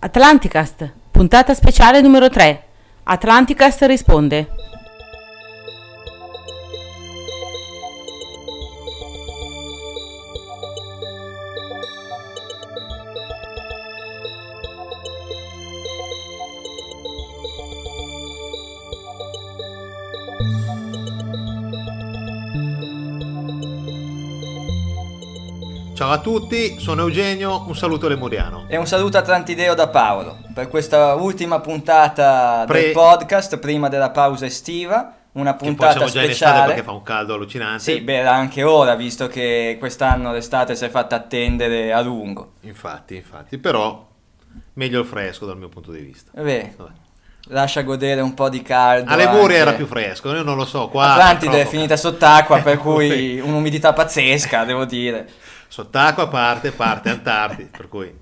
Atlanticast, puntata speciale numero 3. Atlanticast risponde. Ciao a tutti, sono Eugenio, un saluto lemuriano. E un saluto atlantideo da Paolo per questa ultima puntata Pre- del podcast prima della pausa estiva. Una Che puntata siamo già in estate speciale. perché fa un caldo allucinante. Sì, beh, era anche ora, visto che quest'anno l'estate si è fatta attendere a lungo. Infatti, infatti, però meglio il fresco dal mio punto di vista. Beh, Vabbè. lascia godere un po' di caldo. A Lemuria era più fresco, io non lo so, qua Atlantide è finita sott'acqua, per cui un'umidità pazzesca, devo dire. Sott'acqua parte, parte Antartide, per cui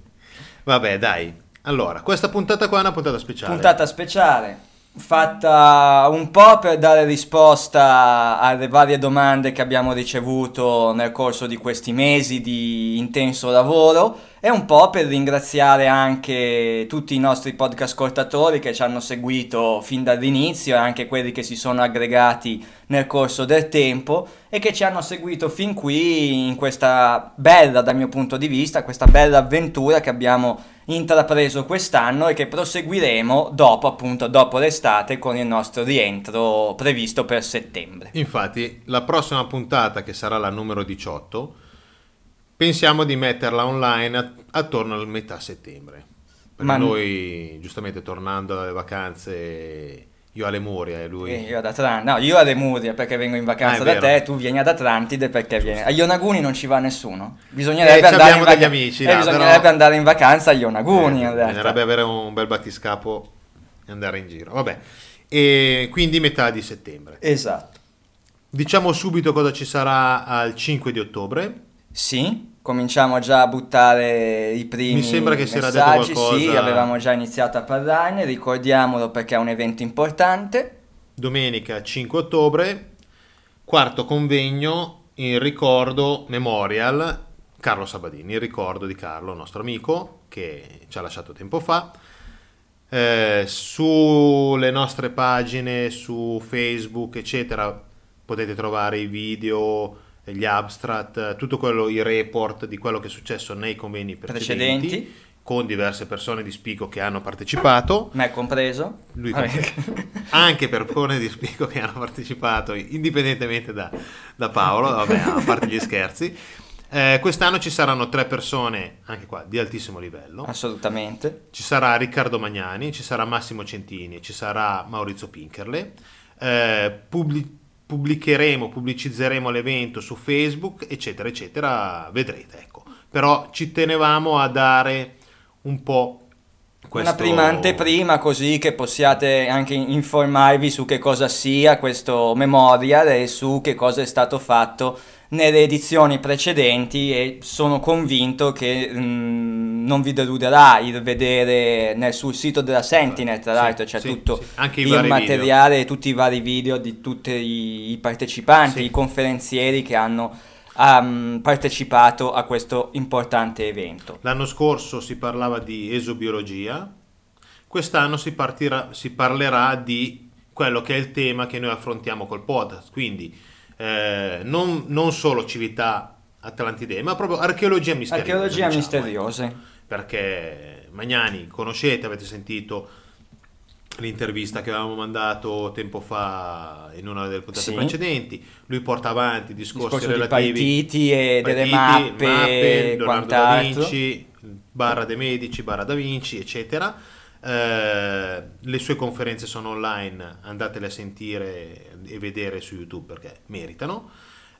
vabbè, dai. Allora, questa puntata qua è una puntata speciale. Puntata speciale, fatta un po' per dare risposta alle varie domande che abbiamo ricevuto nel corso di questi mesi di intenso lavoro e un po' per ringraziare anche tutti i nostri podcast ascoltatori che ci hanno seguito fin dall'inizio e anche quelli che si sono aggregati nel corso del tempo e che ci hanno seguito fin qui in questa bella, dal mio punto di vista, questa bella avventura che abbiamo intrapreso quest'anno e che proseguiremo dopo, appunto, dopo l'estate con il nostro rientro previsto per settembre. Infatti, la prossima puntata, che sarà la numero 18, pensiamo di metterla online at- attorno al metà settembre. Perché Ma- noi, giustamente tornando dalle vacanze, io a Lemuria e lui... E io ad Atlantide, no, io a Lemuria perché vengo in vacanza Ah, da te, tu vieni ad Atlantide perché vieni. A Yonaguni non ci va nessuno. Eh, Bisognerebbe, ci andare, in degli amici, eh, là, bisognerebbe però- andare in vacanza a Yonaguni. Eh, bisognerebbe avere un bel battiscapo e andare in giro. Vabbè, e quindi metà di settembre. Esatto. Diciamo subito cosa ci sarà al 5 di ottobre. Sì, cominciamo già a buttare i primi Mi sembra che si era detto messaggi, qualcosa. Sì, avevamo già iniziato a parlarne, ricordiamolo perché è un evento importante. Domenica 5 ottobre, quarto convegno in ricordo Memorial Carlo Sabadini, in ricordo di Carlo, nostro amico, che ci ha lasciato tempo fa. Eh, sulle nostre pagine su Facebook, eccetera, potete trovare i video, gli abstract, tutto quello, i report di quello che è successo nei convegni precedenti, Precedenti. con diverse persone di Spico che hanno partecipato. Me compreso. Lui compreso. anche per persone di Spico che hanno partecipato indipendentemente da, da Paolo, vabbè, a parte gli scherzi. Eh, quest'anno ci saranno tre persone, anche qua, di altissimo livello. Assolutamente. Ci sarà Riccardo Magnani, ci sarà Massimo Centini, ci sarà Maurizio Pinkerle. Eh, pubblic- pubblicheremo, pubblicizzeremo l'evento su Facebook, eccetera, eccetera. Vedrete, ecco. Però ci tenevamo a dare un po' questo... Una prima anteprima così che possiate anche informarvi su che cosa sia questo memorial e su che cosa è stato fatto nelle edizioni precedenti e sono convinto che mm, non vi deluderà il vedere nel, sul sito della Sentinel tra Sì, l'altro c'è sì, tutto sì. Il materiale, tutti i vari video di tutti i, i partecipanti, Sì. i conferenzieri che hanno ehm, partecipato a questo importante evento. L'anno scorso si parlava di esobiologia, quest'anno si, partirà- si parlerà di quello che è il tema che noi affrontiamo col podcast, quindi eh, non, non solo civiltà atlantidee, ma proprio archeologia misteriosa. Archeologia diciamo, misteriosa. ecco. Perché Magnani, conoscete, avete sentito l'intervista che avevamo mandato tempo fa in una delle puntate Sì. precedenti, lui porta avanti discorsi discorso di relativi partiti e delle Partiti, mappe, e Leonardo da. Vinci, barra De Medici, barra Da Vinci, eccetera. Eh, le sue conferenze sono online, andatele a sentire e vedere su YouTube perché meritano.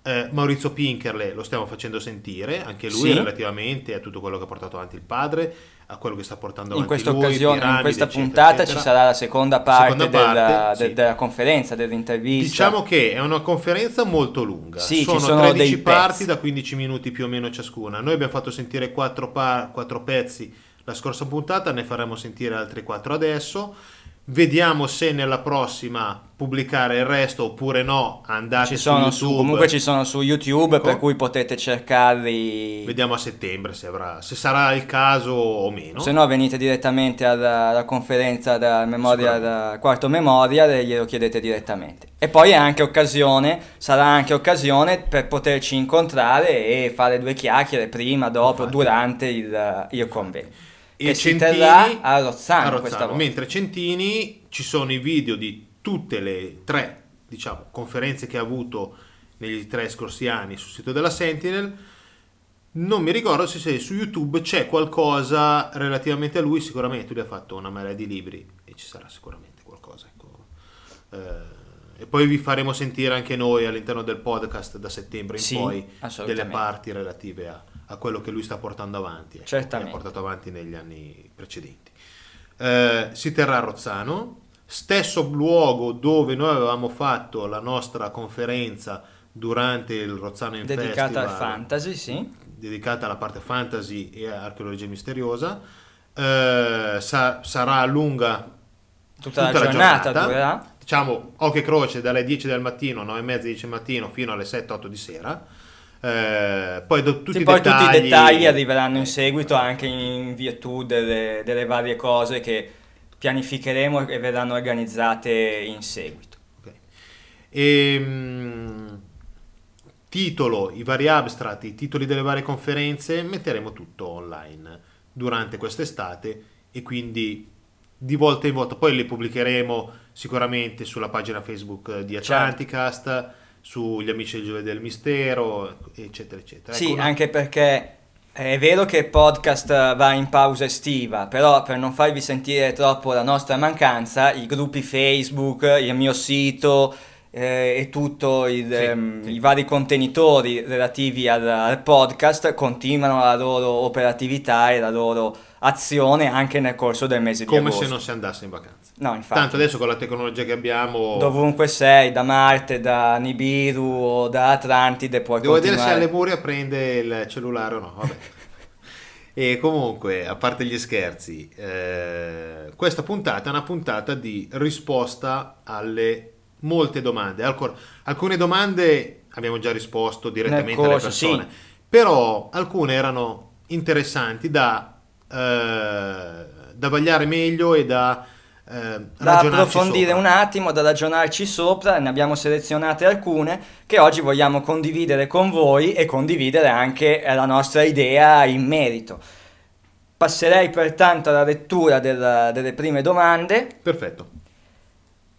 Eh, Maurizio Pinkerle lo stiamo facendo sentire, anche lui Sì. relativamente a tutto quello che ha portato avanti il padre, a quello che sta portando In avanti questa lui, occasione, in piramidi, questa eccetera, puntata eccetera. ci sarà la seconda parte, Seconda della, parte, de- sì. della conferenza, dell'intervista. Diciamo che è una conferenza molto lunga, Sì, ci sono, sono 13 dei parti pezzi. da 15 minuti più o meno ciascuna. Noi abbiamo fatto sentire 4, pezzi la scorsa puntata, ne faremo sentire altri 4 adesso. Vediamo se nella prossima pubblicare il resto oppure no. Andate Ci sono su su, YouTube. comunque ci sono su YouTube, per Ecco. cui potete cercarli. Vediamo a settembre se, avrà, se sarà il caso o meno. Se no venite direttamente alla, alla conferenza da memoria, da quarto memoria e glielo chiedete direttamente. E poi anche occasione, sarà anche occasione per poterci incontrare e fare due chiacchiere prima, dopo, Infatti. durante il, il convegno. E Centini a Rozzano, a Rozzano. Mentre Centini ci sono i video di tutte le tre diciamo, conferenze che ha avuto negli tre scorsi anni sul sito della Sentinel. Non mi ricordo se, se su YouTube c'è qualcosa relativamente a lui, sicuramente lui ha fatto una marea di libri e ci sarà sicuramente qualcosa. ecco. Eh, e poi vi faremo sentire anche noi all'interno del podcast da settembre in Sì, poi delle parti relative a, a quello che lui sta portando avanti, ecco, Certamente. che ha portato avanti negli anni precedenti. Eh, si terrà a Rozzano, stesso luogo dove noi avevamo fatto la nostra conferenza durante il Rozzano in Dedicata al fantasy, sì. dedicata alla parte fantasy e archeologia misteriosa. Eh, sa- sarà lunga Tutta, la giornata, durerà. Diciamo, occhio e croce dalle 10 del mattino, 9 e mezza, 10 del mattino fino alle 7-8 di sera. Eh, poi do- tutti, Sì, i poi dettagli, tutti i dettagli arriveranno in seguito anche in virtù delle, delle varie cose che pianificheremo e verranno organizzate in seguito. Ok. Ehm, titolo, i vari abstract, i titoli delle varie conferenze, metteremo tutto online durante quest'estate e quindi di volta in volta poi le pubblicheremo sicuramente sulla pagina Facebook di Certo. Sugli amici del Giovedì del Mistero, eccetera, eccetera. Sì, Ecco, anche perché è vero che il podcast va in pausa estiva, però per non farvi sentire troppo la nostra mancanza, i gruppi Facebook, il mio sito eh, e tutto il, Sì, ehm, sì. i vari contenitori relativi al, al podcast continuano la loro operatività e la loro azione anche nel corso del mese di come agosto. se non si andasse in vacanza. No, infatti. Tanto adesso con la tecnologia che abbiamo... Dovunque sei, da Marte, da Nibiru o da Atlantide, puoi Devo vedere se continuare. alle Muria prende il cellulare o no. Vabbè. e comunque, a parte gli scherzi, eh, questa puntata è una puntata di risposta alle molte domande. Alcor- alcune domande abbiamo già risposto direttamente Nel alle corso, persone, sì. però alcune erano interessanti da, da vagliare meglio e da eh, da approfondire sopra. un attimo, da ragionarci sopra, ne abbiamo selezionate alcune che oggi vogliamo condividere con voi e condividere anche eh, la nostra idea in merito. Passerei pertanto alla lettura del- delle prime domande Perfetto.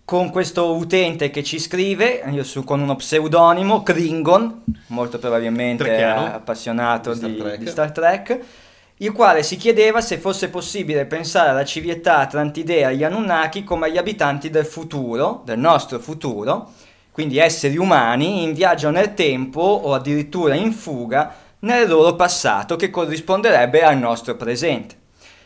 con questo utente che ci scrive, io su, con uno pseudonimo, Klingon, molto probabilmente Trekkiano. eh, appassionato Di Star Trek. di Star Trek, il quale si chiedeva se fosse possibile pensare alla civiltà atlantidea agli Anunnaki come agli abitanti del futuro, del nostro futuro, quindi esseri umani in viaggio nel tempo o addirittura in fuga nel loro passato che corrisponderebbe al nostro presente.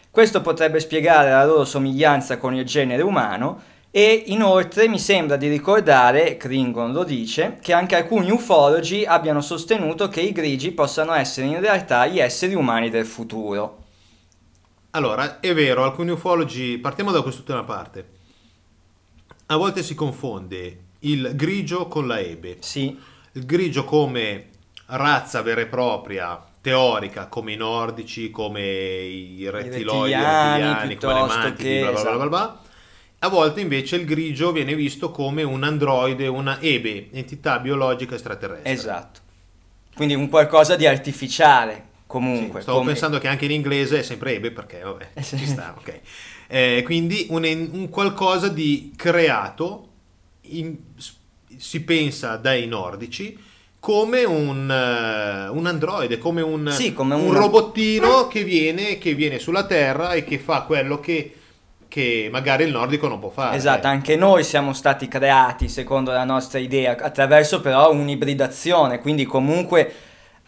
Questo potrebbe spiegare la loro somiglianza con il genere umano e inoltre mi sembra di ricordare, Klingon lo dice, che anche alcuni ufologi abbiano sostenuto che i grigi possano essere in realtà gli esseri umani del futuro. Allora, è vero, alcuni ufologi, partiamo da quest'ultima parte. A volte si confonde il grigio con la ebe. Sì, Il grigio come razza vera e propria, teorica, come i nordici, come i rettiloidi, i rettiliani, rettiliani, come le mantiche, che- bla bla bla esatto. bla bla. A volte invece il grigio viene visto come un androide, una ebe, entità biologica extraterrestre. esatto. Quindi un qualcosa di artificiale, Sì, comunque. stavo come- pensando che anche in inglese è sempre ebe perché vabbè, sì. ci sta, ok. Eh, quindi un, un qualcosa di creato, in- si pensa dai nordici, come un, eh, un androide, come un, Sì, come un una- robottino che viene, che viene sulla Terra e che fa quello che, che magari il nordico non può fare. Esatto, anche noi siamo stati creati secondo la nostra idea, attraverso però un'ibridazione, quindi comunque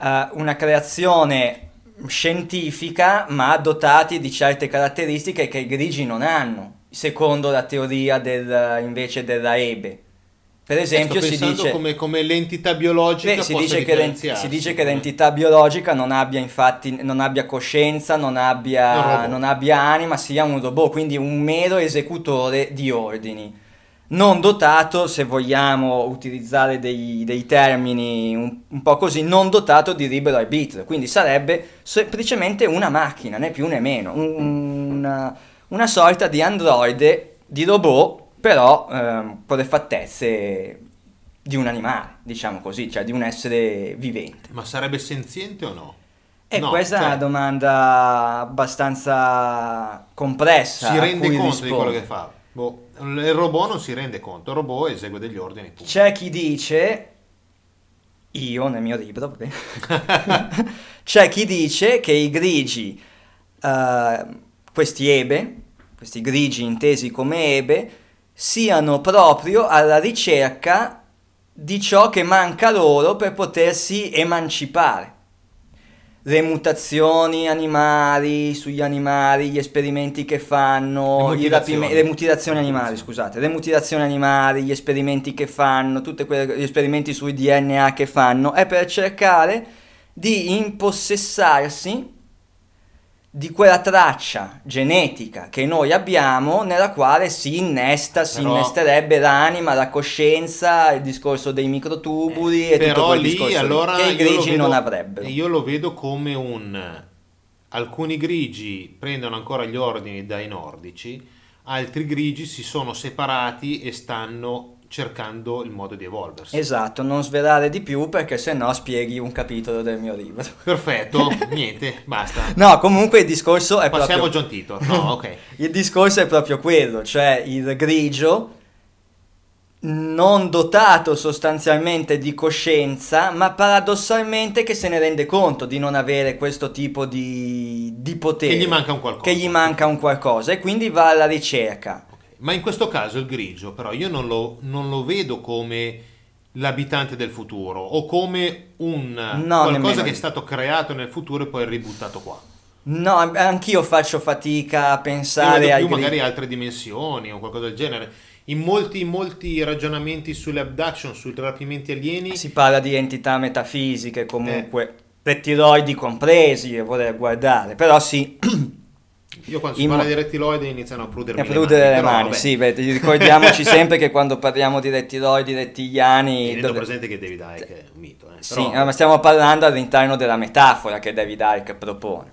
eh, una creazione scientifica, ma dotati di certe caratteristiche che i grigi non hanno, secondo la teoria del, invece della Ebe. Per esempio, si dice, come, come l'entità biologica Beh, si, dice che si dice che l'entità biologica non abbia infatti non abbia coscienza, non abbia, non abbia anima, sia un robot, quindi un mero esecutore di ordini. Non dotato, se vogliamo utilizzare dei, dei termini un, un po' così, non dotato di libero arbitrio, quindi sarebbe semplicemente una macchina, né più né meno, un- una, una sorta di androide, di robot, però ehm, con le fattezze di un animale, diciamo così, cioè di un essere vivente. Ma sarebbe senziente o no? E No, questa è cioè, una domanda abbastanza complessa. Si rende conto di quello che fa? Boh, il robot non si rende conto, il robot esegue degli ordini. punto. C'è chi dice, io nel mio libro, c'è chi dice che i grigi, eh, questi ebe, questi grigi intesi come ebe, siano proprio alla ricerca di ciò che manca loro per potersi emancipare. Le mutazioni animali sugli animali, gli esperimenti che fanno, Le mutilazioni. rapime- le mutilazioni animali, scusate, le mutilazioni animali, gli esperimenti che fanno, tutti gli esperimenti sui DNA che fanno, è per cercare di impossessarsi di quella traccia genetica che noi abbiamo nella quale si innesta, si Però- innesterebbe l'anima, la coscienza, il discorso dei microtubuli e tutto quel lì discorso allora che i grigi vedo- non avrebbero. Io lo vedo come un alcuni grigi prendono ancora gli ordini dai nordici, altri grigi si sono separati e stanno cercando il modo di evolversi. Esatto, non svelare di più perché sennò spieghi un capitolo del mio libro. Perfetto, niente, basta. No, comunque il discorso è Passiamo proprio John Titor. No, ok. il discorso è proprio quello, cioè il grigio non dotato sostanzialmente di coscienza, ma paradossalmente che se ne rende conto di non avere questo tipo di, di potere. Che gli manca un qualcosa. Che gli manca un qualcosa e quindi va alla ricerca. Ma in questo caso il grigio, però, io non lo, non lo vedo come l'abitante del futuro o come un No, qualcosa che è stato creato nel futuro e poi ributtato qua. No, anch'io faccio fatica a pensare ai più grigi. magari altre dimensioni o qualcosa del genere. In molti, in molti ragionamenti sulle abduction, sui rapimenti alieni, Si parla di entità metafisiche comunque, Eh. rettiloidi compresi, a voler guardare, però sì, io quando si in parla di rettiloide iniziano a prudermi a prudere le però mani, vabbè. sì, beh, ricordiamoci sempre che quando parliamo di rettiloidi, rettiliani... Tenendo dove- presente che David Icke è un mito. Eh. Sì, Però- ma stiamo parlando all'interno della metafora che David Icke propone.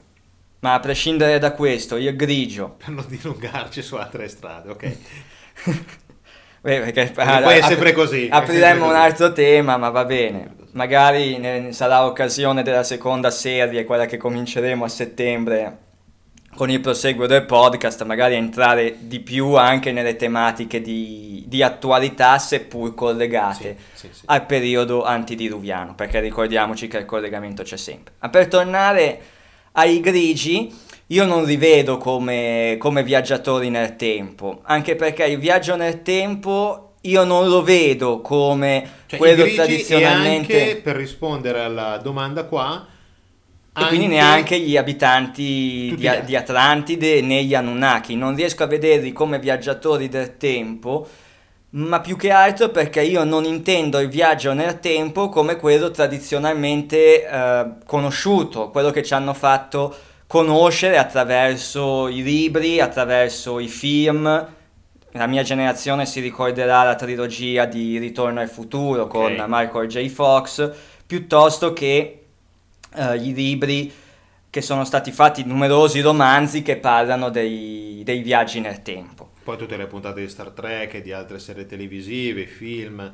Ma a prescindere da questo, il grigio... per non dilungarci su altre strade, ok. eh, perché- poi è sempre così, Apriremo un altro tema, ma va bene. Magari sarà occasione della seconda serie, quella che cominceremo a settembre con il proseguo del podcast, magari entrare di più anche nelle tematiche di, di attualità, seppur collegate Sì, sì, sì. al periodo antidiluviano, perché ricordiamoci che il collegamento c'è sempre. Ma per tornare ai grigi, io non li vedo come, come viaggiatori nel tempo, anche perché il viaggio nel tempo io non lo vedo come Cioè, quello tradizionalmente... Anche, per rispondere alla domanda qua, E quindi anche- neanche gli abitanti di, di Atlantide né gli Anunnaki. Non riesco a vederli come viaggiatori del tempo, ma più che altro perché io non intendo il viaggio nel tempo come quello tradizionalmente eh, conosciuto, quello che ci hanno fatto conoscere attraverso i libri, attraverso i film. La mia generazione si ricorderà la trilogia di Ritorno al futuro con Ok. Michael J. Fox, piuttosto che eh, i libri che sono stati fatti, numerosi romanzi che parlano dei, dei viaggi nel tempo. poi tutte le puntate di Star Trek e di altre serie televisive, film,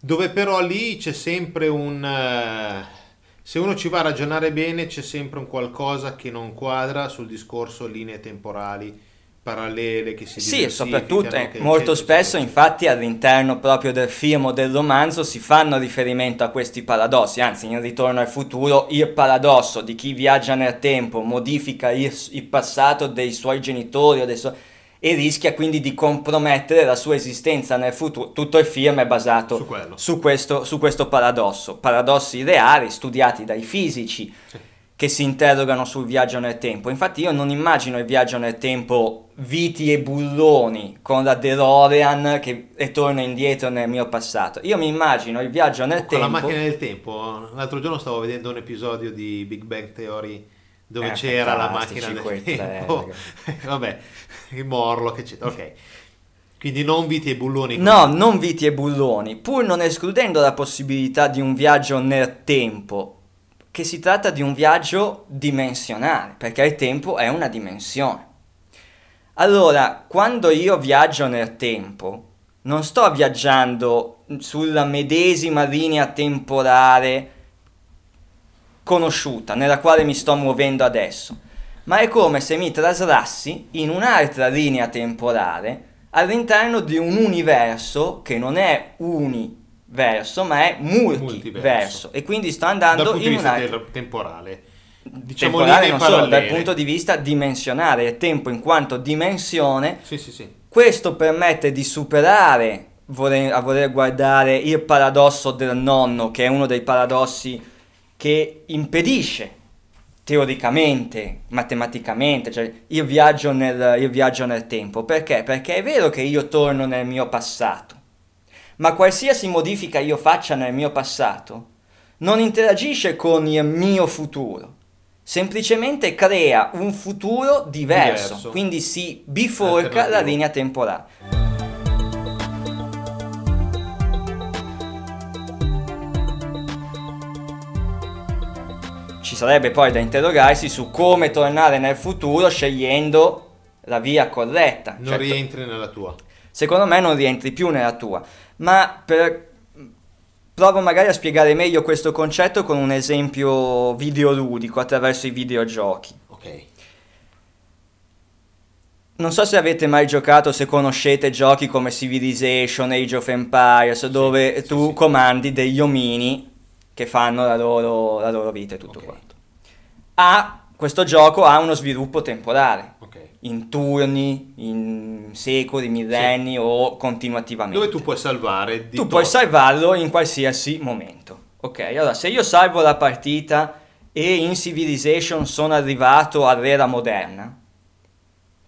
dove però lì c'è sempre un... eh, se uno ci va a ragionare bene c'è sempre un qualcosa che non quadra sul discorso linee temporali parallele che si Sì, soprattutto eh, molto spesso infatti all'interno proprio del film o del romanzo si fanno riferimento a questi paradossi, anzi in Ritorno al futuro il paradosso di chi viaggia nel tempo modifica il, il passato dei suoi genitori o dei suoi- e rischia quindi di compromettere la sua esistenza nel futuro. Tutto il film è basato Su su questo, su questo paradosso, paradossi reali studiati dai fisici. Sì. Che si interrogano sul viaggio nel tempo. Infatti io non immagino il viaggio nel tempo viti e bulloni con la DeLorean che torna indietro nel mio passato. Io mi immagino il viaggio nel Con tempo... la macchina del tempo. L'altro giorno stavo vedendo un episodio di Big Bang Theory dove Eh, c'era la macchina del tre, tempo. Vabbè, il morlo che c'è. Ok. Quindi non viti e bulloni. No, non viti e bulloni, pur non escludendo la possibilità di un viaggio nel tempo, che si tratta di un viaggio dimensionale, perché il tempo è una dimensione. Allora, quando io viaggio nel tempo, non sto viaggiando sulla medesima linea temporale conosciuta, nella quale mi sto muovendo adesso, ma è come se mi traslassi in un'altra linea temporale all'interno di un universo che non è universo, ma è multiverso. Multiverso. E quindi sto andando in vista un'altra ter- temporale. Diciamo temporale non solo, dal punto di vista dimensionale, il tempo in quanto dimensione Sì, sì, sì. questo permette di superare voler- a voler guardare il paradosso del nonno, che è uno dei paradossi che impedisce teoricamente, matematicamente, cioè il viaggio, nel, il viaggio nel tempo. Perché? Perché è vero che io torno nel mio passato, ma qualsiasi modifica io faccia nel mio passato non interagisce con il mio futuro. Semplicemente crea un futuro diverso, Diverso. quindi si biforca la linea temporale. Ci sarebbe poi da interrogarsi su come tornare nel futuro scegliendo la via corretta. Non Certo, rientri nella tua. Secondo me non rientri più nella tua. Ma per... provo magari a spiegare meglio questo concetto con un esempio videoludico attraverso i videogiochi. Ok. Non so se avete mai giocato, se conoscete giochi come Civilization, Age of Empires, dove sì, tu sì. comandi degli omini che fanno la loro, la loro vita e tutto Ok. quanto. Ha, questo gioco ha uno sviluppo temporale. In turni, in secoli, millenni o continuativamente. Dove tu puoi salvare Tu puoi tot. salvarlo in qualsiasi momento. Ok, allora se io salvo la partita e in Civilization sono arrivato all'era moderna,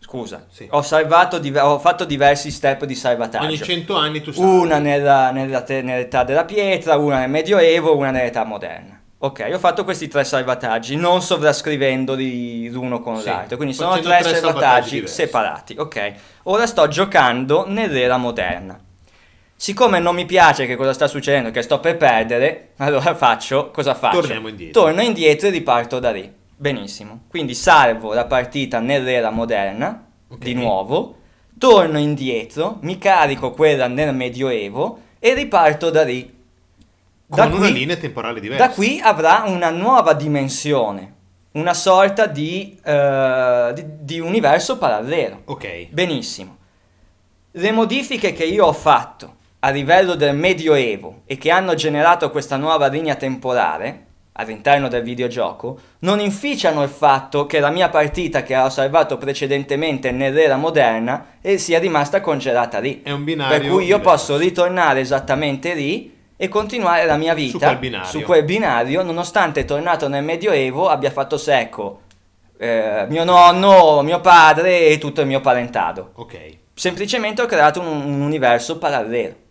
scusa, Sì. ho, salvato ho fatto diversi step di salvataggio. Ogni 100 anni tu salvi. Una nella, nella te- nell'età della pietra, una nel medioevo, una nell'età moderna. Ok, ho fatto questi tre salvataggi, non sovrascrivendoli l'uno con Sì, l'altro, quindi sono tre, tre salvataggi salvataggi separati. Ok, ora sto giocando nell'era moderna. Siccome non mi piace che cosa sta succedendo, che sto per perdere, allora faccio, cosa faccio? Torniamo indietro. Torno indietro e riparto da lì. Benissimo. Quindi salvo la partita nell'era moderna, Ok. di nuovo, torno indietro, mi carico quella nel medioevo e riparto da lì. Con Da una qui- linea temporale diversa. Da qui avrà una nuova dimensione, una sorta di, eh, di- di universo parallelo. Ok. Benissimo. Le modifiche che io ho fatto a livello del Medioevo e che hanno generato questa nuova linea temporale all'interno del videogioco non inficiano il fatto che la mia partita che ho salvato precedentemente nell'era moderna e sia rimasta congelata lì. È un binario Per cui io diverso. posso ritornare esattamente lì e continuare la mia vita quel binario. su quel binario, nonostante tornato nel Medioevo abbia fatto secco eh, mio nonno, mio padre e tutto il mio parentado. Ok. Semplicemente ho creato un, un universo parallelo.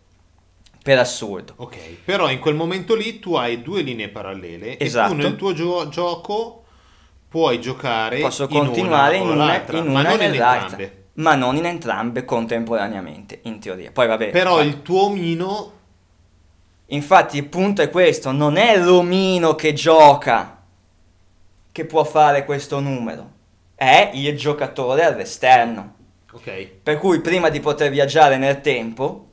Per assurdo. Ok. Però in quel momento lì tu hai due linee parallele Esatto. e tu nel tuo gio- gioco puoi giocare Posso in continuare in una o una, in ma una non e in entrambe. Ma non in entrambe contemporaneamente, in teoria. Poi vabbè. Però ma- il tuo omino Infatti il punto è questo, non è l'omino che gioca che può fare questo numero, è il giocatore all'esterno. Ok. Per cui prima di poter viaggiare nel tempo,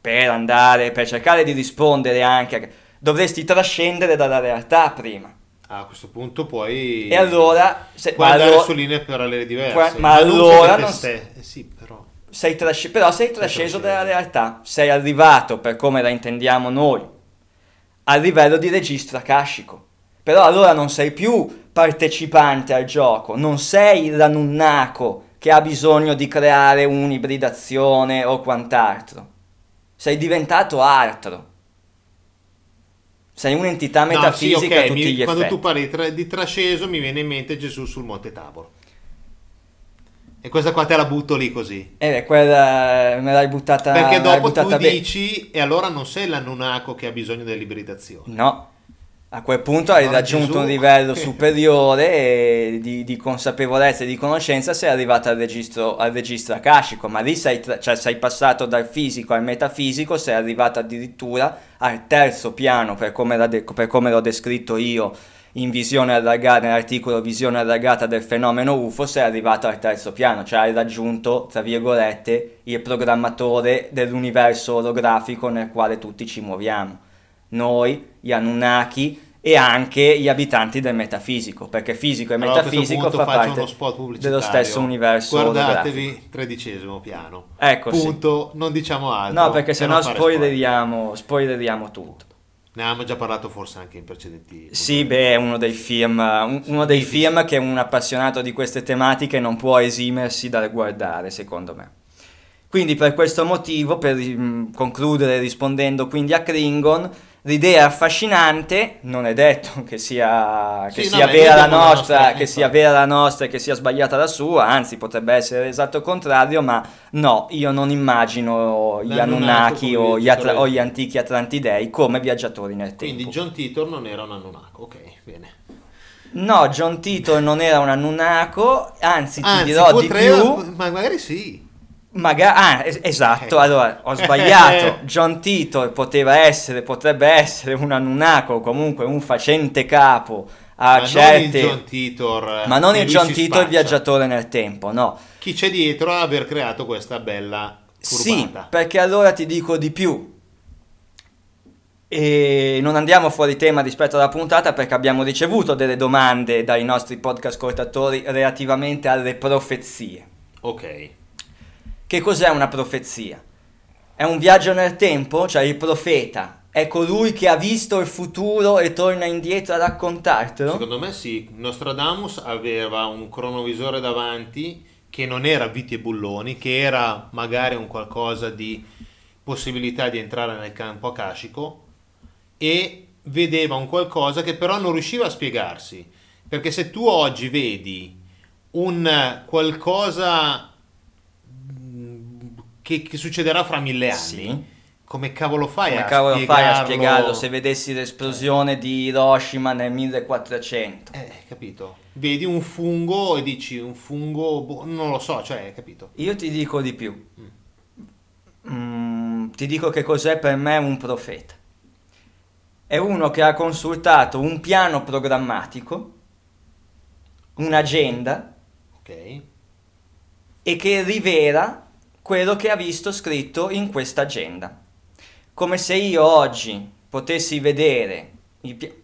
per andare, per cercare di rispondere anche, dovresti trascendere dalla realtà prima. A questo punto puoi E allora, se, puoi ma andare allora- su linee parallele diverse. Qua- ma non allora non- ste- eh sì, però sei trasce- però sei trasceso dalla realtà, sei arrivato, per come la intendiamo noi, al livello di registro akashico. Però allora non sei più partecipante al gioco, non sei l'anunnaco che ha bisogno di creare un'ibridazione o quant'altro. Sei diventato altro. Sei un'entità No, sì, metafisica ok, a tutti mi- gli quando effetti. tu parli di, tra- di trasceso mi viene in mente Gesù sul Monte Tabor. E questa qua te la butto lì così. Eh, quella me l'hai buttata Perché dopo tu buttata bene. dici, e allora non sei l'annunaco che ha bisogno dell'ibridazione. No, a quel punto hai Allora raggiunto Gesù- un livello superiore di, di consapevolezza e di conoscenza, sei arrivato al registro, al registro akashico, ma lì sei, tra- cioè sei passato dal fisico al metafisico, sei arrivato addirittura al terzo piano, per come, de- per come l'ho descritto io in visione allargata, nell'articolo visione allargata del fenomeno UFO, sei arrivato al terzo piano, cioè hai raggiunto, tra virgolette, il programmatore dell'universo olografico nel quale tutti ci muoviamo noi, gli Anunnaki e anche gli abitanti del metafisico, perché fisico e Allora, metafisico fa parte dello stesso universo olografico. Guardatevi, tredicesimo piano. Ecco, sì. Punto, non diciamo altro. No, perché fare spoiler. spoileriamo, spoileriamo tutto. Ne avevamo già parlato forse anche in precedenti. Sì, beh, è uno dei film, un- uno dei film che un appassionato di queste tematiche non può esimersi dal guardare, secondo me. Quindi per questo motivo, per mm, concludere rispondendo quindi a Klingon, l'idea è affascinante, non è detto che sia, che Sì, no, sia ma vera la nostra, nostra- che sia vera la nostra e che sia sbagliata la sua, anzi potrebbe essere l'esatto contrario, ma no, io non immagino gli Anunnaki o gli, Atra- o gli antichi Atlantidei come viaggiatori nel tempo. Quindi John Titor non era un annunaco. Ok, bene. No, John Titor non era un Annunaco, anzi ti Anzi, dirò di più. ma magari sì. Magari, ah, es- esatto, Eh. allora ho sbagliato. John Titor poteva essere, potrebbe essere un Annunaco, comunque un facente capo a ma non il certe. John Titor. ma non il John Titor spaccia. viaggiatore nel tempo, no. Chi c'è dietro a aver creato questa bella Sì, curvata? perché allora ti dico di più. E non andiamo fuori tema rispetto alla puntata perché abbiamo ricevuto delle domande dai nostri podcast ascoltatori relativamente alle profezie. Ok. Che cos'è una profezia? È un viaggio nel tempo? Cioè il profeta è colui che ha visto il futuro e torna indietro a raccontartelo? Secondo me sì, Nostradamus aveva un cronovisore davanti che non era Viti e Bulloni, che era magari un qualcosa di possibilità di entrare nel campo akashico e vedeva un qualcosa che però non riusciva a spiegarsi. Perché se tu oggi vedi un qualcosa che, che succederà fra mille anni, Sì. come cavolo fai Come a cavolo fai a spiegarlo? spiegarlo se vedessi l'esplosione di Hiroshima nel 1400? Eh, capito? Vedi un fungo e dici un fungo, boh, non lo so, cioè, capito? Io ti dico di più. Mm, ti dico che cos'è per me un profeta. È uno che ha consultato un piano programmatico, un'agenda Ok? e che rivela quello che ha visto scritto in questa agenda. Come se io oggi potessi vedere i pi-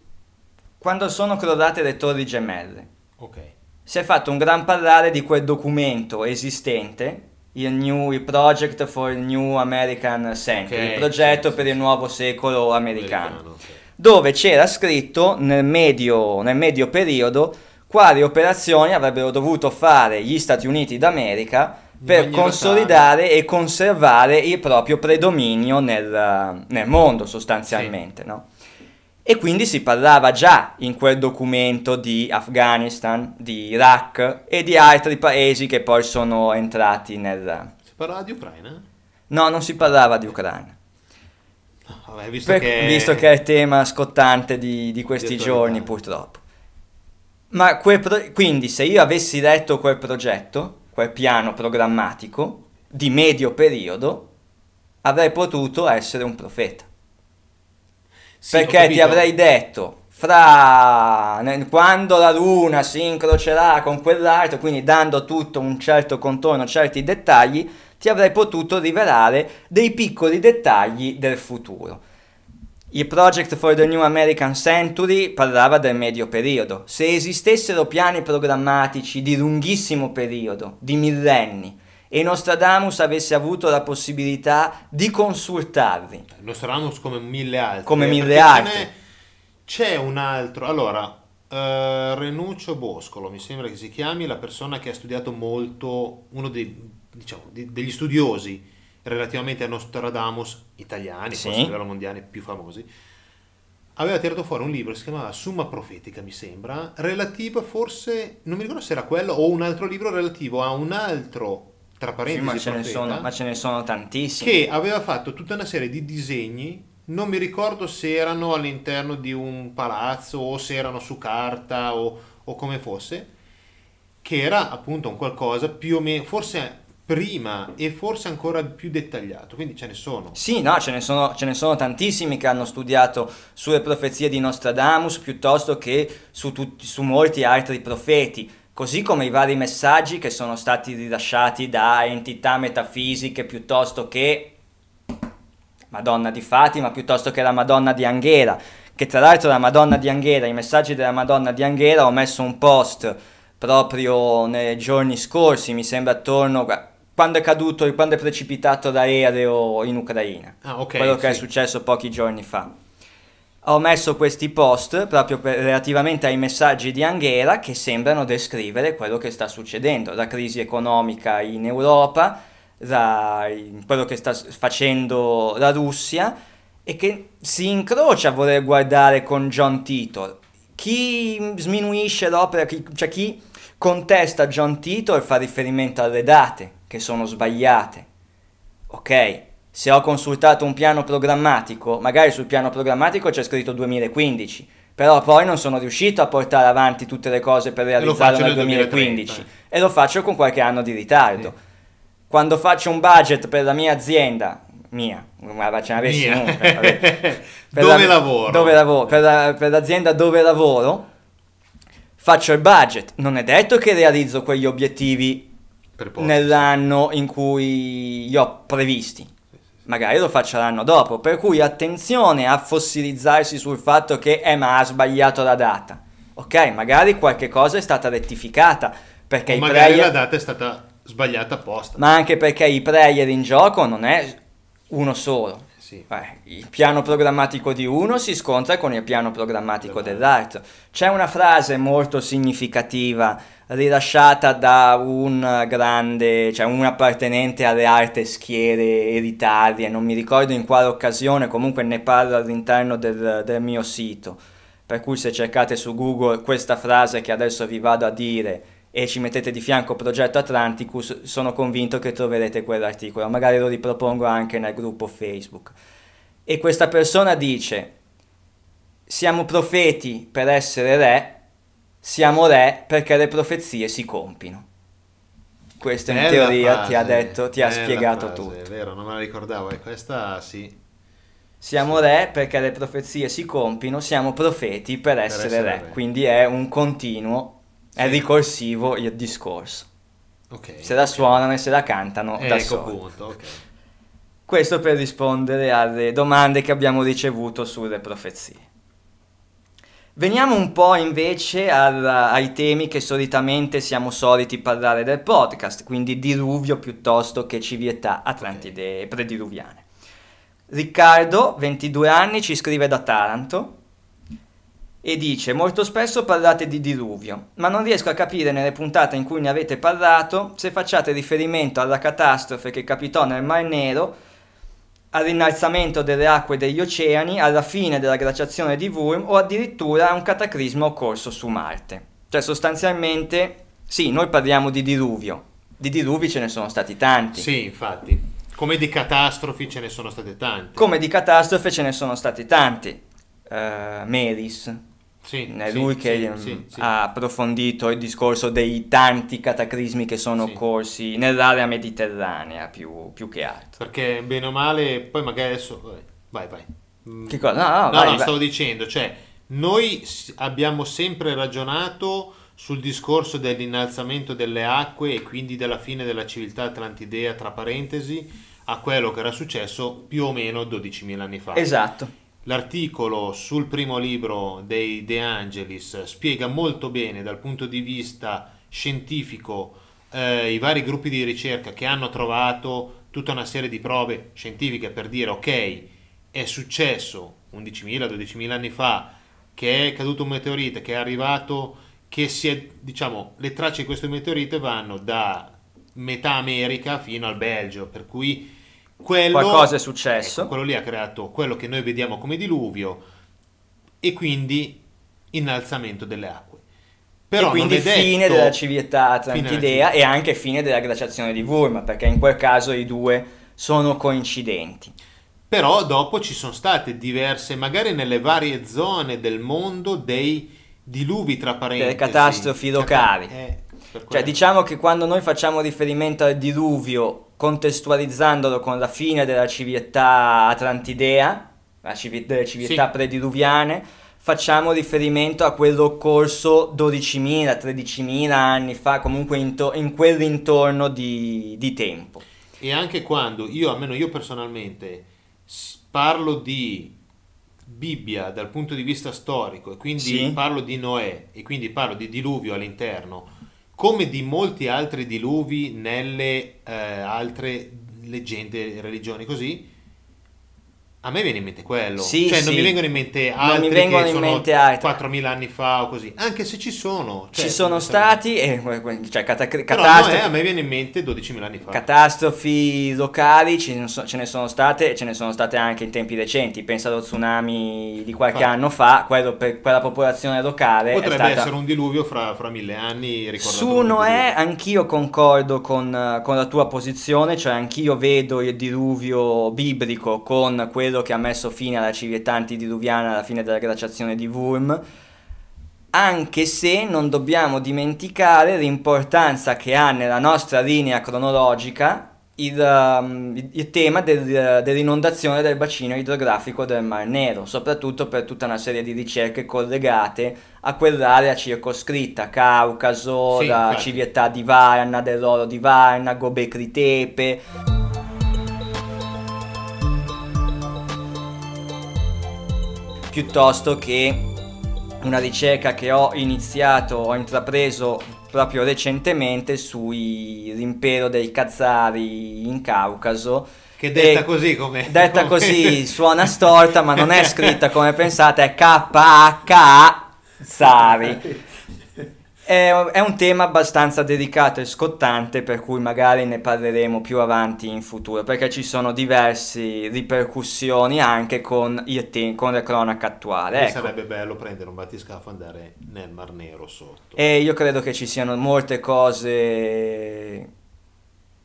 quando sono crollate le torri gemelle. Ok. Si è fatto un gran parlare di quel documento esistente, il, new, il Project for the New American Century, Ok, il progetto sì, per sì, il nuovo secolo americano, ok. dove c'era scritto nel medio, nel medio periodo quali operazioni avrebbero dovuto fare gli Stati Uniti d'America per consolidare e conservare il proprio predominio nel, nel mondo sostanzialmente, no? E quindi si parlava già in quel documento di Afghanistan, di Iraq e di altri paesi che poi sono entrati nel... Si parlava di Ucraina? No, non si parlava di Ucraina, No, vabbè, visto, per- che... visto che è il tema scottante di, di questi Di attualità. giorni purtroppo. Ma pro- quindi se io avessi letto quel progetto, quel piano programmatico di medio periodo, avrei potuto essere un profeta. Sì, perché ti avrei detto fra quando la luna si incrocerà con quell'altro, quindi dando tutto un certo contorno, certi dettagli, ti avrei potuto rivelare dei piccoli dettagli del futuro. Il Project for the New American Century parlava del medio periodo. Se esistessero piani programmatici di lunghissimo periodo, di millenni, e Nostradamus avesse avuto la possibilità di consultarli, Nostradamus come mille altri. Come eh, mille altri. C'è un altro, allora, eh, Renuccio Boscolo, mi sembra che si chiami, la persona che ha studiato molto, uno dei, diciamo, di- degli studiosi relativamente a Nostradamus italiani, Sì. forse a livello mondiale più famosi, aveva tirato fuori un libro che si chiamava Summa Profetica, mi sembra, relativo forse, non mi ricordo se era quello o un altro libro relativo a un altro, tra Sì, parentesi, ma, ce ne profeta, sono, ma ce ne sono tantissimi. che aveva fatto tutta una serie di disegni, non mi ricordo se erano all'interno di un palazzo o se erano su carta o, o come fosse, che era appunto un qualcosa più o meno, forse prima e forse ancora più dettagliato, quindi ce ne sono. Sì, no, ce ne, sono, ce ne sono tantissimi che hanno studiato sulle profezie di Nostradamus piuttosto che su, tutti, su molti altri profeti, così come i vari messaggi che sono stati rilasciati da entità metafisiche piuttosto che Madonna di Fatima, piuttosto che la Madonna di Anghera, che tra l'altro la Madonna di Anghera, i messaggi della Madonna di Anghera, ho messo un post proprio nei giorni scorsi, mi sembra attorno quando è caduto, quando è precipitato l'aereo in Ucraina, Ah, ok. quello che è successo pochi giorni fa. Ho messo questi post proprio per- relativamente ai messaggi di Anghera che sembrano descrivere quello che sta succedendo, la crisi economica in Europa, la- quello che sta facendo la Russia e che si incrocia a voler guardare con John Titor. Chi sminuisce l'opera, chi- cioè chi contesta John Titor fa riferimento alle date che sono sbagliate. Ok, se ho consultato un piano programmatico, magari sul piano programmatico c'è scritto 2015, però poi non sono riuscito a portare avanti tutte le cose per lo realizzarlo nel nel 2015 2030. e lo faccio con qualche anno di ritardo. Quando faccio un budget per la mia azienda, mia, ma ce n'avessi Mia. per Dove la- lavoro? Dove lavoro, per, la- per l'azienda dove lavoro, faccio il budget. Non è detto che realizzo quegli obiettivi Nell'anno in cui io ho previsti. Magari lo faccio l'anno dopo, per cui attenzione a fossilizzarsi sul fatto che eh ma ha sbagliato la data. Ok, magari qualche cosa è stata rettificata perché magari player la data è stata sbagliata apposta. ma anche perché i player in gioco non è uno solo. Sì. Eh, il piano programmatico di uno si scontra con il piano programmatico dell'altro. C'è una frase molto significativa rilasciata da un grande, cioè un appartenente alle alte schiere elitarie, non mi ricordo in quale occasione, comunque ne parlo all'interno del, del mio sito. Per cui se cercate su Google questa frase che adesso vi vado a dire e ci mettete di fianco Progetto Atlanticus, sono convinto che troverete quell'articolo. Magari lo ripropongo anche nel gruppo Facebook. E questa persona dice: Siamo profeti per essere re, siamo re perché le profezie si compino. Questo in teoria frase, ti ha detto, ti ha spiegato frase, tutto. È vero, non me la ricordavo. E questa sì. Siamo re perché le profezie si compino, siamo profeti per essere, essere re. re. Quindi è un continuo, è ricorsivo il discorso. Ok. Se la suonano e se la cantano da ecco soli. appunto, ok. Questo per rispondere alle domande che abbiamo ricevuto sulle profezie. Veniamo un po' invece al- ai temi che solitamente siamo soliti parlare del podcast, quindi diluvio piuttosto che civiltà atlantide prediluviane. Riccardo, 22 anni, ci scrive da Taranto e dice molto spesso parlate di diluvio, ma non riesco a capire nelle puntate in cui ne avete parlato se facciate riferimento alla catastrofe che capitò nel Mar Nero all'innalzamento delle acque degli oceani, alla fine della glaciazione di Wurm o addirittura a un cataclisma occorso su Marte. Cioè sostanzialmente, sì, noi parliamo di diluvio, di diluvi ce ne sono stati tanti, Sì, infatti. Come di catastrofi ce ne sono state tante. come di catastrofe ce ne sono stati tanti. Eh, Meris, Sì, è lui che sì, ehm, sì, sì. ha approfondito il discorso dei tanti cataclismi che sono occorsi nell'area mediterranea più, più che altro. Perché bene o male, poi magari adesso... vabbè, Vai, vai. Mm. Che cosa? No, no, No, vai, no, vai. stavo dicendo, cioè, noi abbiamo sempre ragionato sul discorso dell'innalzamento delle acque e quindi della fine della civiltà atlantidea, tra parentesi, a quello che era successo più o meno 12.000 anni fa. Esatto. L'articolo sul primo libro dei De Angelis spiega molto bene dal punto di vista scientifico eh, i vari gruppi di ricerca che hanno trovato tutta una serie di prove scientifiche per dire ok, è successo 11.000, 12.000 anni fa che è caduto un meteorite, che è arrivato, che si è, diciamo, le tracce di questo meteorite vanno da metà America fino al Belgio, per cui quello, Qualcosa è successo. ecco, quello lì ha creato quello che noi vediamo come diluvio. e quindi innalzamento delle acque. Però e quindi fine detto... della civiltà atlantidea e anche fine della glaciazione di Wurm, perché in quel caso i due sono coincidenti. Però dopo ci sono state diverse, magari nelle varie zone del mondo, dei diluvi tra parentesi. Delle catastrofi locali. Eh, cioè diciamo che quando noi facciamo riferimento al diluvio contestualizzandolo con la fine della civiltà atlantidea, civ- delle civiltà sì. prediluviane, facciamo riferimento a quello occorso 12.000, 13.000 anni fa, comunque in, to- in quell'intorno di, di, tempo. E anche quando io, almeno io personalmente, parlo di Bibbia dal punto di vista storico e quindi sì. parlo di Noè e quindi parlo di diluvio all'interno, come di molti altri diluvi nelle eh, altre leggende, religioni così, a me viene in mente quello. Sì, cioè, sì. non mi vengono in mente altri non mi vengono in mente altri. 4.000 anni fa o così. Anche se ci sono. Cioè, ci sono stati, e, cioè, cata- catastrofi. No, a me viene in mente 12.000 anni fa. Catastrofi locali ce ne, so, ce ne, sono state e ce ne sono state anche in tempi recenti. Pensa allo tsunami di qualche fa. anno fa, quello per quella popolazione locale. Potrebbe stata... essere un diluvio fra, fra mille anni. Su Noè, anch'io concordo con, con la tua posizione, cioè anch'io vedo il diluvio biblico con quello che ha messo fine fine alla civiltà antidiluviana alla fine della glaciazione di Wurm, anche se non dobbiamo dimenticare l'importanza che ha nella nostra linea cronologica il, um, il tema del, dell'inondazione del bacino idrografico del Mar Nero, soprattutto per tutta una serie di ricerche collegate a quell'area circoscritta, Caucaso, sì, la infatti. civiltà di Varna, dell'oro di Varna, Gobekli Tepe. Piuttosto che una ricerca che ho iniziato, ho intrapreso proprio recentemente sull'impero dei Khazari in Caucaso. Che detta così come... Detta come... così suona storta, ma non è scritta come pensate, è K-H-A Zari. È, è, un tema abbastanza delicato e scottante per cui magari ne parleremo più avanti in futuro perché ci sono diverse ripercussioni anche con, te- con la cronaca attuale. Ecco. Sarebbe bello prendere un battiscafo e andare nel Mar Nero sotto. E io credo che ci siano molte cose...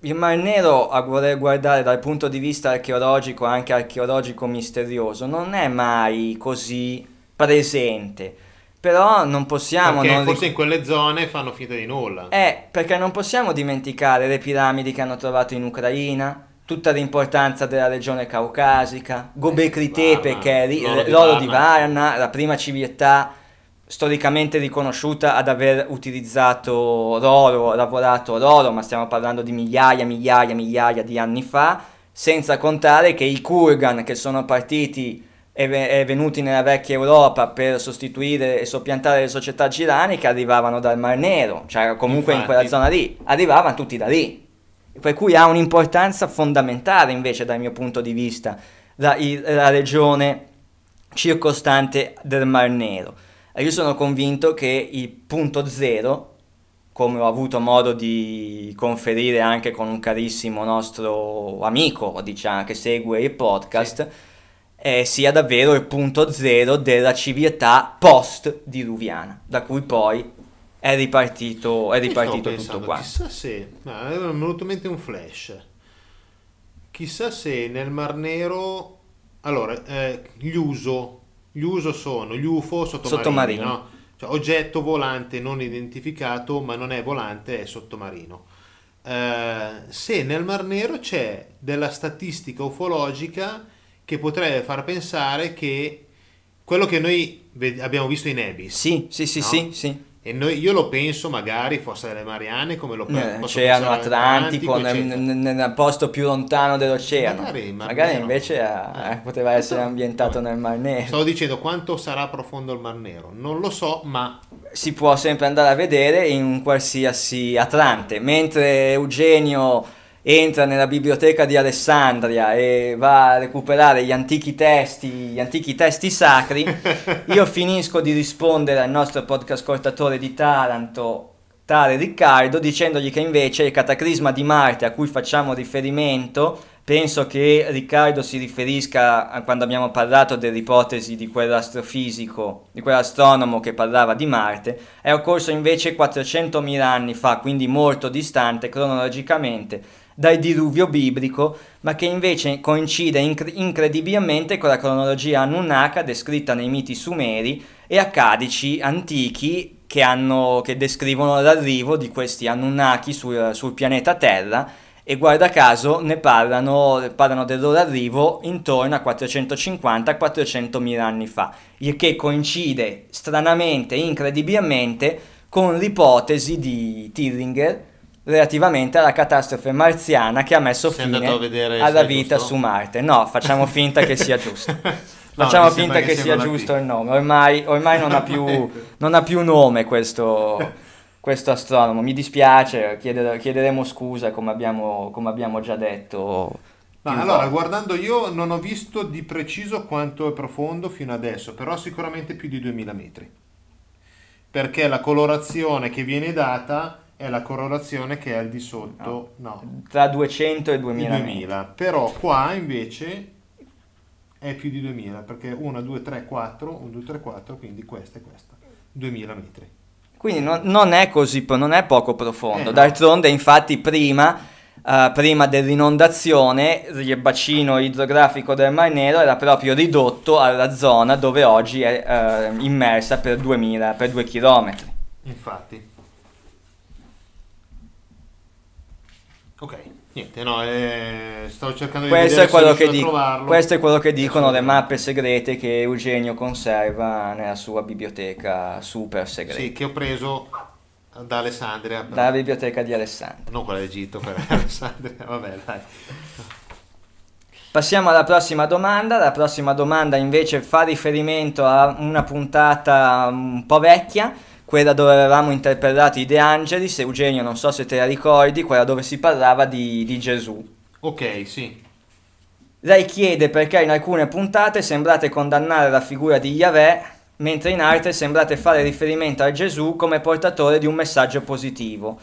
Il Mar Nero, a voler guardare dal punto di vista archeologico, anche archeologico misterioso, non è mai così presente però non possiamo... Perché non forse ric- in quelle zone fanno finta di nulla. Eh, perché non possiamo dimenticare le piramidi che hanno trovato in Ucraina, tutta l'importanza della regione caucasica, Gobekli Tepe che è l'oro, di, l'oro di Varna, la prima civiltà storicamente riconosciuta ad aver utilizzato l'oro, lavorato l'oro, ma stiamo parlando di migliaia, migliaia, migliaia di anni fa, senza contare che i Kurgan che sono partiti e venuti nella vecchia Europa per sostituire e soppiantare le società giraniche arrivavano dal Mar Nero, cioè comunque Infatti. in quella zona lì, arrivavano tutti da lì. Per cui ha un'importanza fondamentale invece dal mio punto di vista la, la regione circostante del Mar Nero. Io sono convinto che il punto zero, come ho avuto modo di conferire anche con un carissimo nostro amico, diciamo, che segue il podcast, sì eh, sia davvero il punto zero della civiltà post-diluviana, da cui poi è ripartito, è ripartito tutto qua. Chissà se, no, è venuto in mente un flash, chissà se nel Mar Nero, allora, eh, gli uso, gli uso sono gli UFO sottomarini, sottomarini. No? Cioè, oggetto volante non identificato, ma non è volante, è sottomarino. Eh, se nel Mar Nero c'è della statistica ufologica che potrebbe far pensare che quello che noi abbiamo visto in Ebis. Sì, sì, sì, no? sì, sì. E noi, io lo penso magari fosse le Marianne come lo penso. L'Oceano Atlantico, nel, nel, posto più lontano dell'oceano. Magari, magari invece eh, eh, poteva essere ambientato vabbè. nel Mar Nero. Stavo dicendo quanto sarà profondo il Mar Nero. Non lo so, ma... Si può sempre andare a vedere in un qualsiasi Atlante. Mentre Eugenio entra nella biblioteca di Alessandria e va a recuperare gli antichi testi, gli antichi testi sacri, io finisco di rispondere al nostro podcast ascoltatore di Taranto, tale Riccardo, dicendogli che invece il cataclisma di Marte a cui facciamo riferimento penso che Riccardo si riferisca a quando abbiamo parlato dell'ipotesi di quell'astrofisico, di quell'astronomo che parlava di Marte, è occorso invece 400.000 anni fa, quindi molto distante cronologicamente dal diluvio biblico, ma che invece coincide incre- incredibilmente con la cronologia Anunnaka descritta nei miti sumeri e accadici antichi che, hanno, che descrivono l'arrivo di questi Anunnaki sul, sul pianeta Terra e guarda caso ne parlano, parlano del loro arrivo intorno a 450-400 mila anni fa, il che coincide stranamente, incredibilmente, con l'ipotesi di Tillinger relativamente alla catastrofe marziana che ha messo Sei fine alla vita giusto? su Marte. No, facciamo finta che sia giusto. No, Facciamo finta che, che sia giusto il nome. Ormai, ormai non, ha più, non ha più nome questo, questo astronomo. Mi dispiace, chieder- chiederemo scusa come abbiamo, come abbiamo già detto. Ma allora, volte. guardando io non ho visto di preciso quanto è profondo fino adesso, però sicuramente più di 2000 metri. Perché la colorazione che viene data è la colorazione che è al di sotto, no, Tra 200 e di 2000 metri. 2000. Però qua invece è più di 2000, perché 1, 2, 3, 4, 1, 2, 3, 4, quindi questa e questa. 2000 metri. Quindi non, non è così, non è poco profondo. Eh, no. D'altronde, infatti, prima, eh, prima dell'inondazione, il bacino idrografico del Mar Nero era proprio ridotto alla zona dove oggi è eh, immersa per 2000, per 2 km. Infatti. Ok, niente, no, eh, stavo cercando di Questo è, quello che dico- trovarlo. questo è quello che dicono le mappe segrete che Eugenio conserva nella sua biblioteca super segreta. Sì, che ho preso da Alessandria. però- Dalla biblioteca di Alessandro. Non quella d'Egitto, quella di Alessandria. Vabbè, dai. Passiamo alla prossima domanda. La prossima domanda invece fa riferimento a una puntata un po' vecchia, quella dove avevamo interpellato i De Angelis. Eugenio, non so se te la ricordi, quella dove si parlava di, di Gesù. Ok, sì. Lei chiede perché in alcune puntate sembrate condannare la figura di Yahweh, mentre in altre sembrate fare riferimento a Gesù come portatore di un messaggio positivo.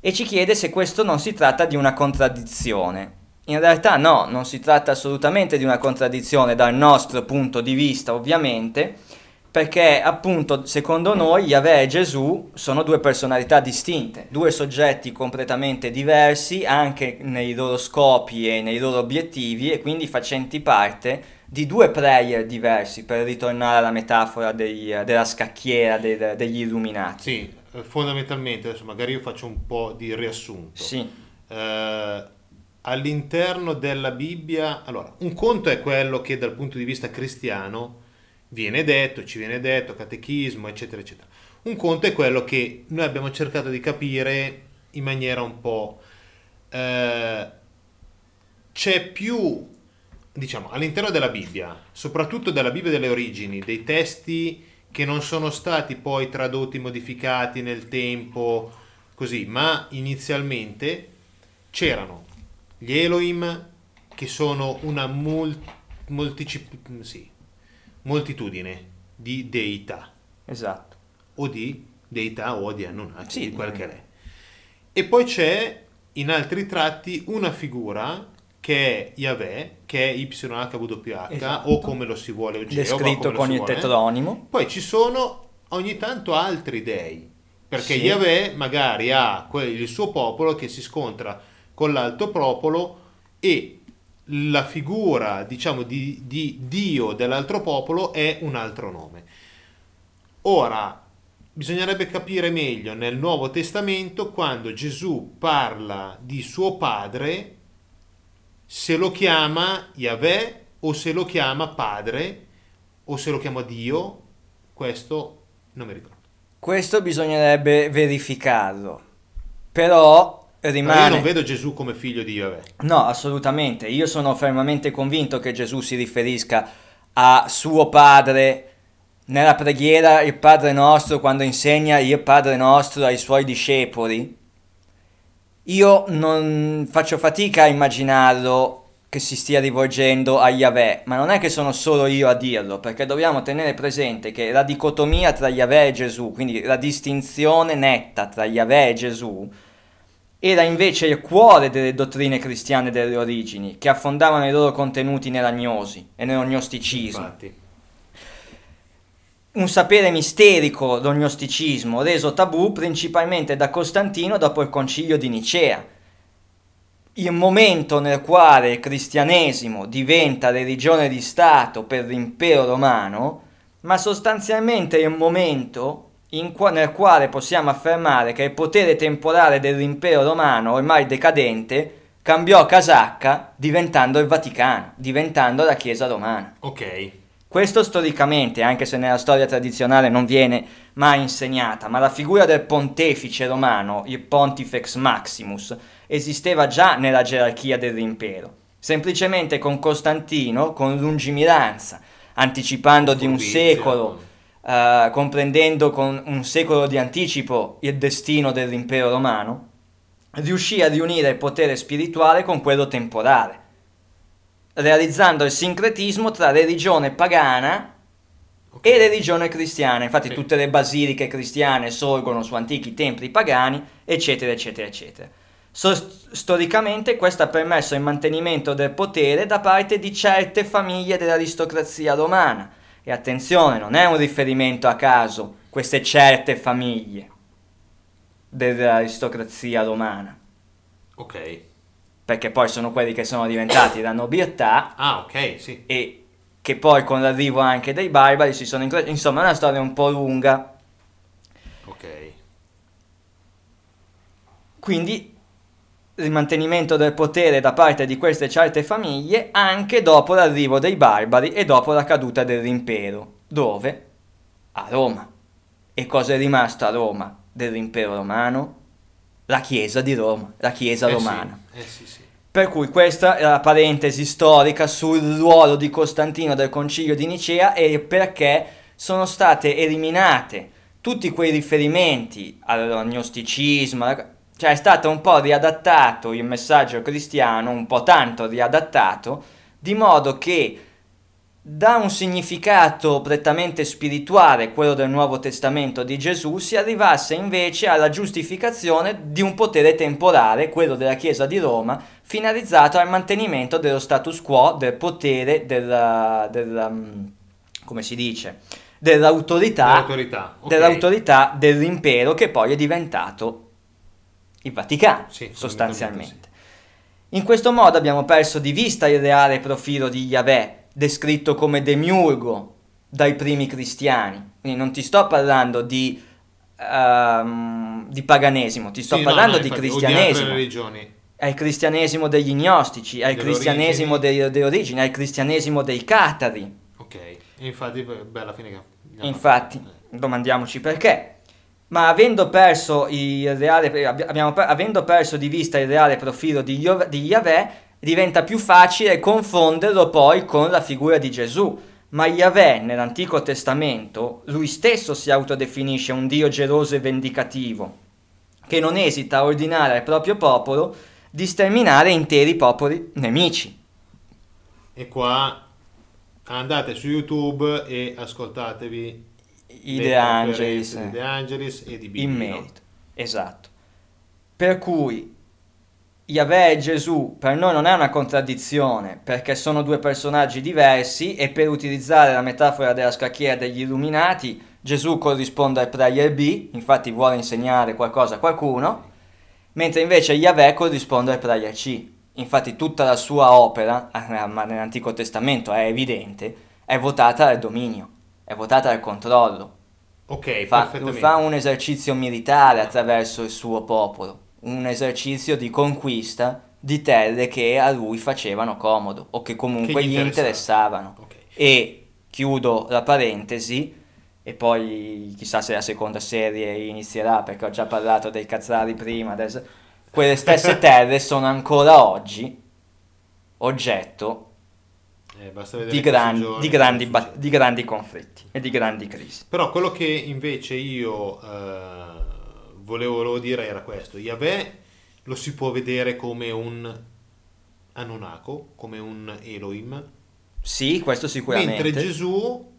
E ci chiede se questo non si tratta di una contraddizione. In realtà no, non si tratta assolutamente di una contraddizione dal nostro punto di vista, ovviamente, perché appunto secondo noi Yahweh e Gesù sono due personalità distinte, due soggetti completamente diversi anche nei loro scopi e nei loro obiettivi e quindi facenti parte di due player diversi per ritornare alla metafora dei- della scacchiera del- degli illuminati. Sì, eh, fondamentalmente, adesso magari io faccio un po' di riassunto. Sì, Eh, all'interno della Bibbia, allora, un conto è quello che dal punto di vista cristiano viene detto, ci viene detto, catechismo, eccetera, eccetera. Un conto è quello che noi abbiamo cercato di capire in maniera un po'... eh, c'è più, diciamo, all'interno della Bibbia, soprattutto della Bibbia delle origini, dei testi che non sono stati poi tradotti, modificati nel tempo, così, ma inizialmente c'erano gli Elohim che sono una mul- molticip- sì, moltitudine di deità esatto. o di deità o di Anunnaki, Sì, di quel che è. E poi c'è in altri tratti una figura che è Yahweh, che è YHWH Esatto. o come lo si vuole Geova, Descritto con il tetronimo. Poi ci sono ogni tanto altri dei, perché Sì. Yahweh magari ha il suo popolo che si scontra con l'altro popolo e la figura, diciamo, di, di Dio dell'altro popolo è un altro nome. Ora, bisognerebbe capire meglio nel Nuovo Testamento quando Gesù parla di suo padre, se lo chiama Yahweh o se lo chiama padre o se lo chiama Dio, questo non mi ricordo. Questo bisognerebbe verificarlo. Però Ma rimane... io non vedo Gesù come figlio di Yahweh. No, assolutamente. Io sono fermamente convinto che Gesù si riferisca a suo padre nella preghiera, il Padre nostro, quando insegna il Padre nostro ai suoi discepoli. Io non faccio fatica a immaginarlo che si stia rivolgendo a Yahweh, ma non è che sono solo io a dirlo, perché dobbiamo tenere presente che la dicotomia tra Yahweh e Gesù, quindi la distinzione netta tra Yahweh e Gesù, era invece il cuore delle dottrine cristiane delle origini, che affondavano i loro contenuti nell'agnosi e nell'ognosticismo. Infatti. Un sapere misterico, l'ognosticismo, reso tabù principalmente da Costantino dopo il concilio di Nicea. Il momento nel quale il cristianesimo diventa religione di Stato per l'impero romano, ma sostanzialmente il momento qua- nel quale possiamo affermare che il potere temporale dell'impero romano, ormai decadente, cambiò casacca diventando il Vaticano, diventando la Chiesa romana. Ok. Questo storicamente, anche se nella storia tradizionale non viene mai insegnata, ma la figura del pontefice romano, il Pontifex Maximus, esisteva già nella gerarchia dell'impero. Semplicemente con Costantino, con lungimiranza, anticipando di un secolo, eh, comprendendo con un secolo di anticipo il destino dell'impero romano, riuscì a riunire il potere spirituale con quello temporale, realizzando il sincretismo tra religione pagana ok. e religione cristiana. Infatti Sì. tutte le basiliche cristiane sorgono su antichi templi pagani, eccetera, eccetera, eccetera. So- storicamente questo ha permesso il mantenimento del potere da parte di certe famiglie dell'aristocrazia romana. E attenzione, non è un riferimento a caso queste certe famiglie dell'aristocrazia romana, Ok. perché poi sono quelli che sono diventati la nobiltà Ah, ok, sì. e che poi con l'arrivo anche dei barbari si sono incrociati. Insomma, è una storia un po' lunga. Ok. Quindi il mantenimento del potere da parte di queste certe famiglie anche dopo l'arrivo dei barbari e dopo la caduta dell'impero. Dove? A Roma. E cosa è rimasto a Roma dell'impero romano? La Chiesa di Roma, la Chiesa Eh, romana. Sì. Eh sì, sì. Per cui questa è la parentesi storica sul ruolo di Costantino del concilio di Nicea e perché sono state eliminate tutti quei riferimenti all'agnosticismo, alla- cioè è stato un po' riadattato il messaggio cristiano, un po' tanto riadattato, di modo che da un significato prettamente spirituale, quello del Nuovo Testamento di Gesù, si arrivasse invece alla giustificazione di un potere temporale, quello della Chiesa di Roma, finalizzato al mantenimento dello status quo, del potere, della, della, mm, come si dice, dell'autorità, Dell'autorità. ok. dell'autorità dell'impero che poi è diventato il Vaticano, Sì, sostanzialmente. In questo modo abbiamo perso di vista il reale profilo di Yahweh, descritto come demiurgo dai primi cristiani. Quindi non ti sto parlando di, ehm, di paganesimo, ti sto Sì, no, parlando no, di infatti, o cristianesimo. È il cristianesimo degli gnostici, Delle cristianesimo origini. dei- delle origini, è il cristianesimo dei catari. Ok. Infatti, beh, alla fine... Infatti, domandiamoci perché. Ma avendo perso, reale, abbi- abbiamo avendo perso di vista il reale profilo di, di Yahweh, diventa più facile confonderlo poi con la figura di Gesù. Ma Yahweh nell'Antico Testamento, lui stesso si autodefinisce un Dio geloso e vendicativo, che non esita a ordinare al proprio popolo di sterminare interi popoli nemici. E qua andate su YouTube e ascoltatevi I De Angelis. di De Angelis e di Bibbio. in merito. Esatto. Per cui Yahweh e Gesù per noi non è una contraddizione, perché sono due personaggi diversi e per utilizzare la metafora della scacchiera degli illuminati, Gesù corrisponde al player B, infatti vuole insegnare qualcosa a qualcuno, mentre invece Yahweh corrisponde al player C. Infatti tutta la sua opera, eh, ma nell'Antico Testamento è evidente, è votata al dominio, è votata al controllo, Ok, fa, fa un esercizio militare attraverso il suo popolo, un esercizio di conquista di terre che a lui facevano comodo o che comunque Che gli gli interessavano. Ok. E chiudo la parentesi e poi chissà se la seconda serie inizierà perché ho già parlato dei cazzari prima, adesso quelle stesse terre sono ancora oggi oggetto di, questi gran- giorni di grandi, ba- succede. di grandi conflitti e di grandi crisi. Però quello che invece io eh, volevo, volevo dire era questo. Yahweh lo si può vedere come un Anunnako, come un Elohim, Sì, questo sicuramente. mentre Gesù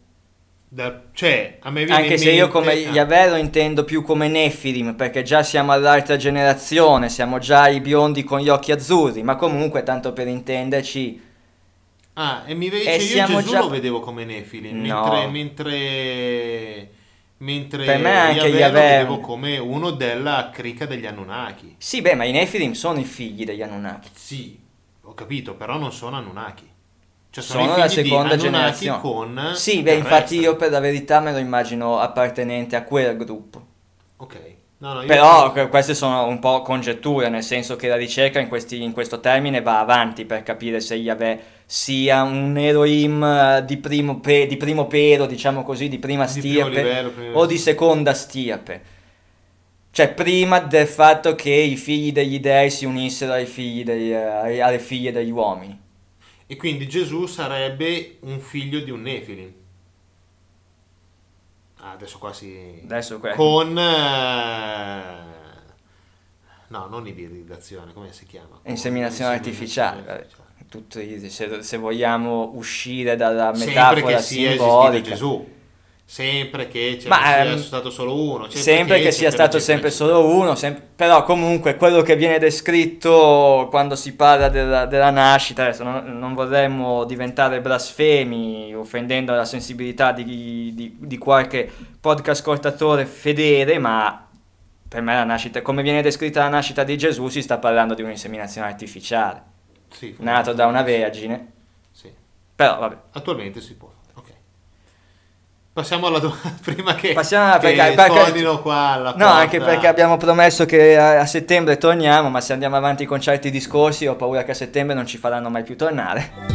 Da- cioè, a me viene Anche se io mente- come ah, Yahweh lo intendo più come Nefilim, perché già siamo all'altra generazione, siamo già i biondi con gli occhi azzurri, ma comunque tanto per intenderci, Ah, e mi E invece io siamo Gesù già- lo vedevo come Nefilim, No. mentre, mentre, mentre Per me anche Yahweh lo vedevo come uno della crica degli Anunnaki. sì beh, ma i Nefilim sono i figli degli Anunnaki. Sì, ho capito, però non sono Anunnaki. Cioè Sono i la seconda generazione. con Sì, beh, infatti io per la verità me lo immagino appartenente a quel gruppo. Ok. No, no, io- Però que- queste sono un po' congetture, nel senso che la ricerca in, questi- in questo termine va avanti per capire se Yahweh sia un Elohim eh, di primo, pe- di primo pero, diciamo così, di prima Di stirpe livello, primo- o di seconda stirpe. Cioè prima del fatto che i figli degli dei si unissero ai figli dei- eh, ai- alle figlie degli uomini. E quindi Gesù sarebbe un figlio di un Nefilim. Ah, adesso qua si... Adesso que- Con... eh, No, non ibridazione, come si chiama? Con Inseminazione artificiale. inseminazione Tutti, se, se vogliamo uscire dalla Sempre metafora che sia esistito simbolica. Gesù. Sempre che ce Ma, ne sia ehm, stato solo uno. Sempre che sia stato sempre solo uno, sem- però comunque quello che viene descritto quando si parla della, della nascita, adesso non, non vorremmo diventare blasfemi offendendo la sensibilità di, di- di qualche podcast ascoltatore fedele, ma per me la nascita, come viene descritta la nascita di Gesù, si sta parlando di un'inseminazione artificiale, Sì, nato da una vergine, Sì. però vabbè. Attualmente si può fare. Ok. Passiamo alla domanda prima che, Passiamo alla- che perché- perché- qua alla No, porta. anche perché abbiamo promesso che a, a settembre torniamo, ma se andiamo avanti con certi discorsi ho paura che a settembre non ci faranno mai più tornare.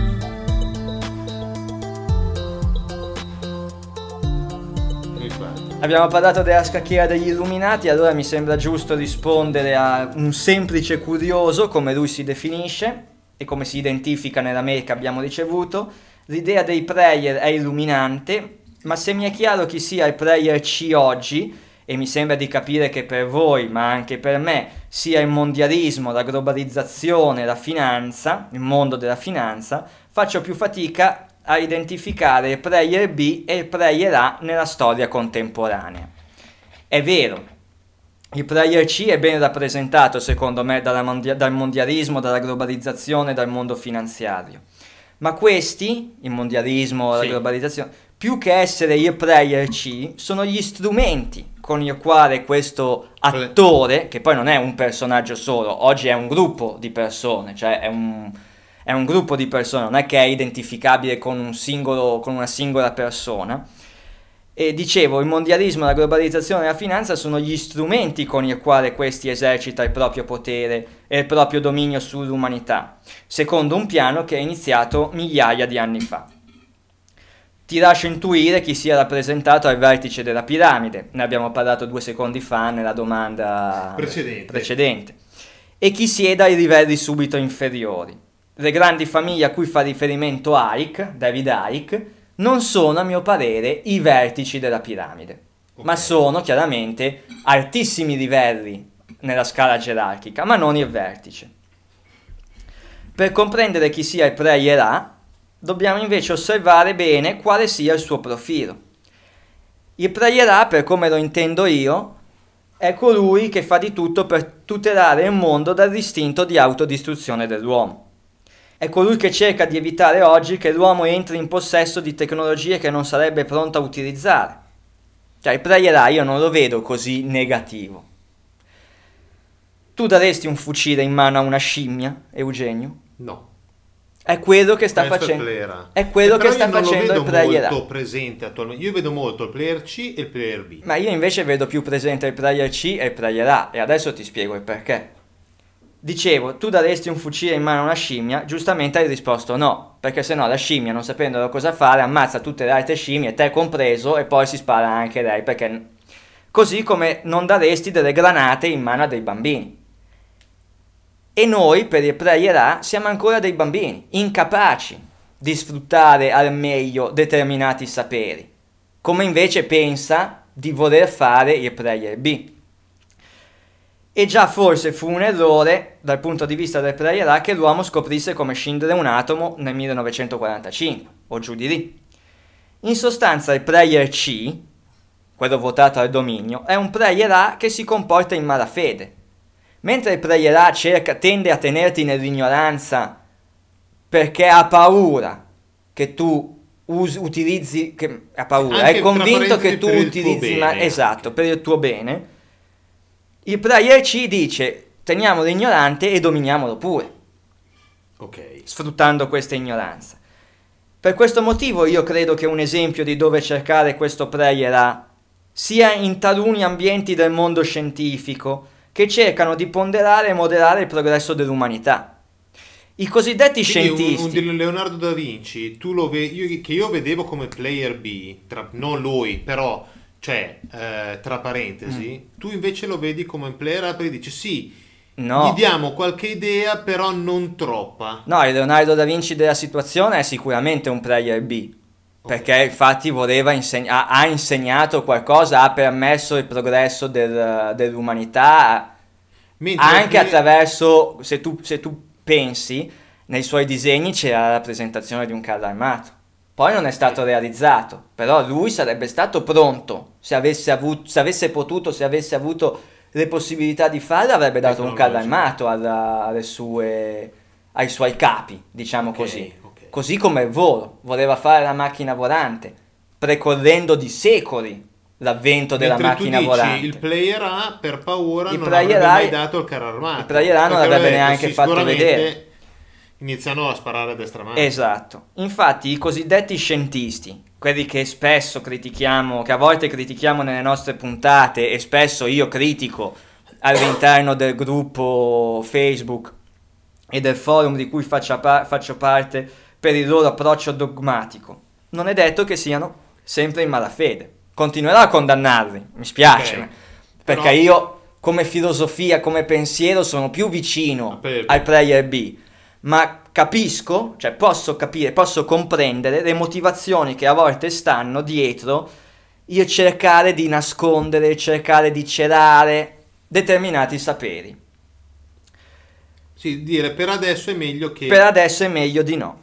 Abbiamo parlato della scacchiera degli illuminati, allora mi sembra giusto rispondere a un semplice curioso, come lui si definisce e come si identifica nella mail che abbiamo ricevuto. L'idea dei prayer è illuminante, ma se mi è chiaro chi sia il prayer C oggi, e mi sembra di capire che per voi, ma anche per me, sia il mondialismo, la globalizzazione, la finanza, il mondo della finanza, faccio più fatica a identificare il player B e il player A nella storia contemporanea. È vero, il player C è ben rappresentato secondo me mondia- dal mondialismo, dalla globalizzazione, dal mondo finanziario. Ma questi, il mondialismo, la Sì. globalizzazione, più che essere il player C, sono gli strumenti con il quale questo attore, che poi non è un personaggio solo, oggi è un gruppo di persone, cioè è un, è un gruppo di persone, non è che è identificabile con, un singolo, con una singola persona. E dicevo, il mondialismo, la globalizzazione e la finanza sono gli strumenti con i quali questi esercita il proprio potere e il proprio dominio sull'umanità, secondo un piano che è iniziato migliaia di anni fa. Ti lascio intuire chi sia rappresentato al vertice della piramide, ne abbiamo parlato due secondi fa nella domanda Precedente. precedente. e chi sieda ai livelli subito inferiori. Le grandi famiglie a cui fa riferimento Ike, David Icke, non sono a mio parere i vertici della piramide, ma Ok. sono chiaramente altissimi livelli nella scala gerarchica, ma non il vertice. Per comprendere chi sia il player A, dobbiamo invece osservare bene quale sia il suo profilo. Il player A, per come lo intendo io, è colui che fa di tutto per tutelare il mondo dal distinto di autodistruzione dell'uomo. È colui che cerca di evitare oggi che l'uomo entri in possesso di tecnologie che non sarebbe pronto a utilizzare. Cioè, il player A io non lo vedo così negativo. Tu daresti un fucile in mano a una scimmia, Eugenio? No. È quello che sta Questo è facendo. A. È quello Eh, che sta facendo il player A. molto presente attualmente. Io vedo molto il player C e il player B. Ma io invece vedo più presente il player C e il player A e adesso ti spiego il perché. Dicevo, tu daresti un fucile in mano a una scimmia, giustamente hai risposto no, perché sennò la scimmia, non sapendo cosa fare, ammazza tutte le altre scimmie, te compreso, e poi si spara anche lei, perché... Così come non daresti delle granate in mano a dei bambini. E noi, per il A, siamo ancora dei bambini, incapaci di sfruttare al meglio determinati saperi, come invece pensa di voler fare il player B. E già forse fu un errore dal punto di vista del player A che l'uomo scoprisse come scindere un atomo nel 1945 o giù di lì. In sostanza il player C, quello votato al dominio, è un player A che si comporta in malafede. Mentre il player A cerca, tende a tenerti nell'ignoranza perché ha paura che tu us- utilizzi, che ha paura, Anche è convinto che tu utilizzi, ma, esatto, per il tuo bene. Il player C dice teniamo l'ignorante e dominiamolo pure Ok. sfruttando questa ignoranza. Per questo motivo io credo che un esempio di dove cercare questo player A sia in taluni ambienti del mondo scientifico che cercano di ponderare e moderare il progresso dell'umanità. I cosiddetti Quindi un- scientisti... un, Leonardo da Vinci, tu lo ve- io- che io vedevo come player B, tra- non lui, però, cioè, eh, tra parentesi, Mm. tu invece lo vedi come un player A perché dici sì, No. gli diamo qualche idea, però non troppa. No, il Leonardo da Vinci della situazione è sicuramente un player B, perché infatti voleva inseg- ha, ha insegnato qualcosa, ha permesso il progresso del- dell'umanità, Mentre anche il- attraverso, se tu, se tu pensi, nei suoi disegni c'era la rappresentazione di un carro armato. Poi non è stato realizzato, però lui sarebbe stato pronto, se avesse, avuto, se avesse potuto, se avesse avuto le possibilità di farlo, avrebbe dato un carro armato alla- alle sue, ai suoi capi, diciamo Ok, così. ok. Così come il volo, voleva fare la macchina volante, precorrendo di secoli l'avvento della mentre tu macchina dici, volante. il player A per paura Il non avrebbe mai dato il carro armato. il player A non l'avrebbe avrebbe detto, neanche sì, fatto vedere. Iniziano a sparare a destra mano. Esatto. Infatti i cosiddetti scientisti, quelli che spesso critichiamo, che a volte critichiamo nelle nostre puntate e spesso io critico all'interno del gruppo Facebook e del forum di cui faccia pa- faccio parte per il loro approccio dogmatico, non è detto che siano sempre in malafede. Continuerò a condannarli, mi spiace, Ok. perché Però- io come filosofia, come pensiero sono più vicino al player B, ma capisco, cioè posso capire, posso comprendere le motivazioni che a volte stanno dietro il cercare di nascondere, cercare di celare determinati saperi. Sì, dire per adesso è meglio che... Per adesso è meglio di no.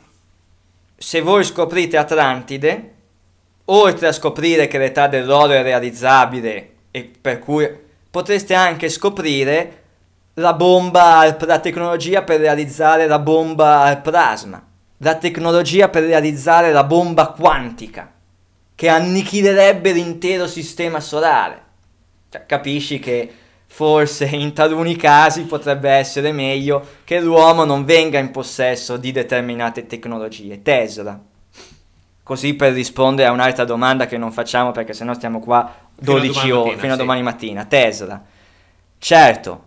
Se voi scoprite Atlantide, oltre a scoprire che l'età dell'oro è realizzabile e per cui potreste anche scoprire la bomba, al- la tecnologia per realizzare la bomba al plasma, la tecnologia per realizzare la bomba quantica, che annichilerebbe l'intero sistema solare. Cioè, capisci che forse in taluni casi potrebbe essere meglio che l'uomo non venga in possesso di determinate tecnologie. Tesla. Così per rispondere a un'altra domanda che non facciamo perché sennò stiamo qua Fino a 12 domani ore, mattina, fino a sì. domani mattina. Tesla. Certo,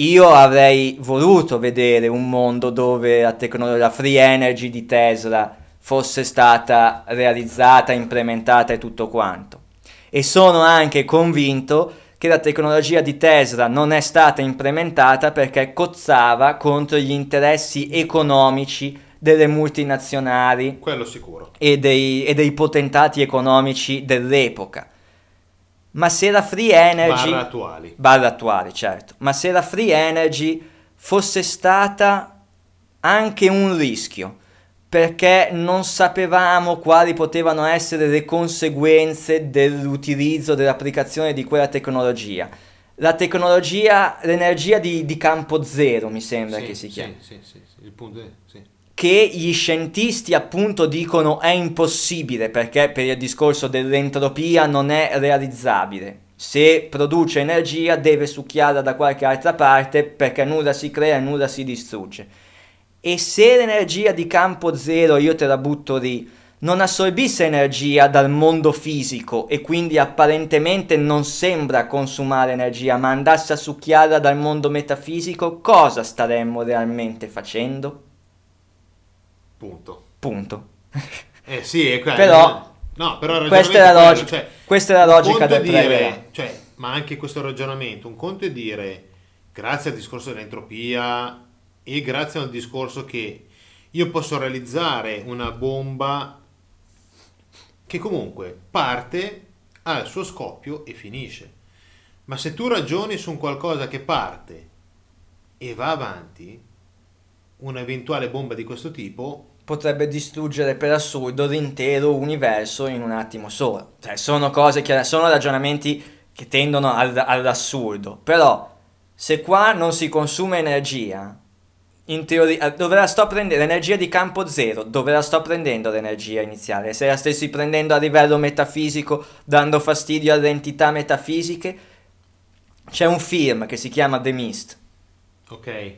io avrei voluto vedere un mondo dove la tecnologia la free energy di Tesla fosse stata realizzata, implementata e tutto quanto. E sono anche convinto che la tecnologia di Tesla non è stata implementata perché cozzava contro gli interessi economici delle multinazionali Quello sicuro. e dei, e dei potentati economici dell'epoca. Ma se la free energy Barra attuali. barra attuale, certo. Ma se la free energy fosse stata anche un rischio, perché non sapevamo quali potevano essere le conseguenze dell'utilizzo, dell'applicazione di quella tecnologia. La tecnologia, l'energia di, di campo zero, mi sembra Sì, che si sì, chiami Sì, sì, sì, il punto è... Sì. Che gli scientisti appunto dicono è impossibile perché per il discorso dell'entropia non è realizzabile. Se produce energia deve succhiarla da qualche altra parte perché nulla si crea e nulla si distrugge. E se l'energia di campo zero, io te la butto lì, non assorbisse energia dal mondo fisico e quindi apparentemente non sembra consumare energia, ma andasse a succhiarla dal mondo metafisico, cosa staremmo realmente facendo? Punto. Punto. Eh sì, è quello. Però- No, però Questa è la logica- quello, questa è la logica del dire, cioè, ma anche questo ragionamento, un conto è dire, grazie al discorso dell'entropia e grazie al discorso che io posso realizzare una bomba che comunque parte, ha il suo scoppio e finisce. Ma se tu ragioni su un qualcosa che parte e va avanti, un'eventuale bomba di questo tipo potrebbe distruggere per assurdo l'intero universo in un attimo solo. Cioè, sono cose che sono ragionamenti che tendono al- all'assurdo. Però, se qua non si consuma energia, in teoria, dove la sto prendendo? L'energia di campo zero, dove la sto prendendo l'energia iniziale? Se la stessi prendendo a livello metafisico, dando fastidio alle entità metafisiche? C'è un film che si chiama The Mist. Ok.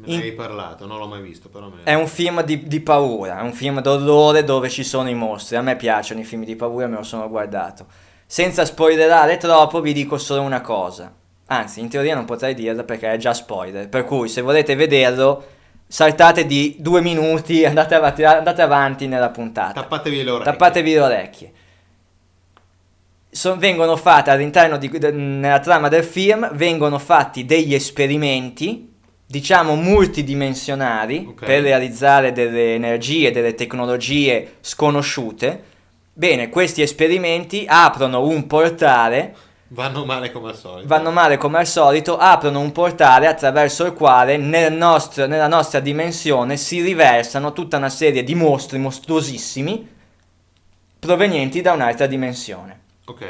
Me ne In- parlato, non l'ho mai visto, però me ne È un film di, di paura, è un film d'orrore dove ci sono i mostri. A me piacciono i film di paura, me lo sono guardato. Senza spoilerare troppo, vi dico solo una cosa. Anzi, in teoria non potrei dirla perché è già spoiler. Per cui, se volete vederlo, saltate di due minuti, andate avanti, andate avanti nella puntata. Tappatevi le orecchie. Tappatevi le orecchie. So- vengono fatte all'interno di, de- nella trama del film, vengono fatti degli esperimenti, diciamo multidimensionali, Ok. per realizzare delle energie, delle tecnologie sconosciute. Bene, questi esperimenti aprono un portale Vanno male come al solito. vanno male come al solito, aprono un portale attraverso il quale nel nostro- nella nostra dimensione si riversano tutta una serie di mostri mostruosissimi provenienti da un'altra dimensione. Ok.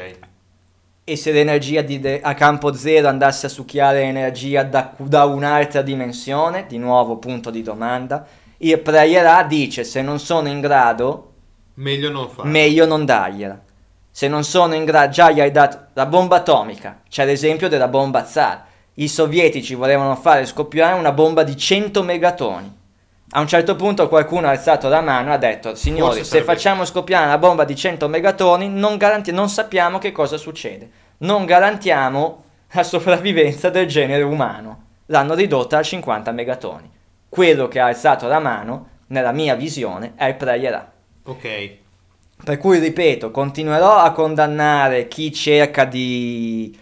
E se l'energia de- a campo zero andasse a succhiare energia da, da un'altra dimensione, di nuovo punto di domanda, il Prayerà dice se non sono in grado Meglio non farlo. meglio non dargliela. Se non sono in grado, già gli hai dato la bomba atomica, c'è l'esempio della bomba zar. I sovietici volevano fare scoppiare una bomba di 100 megatoni. A un certo punto qualcuno ha alzato la mano e ha detto, signori, se facciamo scoppiare una bomba di 100 megatoni non, garanti- non sappiamo che cosa succede. Non garantiamo la sopravvivenza del genere umano. L'hanno ridotta a 50 megatoni. Quello che ha alzato la mano, nella mia visione, è il Prayerà. Ok. Per cui ripeto, continuerò a condannare chi cerca di,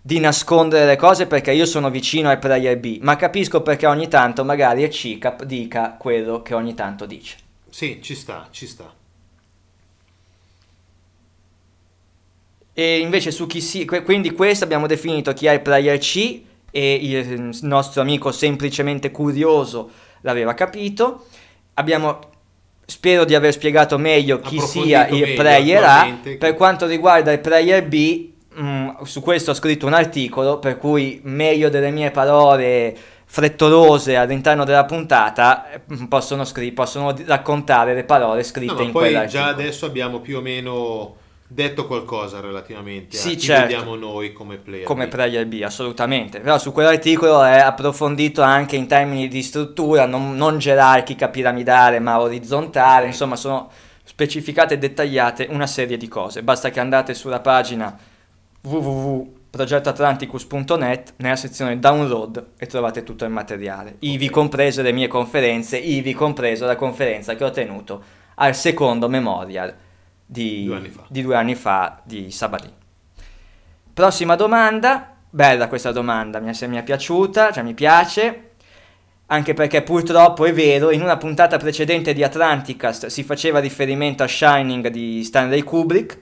di nascondere le cose perché io sono vicino al player B, ma capisco perché ogni tanto magari il CICAP dica quello che ogni tanto dice. Sì, ci sta, ci sta. E invece su chi si... Quindi questo abbiamo definito chi è il player C e il nostro amico semplicemente curioso l'aveva capito. Abbiamo... Spero di aver spiegato meglio chi sia il meglio, player A. Per quanto riguarda il player B, mm, su questo ho scritto un articolo, per cui meglio delle mie parole frettolose all'interno della puntata eh, possono, scri- possono raccontare le parole scritte No, in poi quell'articolo. già adesso abbiamo più o meno detto qualcosa relativamente Sì, a chi certo. vediamo noi come player. come B. player B, assolutamente. Però su quell'articolo è approfondito anche in termini di struttura, non, non gerarchica, piramidale, ma orizzontale. Insomma, sono specificate e dettagliate una serie di cose. Basta che andate sulla pagina www.progettoatlanticus.net nella sezione download e trovate tutto il materiale, ivi Ok. comprese le mie conferenze, ivi compresa la conferenza che ho tenuto al secondo memorial di Due anni fa. di due anni fa di Sabadin. Prossima domanda, bella questa domanda, mi è, mi è piaciuta, cioè mi piace, anche perché purtroppo è vero, in una puntata precedente di Atlanticast si faceva riferimento a Shining di Stanley Kubrick,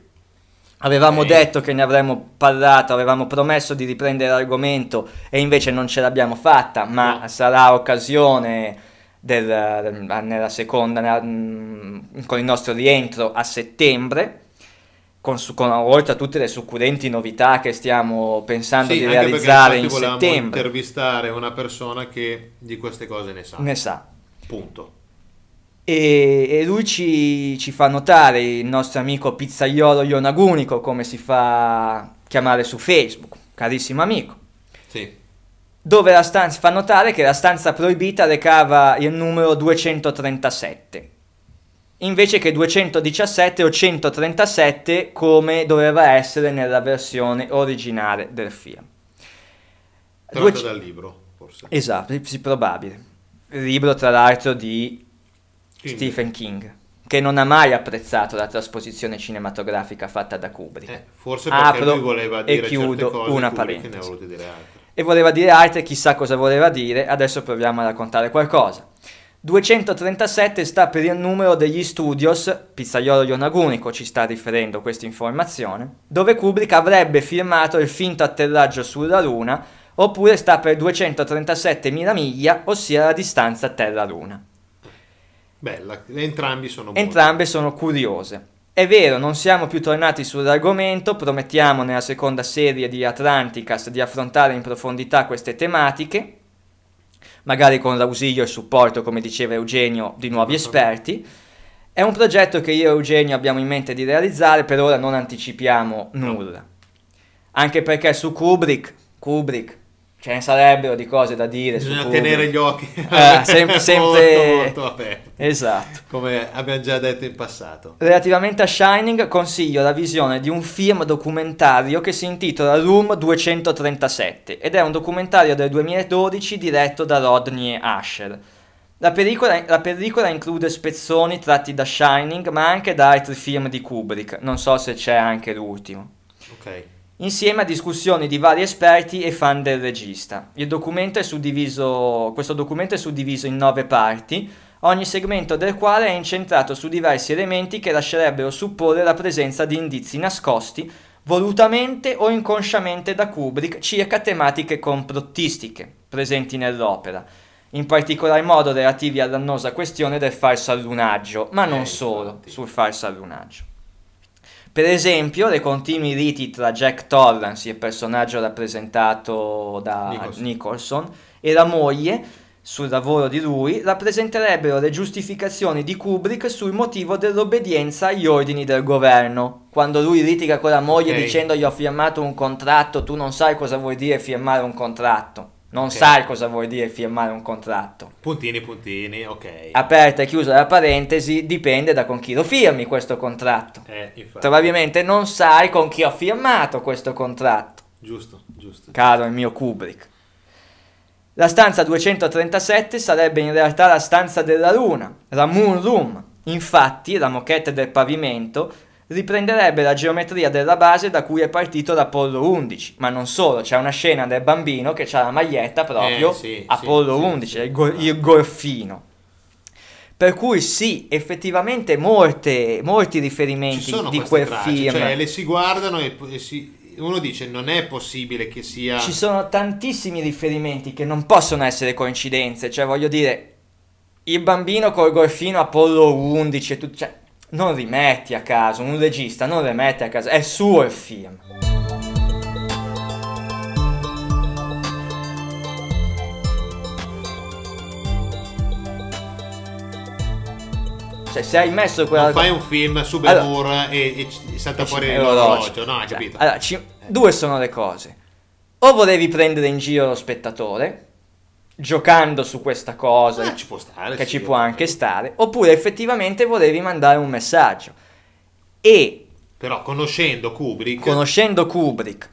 avevamo Ok. detto che ne avremmo parlato, avevamo promesso di riprendere l'argomento e invece non ce l'abbiamo fatta, ma No. sarà occasione del- nella seconda, nella- mm, con il nostro rientro a settembre, con, su- con- oltre a tutte le succudenti novità che stiamo pensando Sì, di realizzare in settembre. intervistare una persona che di queste cose ne sa. Ne sa. Punto. E, e lui ci, ci fa notare, il nostro amico pizzaiolo Ionagunico, come si fa chiamare su Facebook, carissimo amico, Sì. Dove la stanza, fa notare che la stanza proibita recava il numero 237, invece che 217 o 137 come doveva essere nella versione originale del film. Tratto Due- dal libro, forse. Esatto, sì, probabile. Libro tra l'altro di Quindi, Stephen King, che non ha mai apprezzato la trasposizione cinematografica fatta da Kubrick. eh, forse perché Apro lui voleva e dire chiudo certe cose una Kubrick ha parentesi. E voleva dire altre, chissà cosa voleva dire, adesso proviamo a raccontare qualcosa. 237 sta per il numero degli studios, Pizzaiolo Ionagunico ci sta riferendo questa informazione, dove Kubrick avrebbe filmato il finto atterraggio sulla Luna oppure sta per 237.000 miglia, ossia la distanza Terra-Luna. Bella, entrambi sono. Entrambe sono curiose. È vero, non siamo più tornati sull'argomento, promettiamo nella seconda serie di Atlanticast di affrontare in profondità queste tematiche, magari con l'ausilio e il supporto, come diceva Eugenio, di nuovi esperti. È un progetto che io e Eugenio abbiamo in mente di realizzare, per ora non anticipiamo nulla. Anche perché su Kubrick, Kubrick, ce ne sarebbero di cose da dire. Bisogna tenere gli occhi Eh, sempre, sempre... molto, molto aperti, Esatto. come abbiamo già detto in passato. Relativamente a Shining, consiglio la visione di un film documentario che si intitola Room 237 ed è un documentario del 2012 diretto da Rodney Asher. La pellicola, la pellicola include spezzoni tratti da Shining, ma anche da altri film di Kubrick, non so se c'è anche l'ultimo. Ok. Insieme a discussioni di vari esperti e fan del regista. Il documento è suddiviso, questo documento è suddiviso in nove parti, ogni segmento del quale è incentrato su diversi elementi che lascerebbero supporre la presenza di indizi nascosti, volutamente o inconsciamente da Kubrick, circa tematiche complottistiche presenti nell'opera, in particolar modo relativi all'annosa questione del falso allunaggio, ma non Eh, solo sul falso allunaggio. Per esempio, le continui liti tra Jack Torrance, il personaggio rappresentato da Nicholson. Nicholson, e la moglie sul lavoro di lui rappresenterebbero le giustificazioni di Kubrick sul motivo dell'obbedienza agli ordini del governo. Quando lui litiga con la moglie Ok. dicendo gli ho firmato un contratto, tu non sai cosa vuol dire firmare un contratto. Non Ok. sai cosa vuol dire firmare un contratto. Puntini, puntini, ok. Aperta e chiusa la parentesi, dipende da con chi lo firmi questo contratto. Eh, infatti. Probabilmente non sai con chi ho firmato questo contratto, Giusto, giusto. caro il mio Kubrick. La stanza 237 sarebbe in realtà la stanza della luna, la Moon Room. Infatti, la moquette del pavimento riprenderebbe la geometria della base da cui è partito l'Apollo 11, ma non solo, c'è una scena del bambino che ha la maglietta proprio Eh, sì, Apollo sì, sì, 11, sì. il, go- il gorfino. Per cui sì, effettivamente molte- molti riferimenti di quel tracce, film. cioè le si guardano e, e si- uno dice non è possibile che sia... Ci sono tantissimi riferimenti che non possono essere coincidenze, cioè voglio dire, il bambino col golfino Apollo 11 e tutto, cioè, non rimetti a caso, un regista non rimette a caso, è suo il film. Cioè, se hai messo quella... Non fai un film su Allora- Ben e, e ci- salta fuori È l'orologio, no, hai capito? allora, ci- due sono le cose. O volevi prendere in giro lo spettatore, giocando su questa cosa, Eh, ci può stare, che sì, ci può ok. anche stare, oppure effettivamente volevi mandare un messaggio. E Però conoscendo Kubrick... conoscendo Kubrick,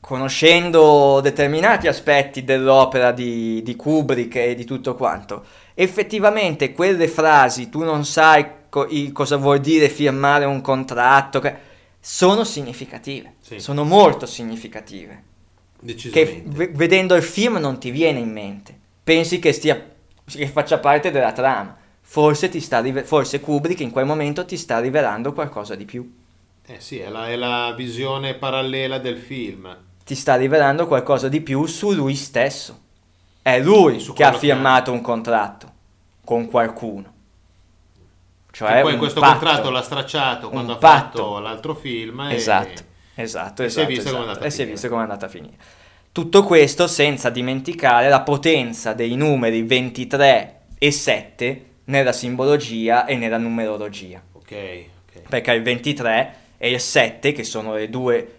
conoscendo determinati aspetti dell'opera di, di Kubrick e di tutto quanto, effettivamente quelle frasi, tu non sai co- cosa vuol dire firmare un contratto, che- sono significative, Sì. sono molto significative, che v- vedendo il film non ti viene in mente, pensi che, stia, che faccia parte della trama. Forse, ti sta rive- forse Kubrick in quel momento ti sta rivelando qualcosa di più. Eh sì, è la, è la visione parallela del film. ti sta rivelando qualcosa di più su lui stesso. È lui Su che ha quello che firmato un contratto con qualcuno. Cioè Che poi questo patto. contratto l'ha stracciato quando ha fatto l'altro film. e- Esatto, esatto, e si è esatto, visto come è esatto. andata a finire. come è andata a finire. Tutto questo senza dimenticare la potenza dei numeri 23 e 7 nella simbologia e nella numerologia. Ok, ok. perché il 23 e il 7, che sono le due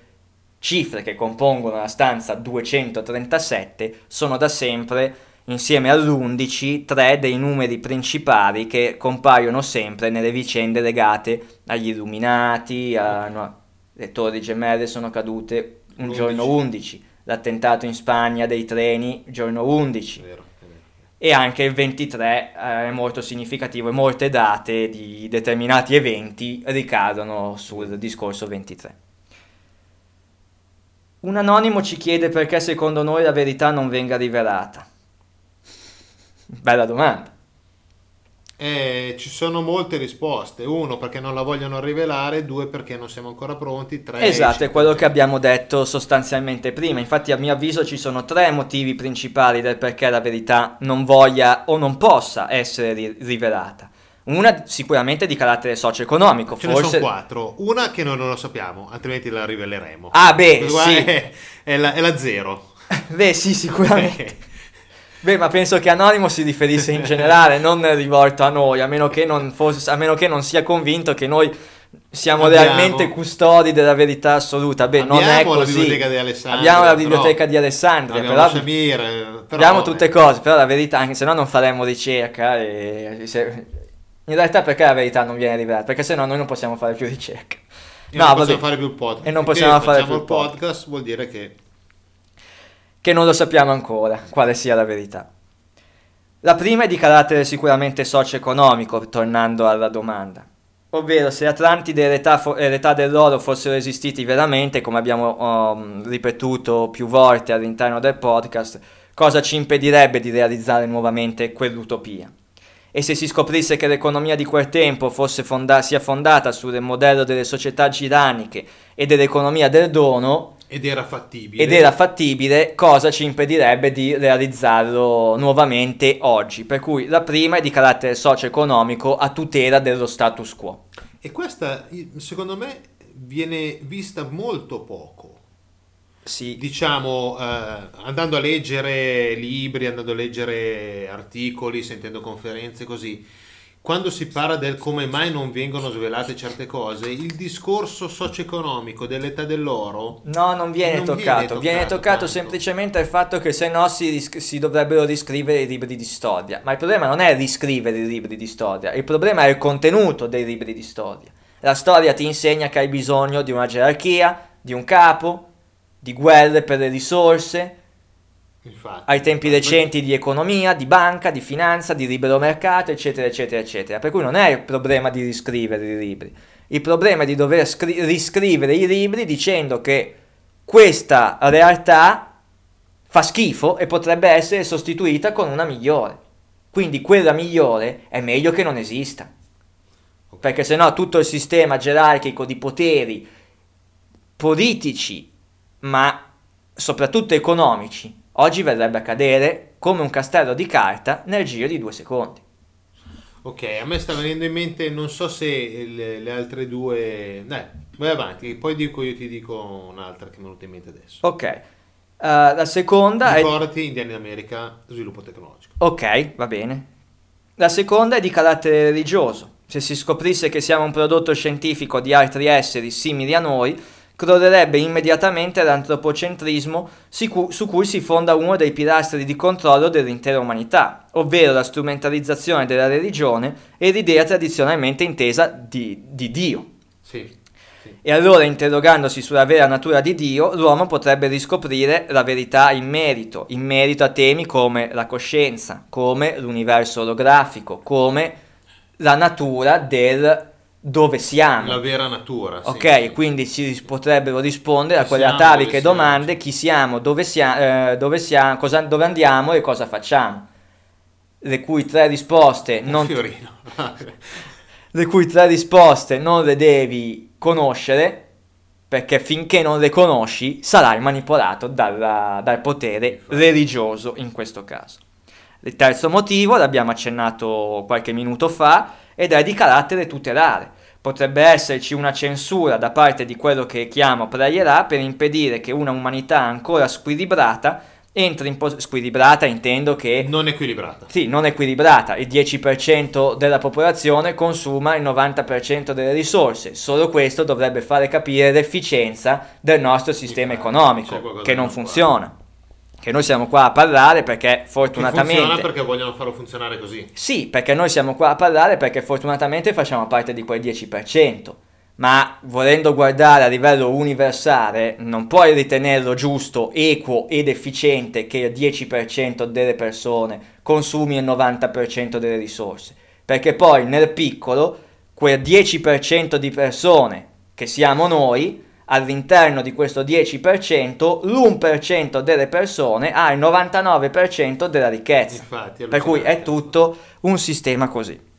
cifre che compongono la stanza 237, sono da sempre, insieme all'11, tre dei numeri principali che compaiono sempre nelle vicende legate agli illuminati, a, no, le torri gemelle sono cadute un L'11. giorno 11, l'attentato in Spagna dei treni, giorno 11 È vero, è vero. e anche il 23 eh, è molto significativo e molte date di determinati eventi ricadono sul discorso 23. Un anonimo ci chiede perché secondo noi la verità non venga rivelata. Bella domanda. Eh, ci sono molte risposte. Uno, perché non la vogliono rivelare. Due, perché non siamo ancora pronti. Tre, Esatto, è quello che abbiamo detto sostanzialmente prima. Infatti, a mio avviso, ci sono tre motivi principali del perché la verità non voglia o non possa essere ri- rivelata. Una sicuramente di carattere socio-economico, Ce ne forse. sono quattro. Una che noi non lo sappiamo, altrimenti la riveleremo. Ah, beh, sì. È, è la, è la zero. Beh, sì, sicuramente. Beh, ma penso che anonimo si riferisse in generale, non rivolto a noi, a meno che non, fosse, a meno che non sia convinto che noi siamo Abbiamo- realmente custodi della verità assoluta. Beh, non è Abbiamo la così. biblioteca di Alessandria, Abbiamo la però- biblioteca di Alessandria, Abbiamo però Shamir, eh, però, abbiamo tutte eh, cose, però la verità, anche se no non faremmo ricerca. E, se- in realtà perché la verità non viene rivelata? Perché se no noi non possiamo fare più ricerca. E No, non vabbè. possiamo fare più podcast. E non possiamo fare più il podcast. Vuol dire che che non lo sappiamo ancora quale sia la verità. La prima è di carattere sicuramente socio-economico, tornando alla domanda. Ovvero, se Atlantide e l'età, fo- e l'età dell'oro fossero esistiti veramente, come abbiamo um, ripetuto più volte all'interno del podcast, cosa ci impedirebbe di realizzare nuovamente quell'utopia? E se si scoprisse che l'economia di quel tempo fonda- sia fondata sul modello delle società giraniche e dell'economia del dono, ed era fattibile. ed era fattibile, cosa ci impedirebbe di realizzarlo nuovamente oggi. Per cui la prima è di carattere socio-economico a tutela dello status quo. E questa, secondo me, viene vista molto poco. Sì, Diciamo, eh, andando a leggere libri, andando a leggere articoli, sentendo conferenze così, quando si parla del come mai non vengono svelate certe cose, il discorso socio-economico dell'età dell'oro no, non viene Non toccato. viene Viene toccato toccato tanto. semplicemente il fatto che se no si, ris- si dovrebbero riscrivere i libri di storia. Ma il problema non è riscrivere i libri di storia, il problema è il contenuto dei libri di storia. La storia ti insegna che hai bisogno di una gerarchia, di un capo, di guerre per le risorse, infatti, ai tempi recenti di economia, di banca, di finanza, di libero mercato, eccetera, eccetera, eccetera. Per cui non è il problema di riscrivere i libri, il problema è di dover scri- riscrivere i libri dicendo che questa realtà fa schifo e potrebbe essere sostituita con una migliore. Quindi quella migliore è meglio che non esista. Perché sennò tutto il sistema gerarchico di poteri politici, ma soprattutto economici, oggi verrebbe a cadere come un castello di carta nel giro di due secondi. Ok, a me sta venendo in mente, non so se le, le altre due... Dai, vai avanti, poi dico io ti dico un'altra che mi è venuta in mente adesso. Ok, eh, la seconda è... Ricordati, Indiani America, sviluppo tecnologico. Ok, va bene. La seconda è di carattere religioso. Se si scoprisse che siamo un prodotto scientifico di altri esseri simili a noi, crollerebbe immediatamente l'antropocentrismo su cui, su cui si fonda uno dei pilastri di controllo dell'intera umanità, ovvero la strumentalizzazione della religione e l'idea tradizionalmente intesa di, di Dio. Sì, sì. E allora, interrogandosi sulla vera natura di Dio, l'uomo potrebbe riscoprire la verità in merito, in merito a temi come la coscienza, come l'universo olografico, come la natura del dove siamo. La vera natura. sì, Ok, sì. quindi ci potrebbero rispondere a Chi quelle siamo, ataviche siamo, domande: sì. chi siamo, dove siamo, dove, siamo cosa- dove andiamo e cosa facciamo. Le cui tre risposte Un non fiorino. le cui tre risposte non le devi conoscere, perché finché non le conosci sarai manipolato dalla- dal potere religioso in questo caso. Il terzo motivo, l'abbiamo accennato qualche minuto fa, ed è di carattere tutelare. Potrebbe esserci una censura da parte di quello che chiamo playerà per impedire che una umanità ancora squilibrata entri in pos- squilibrata intendo che non equilibrata. sì, non equilibrata, il 10% della popolazione consuma il 90% delle risorse, solo questo dovrebbe fare capire l'efficienza del nostro sistema economico, che non funziona. Che noi siamo qua a parlare perché Che funziona fortunatamente... perché vogliono farlo funzionare così. Sì, perché noi siamo qua a parlare perché fortunatamente facciamo parte di quel 10%, ma volendo guardare a livello universale non puoi ritenerlo giusto, equo ed efficiente che il 10% delle persone consumi il 90% delle risorse, perché poi nel piccolo quel 10% di persone che siamo noi all'interno di questo 10%, l'1% delle persone ha il 99% della ricchezza. Infatti, è per cui è tutto un sistema così.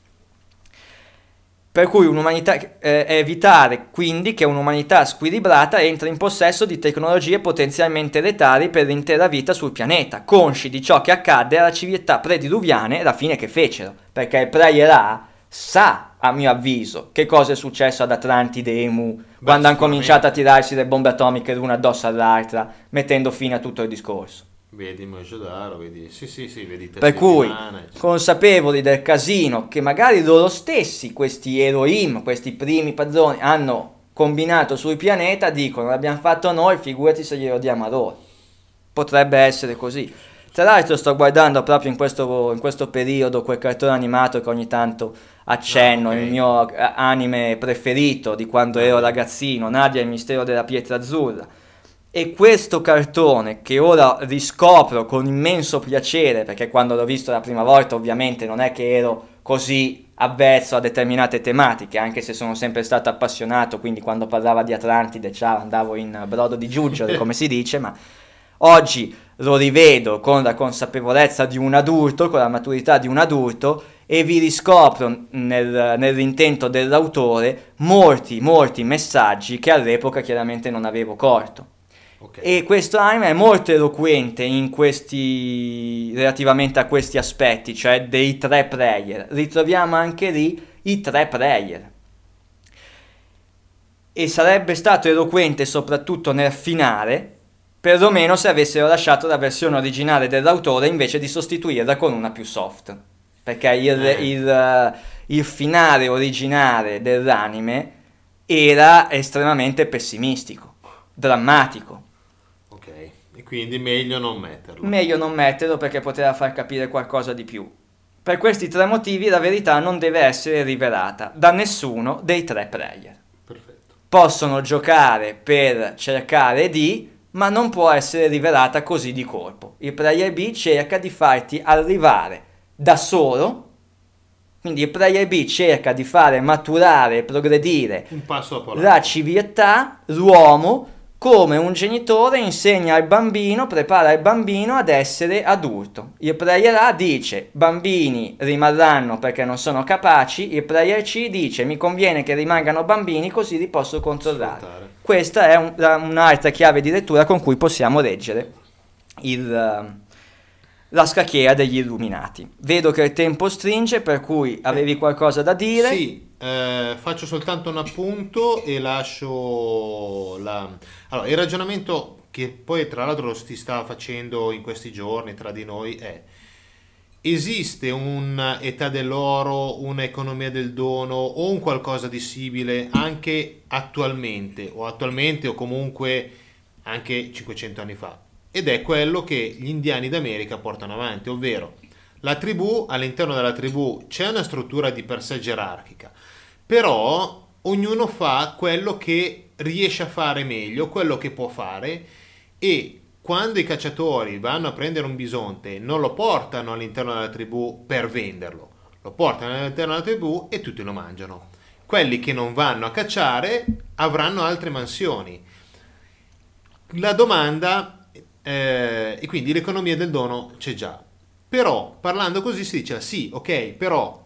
Per cui un'umanità, eh, evitare quindi che un'umanità squilibrata entri in possesso di tecnologie potenzialmente letali per l'intera vita sul pianeta, consci di ciò che accadde alla civiltà prediluviane e la fine che fecero. Perché il player A sa, a mio avviso, che cosa è successo ad Atlantide e Emu quando hanno cominciato a tirarsi le bombe atomiche l'una addosso all'altra, mettendo fine a tutto il discorso. Vedi Mojodaro, vedi... Sì, sì, sì, vedi... Per cui, consapevoli del casino che magari loro stessi, questi Elohim, questi primi padroni, hanno combinato sul pianeta, dicono l'abbiamo fatto noi, figurati se glielo diamo a loro. Potrebbe essere così. Tra l'altro sto guardando proprio in questo, in questo periodo quel cartone animato che ogni tanto accenno, ah, okay. il mio eh, anime preferito di quando ero ragazzino, Nadia e il mistero della pietra azzurra e questo cartone che ora riscopro con immenso piacere, perché quando l'ho visto la prima volta ovviamente non è che ero così avverso a determinate tematiche, anche se sono sempre stato appassionato, quindi quando parlava di Atlantide ciao, andavo in brodo di giuggiole, come si dice, ma oggi lo rivedo con la consapevolezza di un adulto, con la maturità di un adulto e vi riscopro nel, nell'intento dell'autore molti, molti messaggi che all'epoca chiaramente non avevo corto. Okay. E questo anime è molto eloquente in questi, relativamente a questi aspetti, cioè dei tre player. Ritroviamo anche lì i tre player. E sarebbe stato eloquente soprattutto nel finale, perlomeno se avessero lasciato la versione originale dell'autore invece di sostituirla con una più soft. Perché il, eh. il, il finale originale dell'anime era estremamente pessimistico, drammatico e quindi meglio non metterlo. Meglio non metterlo perché poteva far capire qualcosa di più. Per questi tre motivi la verità non deve essere rivelata da nessuno dei tre player. Perfetto. Possono giocare per cercare di, ma non può essere rivelata così di colpo. Il player B cerca di farti arrivare da solo quindi il player B cerca di fare maturare e progredire la civiltà, l'uomo, come un genitore insegna al bambino, prepara il bambino ad essere adulto. Il player A dice bambini rimarranno perché non sono capaci, il player C dice mi conviene che rimangano bambini così li posso controllare. Sfruttare. Questa è un, un'altra chiave di lettura con cui possiamo leggere il, la scacchiera degli illuminati. Vedo che il tempo stringe per cui avevi qualcosa da dire. Sì, eh, faccio soltanto un appunto e lascio la... Allora, il ragionamento che poi tra l'altro si sta facendo in questi giorni tra di noi è esiste un'età dell'oro, un'economia del dono o un qualcosa di simile anche attualmente o attualmente o comunque anche 500 anni fa? Ed è quello che gli indiani d'America portano avanti, ovvero la tribù, all'interno della tribù c'è una struttura di per sé gerarchica, però ognuno fa quello che riesce a fare meglio, quello che può fare e quando i cacciatori vanno a prendere un bisonte non lo portano all'interno della tribù per venderlo, lo portano all'interno della tribù e tutti lo mangiano. Quelli che non vanno a cacciare avranno altre mansioni. La domanda, eh, e quindi l'economia del dono c'è già. Però parlando così si dice sì, ok, però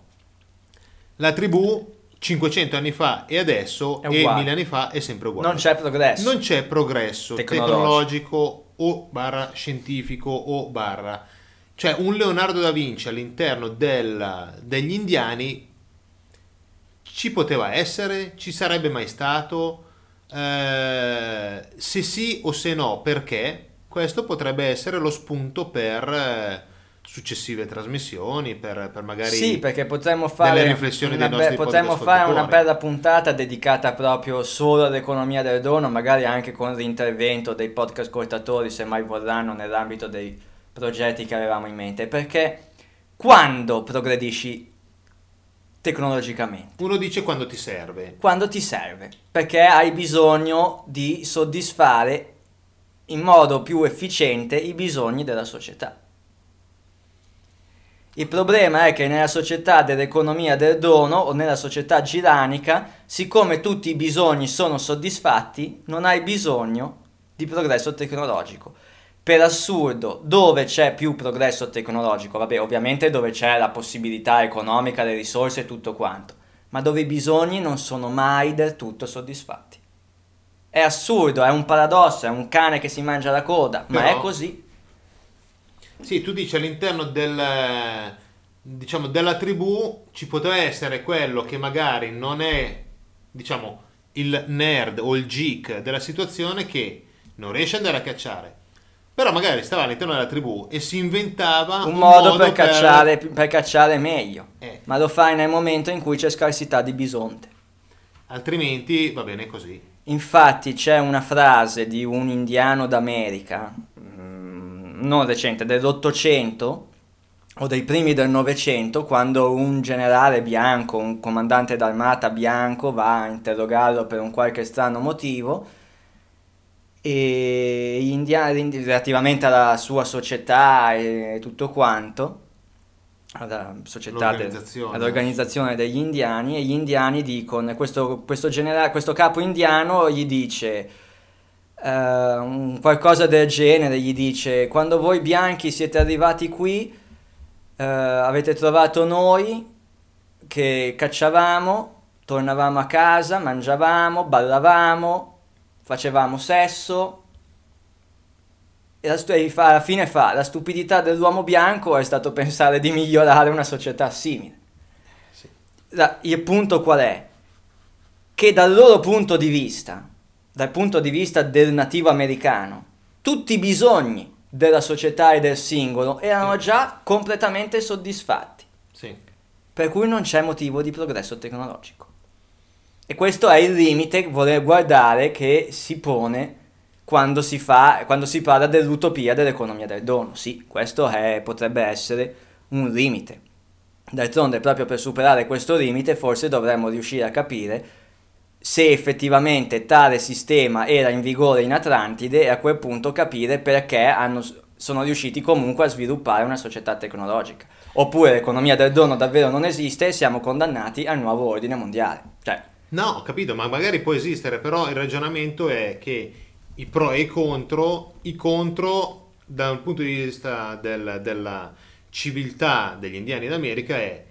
la tribù 500 anni fa e adesso e 1000 anni fa è sempre uguale. Non c'è progresso. Non c'è progresso tecnologico, tecnologico o barra scientifico o barra. Cioè un Leonardo da Vinci all'interno del, degli indiani ci poteva essere? Ci sarebbe mai stato? Eh, se sì o se no, perché? Questo potrebbe essere lo spunto per... Successive trasmissioni per, per magari sì perché potremmo fare riflessioni una, be- potremmo fare una bella puntata dedicata proprio solo all'economia del dono magari anche con l'intervento dei podcast ascoltatori se mai vorranno nell'ambito dei progetti che avevamo in mente. Perché quando progredisci tecnologicamente? Uno dice quando ti serve. Quando ti serve perché hai bisogno di soddisfare in modo più efficiente i bisogni della società il problema è che nella società dell'economia del dono o nella società giranica, siccome tutti i bisogni sono soddisfatti, non hai bisogno di progresso tecnologico. Per assurdo, dove c'è più progresso tecnologico? Vabbè, ovviamente dove c'è la possibilità economica, le risorse e tutto quanto. ma dove i bisogni non sono mai del tutto soddisfatti. È assurdo, è un paradosso, è un cane che si mangia la coda, ma Però- è così. Sì, tu dici all'interno del, diciamo, della tribù ci poteva essere quello che magari non è, diciamo, il nerd o il geek della situazione che non riesce ad andare a cacciare. Però magari stava all'interno della tribù e si inventava Un modo, per, cacciare, per cacciare meglio, Eh. ma lo fai nel momento in cui c'è scarsità di bisonte. Altrimenti va bene così. Infatti c'è una frase di un indiano d'America, non recente, dell'Ottocento o dei primi del Novecento, quando un generale bianco, un comandante d'armata bianco va a interrogarlo per un qualche strano motivo e gli indiani, relativamente alla sua società e tutto quanto, alla società del- L'organizzazione. all'organizzazione degli indiani e gli indiani dicono, questo, questo, generale, questo capo indiano gli dice un qualcosa del genere, gli dice quando voi bianchi siete arrivati qui eh, avete trovato noi che cacciavamo, tornavamo a casa, mangiavamo, ballavamo, facevamo sesso e alla fine fa la stupidità dell'uomo bianco è stato pensare di migliorare una società simile. Sì. La- il punto qual è? Che dal loro punto di vista, dal punto di vista del nativo americano, tutti i bisogni della società e del singolo erano già completamente soddisfatti, Sì. per cui non c'è motivo di progresso tecnologico. E questo è il limite voler guardare che si pone quando si, fa, quando si parla dell'utopia dell'economia del dono. Sì, questo è- potrebbe essere un limite. D'altronde, proprio per superare questo limite, forse dovremmo riuscire a capire se effettivamente tale sistema era in vigore in Atlantide e a quel punto capire perché hanno- sono riusciti comunque a sviluppare una società tecnologica. Oppure l'economia del dono davvero non esiste e siamo condannati al nuovo ordine mondiale. Cioè, No, ho capito, ma magari può esistere, però il ragionamento è che i pro e i contro, i contro dal punto di vista del- della civiltà degli indiani d'America è,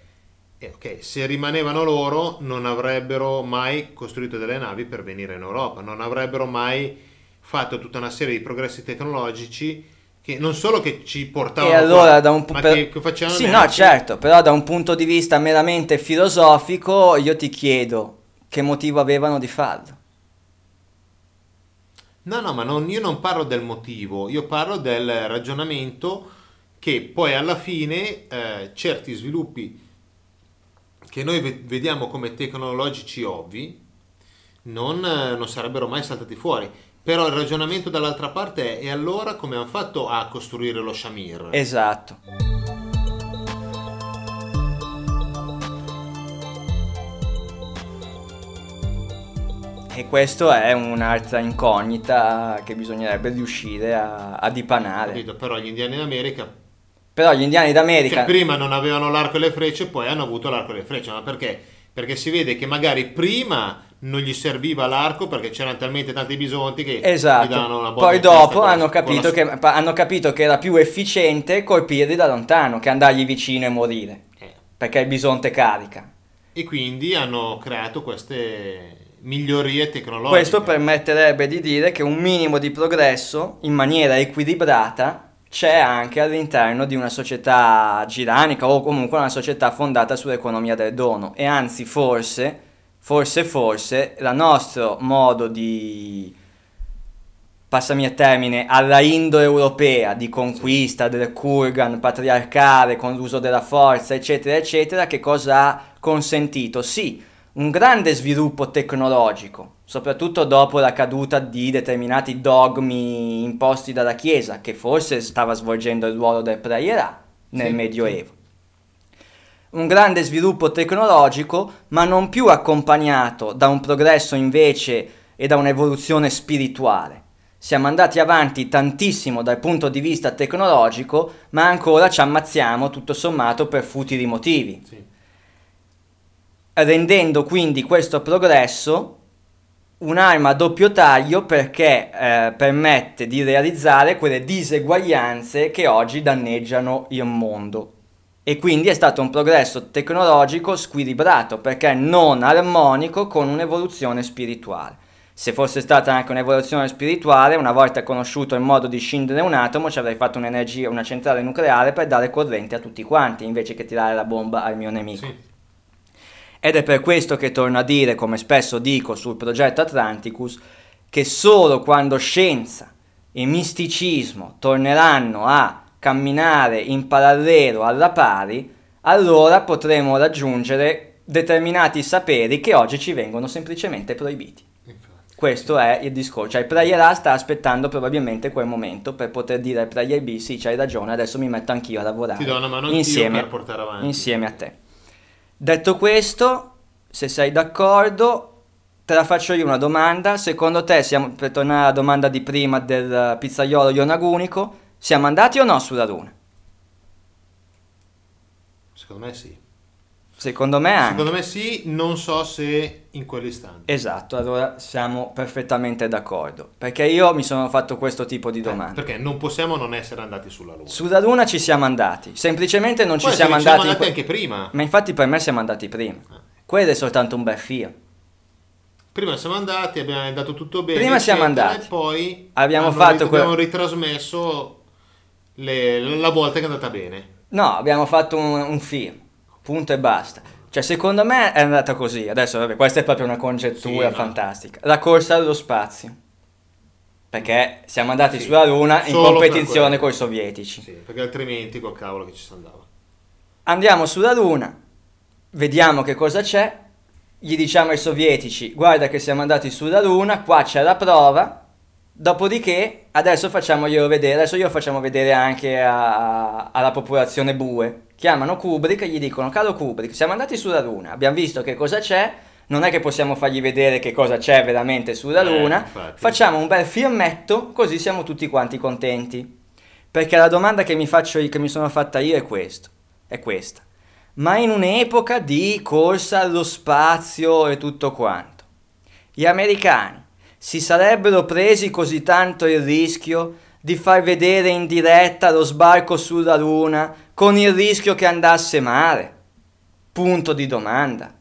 è, ok, se rimanevano loro non avrebbero mai costruito delle navi per venire in Europa, non avrebbero mai fatto tutta una serie di progressi tecnologici che non solo che ci portavano E allora qua, da un pu- ma per- che, che facevano Sì, no, certo, però da un punto di vista meramente filosofico io ti chiedo che motivo avevano di farlo. No, no, ma non- io non parlo del motivo, io parlo del ragionamento che poi alla fine eh, certi sviluppi che noi ve- vediamo come tecnologici ovvi non, non sarebbero mai saltati fuori. Però il ragionamento dall'altra parte è e allora come hanno fatto a costruire lo Shamir? Esatto. E questo è un'altra incognita che bisognerebbe riuscire a, a dipanare. Capito? Però gli indiani d'America Però gli indiani d'America... Cioè, prima non avevano l'arco e le frecce, poi hanno avuto l'arco e le frecce. Ma perché? Perché si vede che magari prima non gli serviva l'arco perché c'erano talmente tanti bisonti che gli davano Esatto, una poi dopo hanno capito, la- che, hanno capito che era più efficiente colpirli da lontano che andargli vicino e morire, Eh, perché il bisonte carica. E quindi hanno creato queste migliorie tecnologiche. Questo permetterebbe di dire che un minimo di progresso in maniera equilibrata c'è anche all'interno di una società giranica o comunque una società fondata sull'economia del dono e anzi forse, forse, forse, il nostro modo di, passami il termine, alla indoeuropea di conquista del Kurgan patriarcale con l'uso della forza, eccetera, eccetera, che cosa ha consentito? Sì, un grande sviluppo tecnologico, soprattutto dopo la caduta di determinati dogmi imposti dalla Chiesa, che forse stava svolgendo il ruolo del praierà nel Sì, Medioevo. Un grande sviluppo tecnologico, ma non più accompagnato da un progresso invece e da un'evoluzione spirituale. Siamo andati avanti tantissimo dal punto di vista tecnologico, ma ancora ci ammazziamo tutto sommato per futili motivi Sì. Rendendo quindi questo progresso un'arma a doppio taglio perché eh, permette di realizzare quelle diseguaglianze che oggi danneggiano il mondo. E quindi è stato un progresso tecnologico squilibrato perché non armonico con un'evoluzione spirituale. Se fosse stata anche un'evoluzione spirituale, una volta conosciuto il modo di scindere un atomo, ci avrei fatto un'energia, una centrale nucleare per dare corrente a tutti quanti, invece che tirare la bomba al mio nemico. Sì. Ed è per questo che torno a dire, come spesso dico sul progetto Atlanticus, che solo quando scienza e misticismo torneranno a camminare in parallelo alla pari, allora potremo raggiungere determinati saperi che oggi ci vengono semplicemente proibiti. Infatti. Questo è il discorso. Cioè, il Prayer A sta aspettando probabilmente quel momento per poter dire al Prayer B: Sì, c'hai ragione, adesso mi metto anch'io a lavorare. Ti do una mano insieme, per portare avanti. insieme a te. Detto questo, se sei d'accordo, te la faccio io una domanda. Secondo te, siamo, per tornare alla domanda di prima del pizzaiolo Ionagunico, siamo andati o no sulla Luna? Secondo me sì. Secondo me anche. Secondo me sì, non so se in quell'istante. Esatto, allora siamo perfettamente d'accordo. Perché io mi sono fatto questo tipo di domande. Perché non possiamo non essere andati sulla Luna. Sulla Luna ci siamo andati, semplicemente non ci Poi siamo ci andati. siamo in que- andati anche prima. Ma infatti per me siamo andati prima. Ah. Quello è soltanto un bel film. Prima siamo andati, abbiamo andato tutto bene. Prima siamo andati. E poi Abbiamo fatto ri- que- abbiamo ritrasmesso le- la volta che è andata bene. No, abbiamo fatto un, un film, punto e basta. Cioè, secondo me è andata così. Adesso, vabbè, questa è proprio una congettura Sì, no. fantastica. La corsa allo spazio. Perché siamo andati Sì, sulla Luna in solo per competizione con i sovietici. Sì, perché altrimenti col cavolo che ci si andava. Andiamo sulla Luna, vediamo che cosa c'è, gli diciamo ai sovietici, guarda che siamo andati sulla Luna, qua c'è la prova, dopodiché adesso facciamoglielo vedere, adesso glielo facciamo vedere anche a- alla popolazione bue. Chiamano Kubrick e gli dicono, caro Kubrick, siamo andati sulla Luna, abbiamo visto che cosa c'è, non è che possiamo fargli vedere che cosa c'è veramente sulla Eh, Luna, infatti. facciamo un bel filmetto, così siamo tutti quanti contenti. Perché la domanda che mi, faccio, che mi sono fatta io è, questo, è questa. Ma in un'epoca di corsa allo spazio e tutto quanto, gli americani si sarebbero presi così tanto il rischio di far vedere in diretta lo sbarco sulla Luna con il rischio che andasse male? Punto di domanda.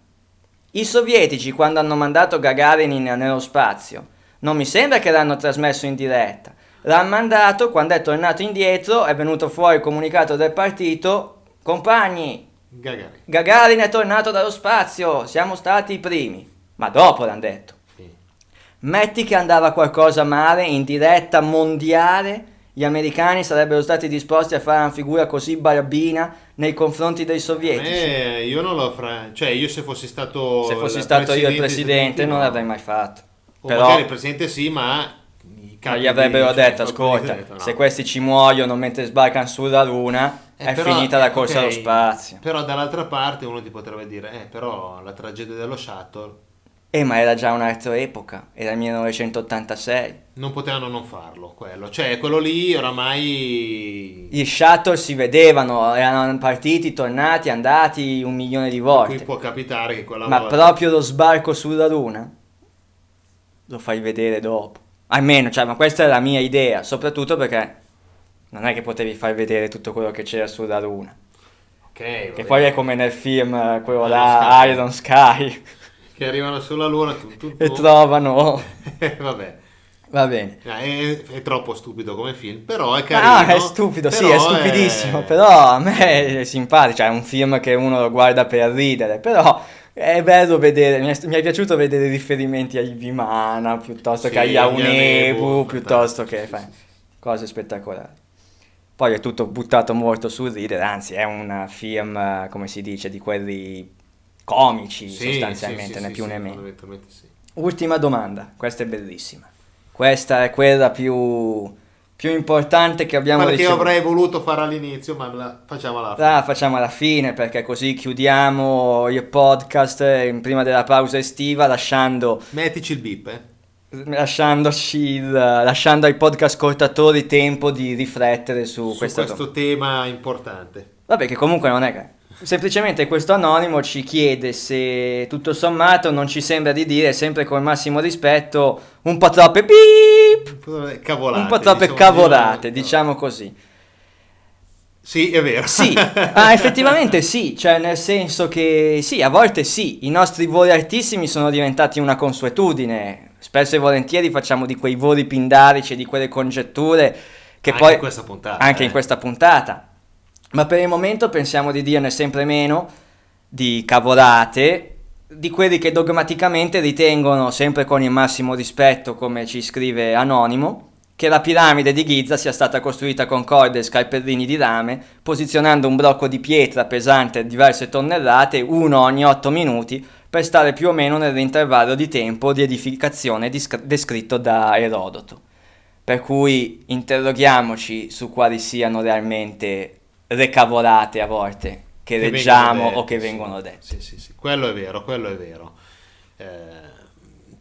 I sovietici quando hanno mandato Gagarin in- nello spazio, non mi sembra che l'hanno trasmesso in diretta. L'hanno mandato, quando è tornato indietro è venuto fuori il comunicato del partito, compagni, Gagari. Gagarin è tornato dallo spazio, siamo stati i primi. Ma dopo l'hanno detto. Metti che andava qualcosa male in diretta mondiale, gli americani sarebbero stati disposti a fare una figura così barbina nei confronti dei sovietici. Eh, io non lo farei. Cioè, io se fossi stato. Se fossi stato io il presidente non no. l'avrei mai fatto. O Però magari il presidente sì, ma. ma gli avrebbero detto, ascolta, detto, no. se questi ci muoiono mentre sbarcano sulla Luna, Eh, è però- finita la corsa ok, allo spazio. Però dall'altra parte uno ti potrebbe dire, eh, però la tragedia dello shuttle Eh, ma era già un'altra epoca, era il 1986. non potevano non farlo, quello. Cioè, quello lì oramai... Gli shuttle si vedevano, erano partiti, tornati, andati un milione di Qui volte. può capitare che quella Ma volta... proprio lo sbarco sulla Luna lo fai vedere dopo. Almeno, cioè, ma questa è la mia idea, soprattutto perché non è che potevi far vedere tutto quello che c'era sulla Luna. Ok, Che poi è come nel film, eh, quello là. Iron Sky, Che arrivano sulla luna, tu, tu, e tu. trovano... vabbè. Va bene. Eh, È, è troppo stupido come film, però è carino. Ah, è stupido, sì, è stupidissimo, però a me è simpatico, cioè è un film che uno lo guarda per ridere, però è bello vedere, mi è, mi è piaciuto vedere riferimenti agli Vimana piuttosto Sì, che agli Aunebu, piuttosto che fantastici, fai cose spettacolari. Poi è tutto buttato molto sul ridere, anzi è un film, eh, come si dice, di quelli comici Sì, sostanzialmente, sì, né sì, più né meno. Ultima domanda, questa è bellissima. Questa è quella più, più importante che abbiamo Quella che io ricevuto. avrei voluto fare all'inizio, ma la facciamo alla fine. Ah, facciamo alla fine perché così chiudiamo il podcast eh, prima della pausa estiva lasciando, Mettici il bip, eh. lasciandoci il- lasciando ai podcast ascoltatori tempo di riflettere su, Su questo tema importante. Vabbè che comunque non è che... Semplicemente questo anonimo ci chiede se tutto sommato non ci sembra di dire, sempre con il massimo rispetto, un po' troppe beep, Cavolate. un po' troppe diciamo, cavolate, diciamo così. Sì, è vero. Sì, ah, effettivamente sì, cioè nel senso che sì, a volte sì, i nostri voli altissimi sono diventati una consuetudine, spesso e volentieri facciamo di quei voli pindarici, di quelle congetture che Anche poi... in questa puntata, Anche eh. in questa puntata. Ma per il momento pensiamo di dirne sempre meno di cavolate, di quelli che dogmaticamente ritengono, sempre con il massimo rispetto, come ci scrive Anonimo, che la piramide di Giza sia stata costruita con corde e scalpellini di rame, posizionando un blocco di pietra pesante diverse tonnellate, uno ogni 8 minuti, per stare più o meno nell'intervallo di tempo di edificazione disc- descritto da Erodoto. Per cui interroghiamoci su quali siano realmente le cavolate a volte che, Che leggiamo o che vengono dette. Sì, sì, sì, quello è vero, quello è vero. Eh,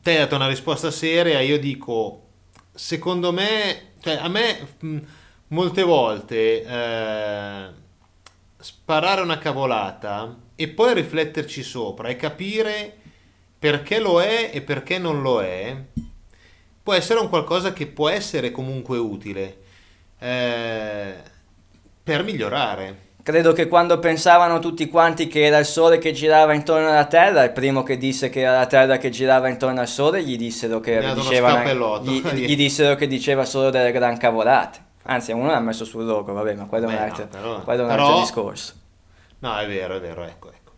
te dato una risposta seria, io dico, secondo me, cioè a me mh, molte volte eh, sparare una cavolata e poi rifletterci sopra e capire perché lo è e perché non lo è, può essere un qualcosa che può essere comunque utile eh, per migliorare. Credo che quando pensavano tutti quanti che era il Sole che girava intorno alla Terra, il primo che disse che era la Terra che girava intorno al Sole, gli dissero che, Mi ha dato uno diceva, scappellotto. gli, gli dissero che diceva solo delle gran cavolate. Anzi, uno l'ha messo sul logo, vabbè, ma quello è un no, altro, però- quello è un però- altro discorso. No, è vero, è vero, ecco, ecco.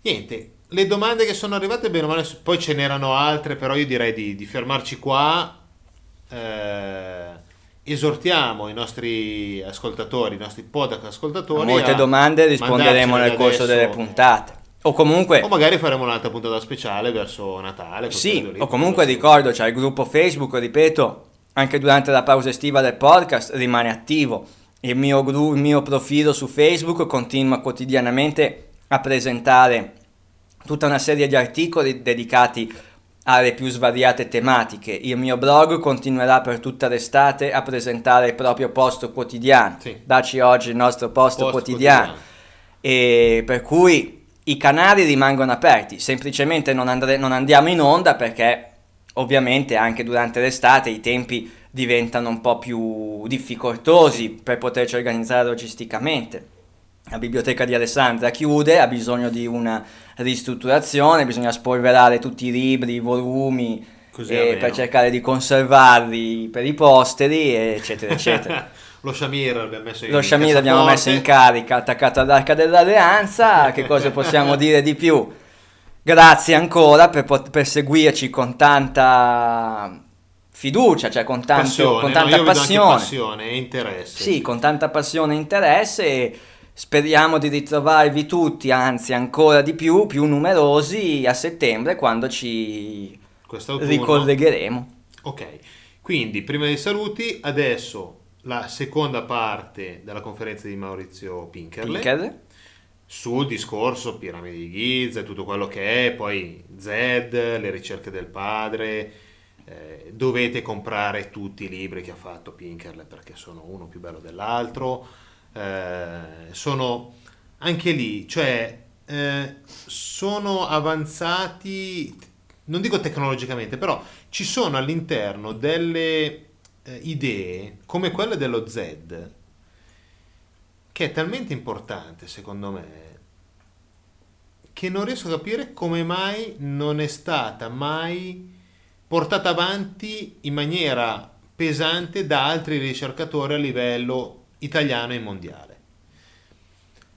Niente, le domande che sono arrivate, bene o male, poi ce n'erano altre, però io direi di, di fermarci qua. Eh, esortiamo i nostri ascoltatori, i nostri podcast A ascoltatori. molte a domande risponderemo nel corso delle puntate. O comunque, O magari faremo un'altra puntata speciale verso Natale. Sì, lì, o comunque ricordo, c'è il gruppo Facebook, ripeto, anche durante la pausa estiva del podcast rimane attivo. Il mio, gru- il mio profilo su Facebook continua quotidianamente a presentare tutta una serie di articoli dedicati alle più svariate tematiche. Il mio blog continuerà per tutta l'estate a presentare il proprio post quotidiano. Sì. Daci oggi il nostro post, Post quotidiano. E per cui i canali rimangono aperti, semplicemente non, andre- non andiamo in onda perché ovviamente anche durante l'estate i tempi diventano un po' più difficoltosi per poterci organizzare logisticamente. La biblioteca di Alessandria chiude, ha bisogno di una ristrutturazione, bisogna spolverare tutti i libri, i volumi eh, per cercare di conservarli per i posteri, eccetera, eccetera. Lo Shamir l'abbiamo messo in Lo Shamir l'abbiamo messo in carica, attaccato all'arca dell'alleanza, che cosa possiamo dire di più? Grazie ancora per, pot- per seguirci con tanta fiducia, cioè con, tanto, passione, con no? tanta anche passione. passione e interesse. Sì, con tanta passione e interesse e speriamo di ritrovarvi tutti, anzi ancora di più, più numerosi a settembre quando ci Quest'autunno. ricollegheremo. Ok, quindi prima dei saluti, adesso la seconda parte della conferenza di Maurizio Pinkerle Pinker. sul discorso piramide di Giza e tutto quello che è, poi Zed, le ricerche del padre, eh, dovete comprare tutti i libri che ha fatto Pinkerle perché sono uno più bello dell'altro, eh, sono anche lì, cioè eh, sono avanzati, non dico tecnologicamente, però ci sono all'interno delle eh, idee come quelle dello Z che è talmente importante secondo me che non riesco a capire come mai non è stata mai portata avanti in maniera pesante da altri ricercatori a livello italiano e mondiale.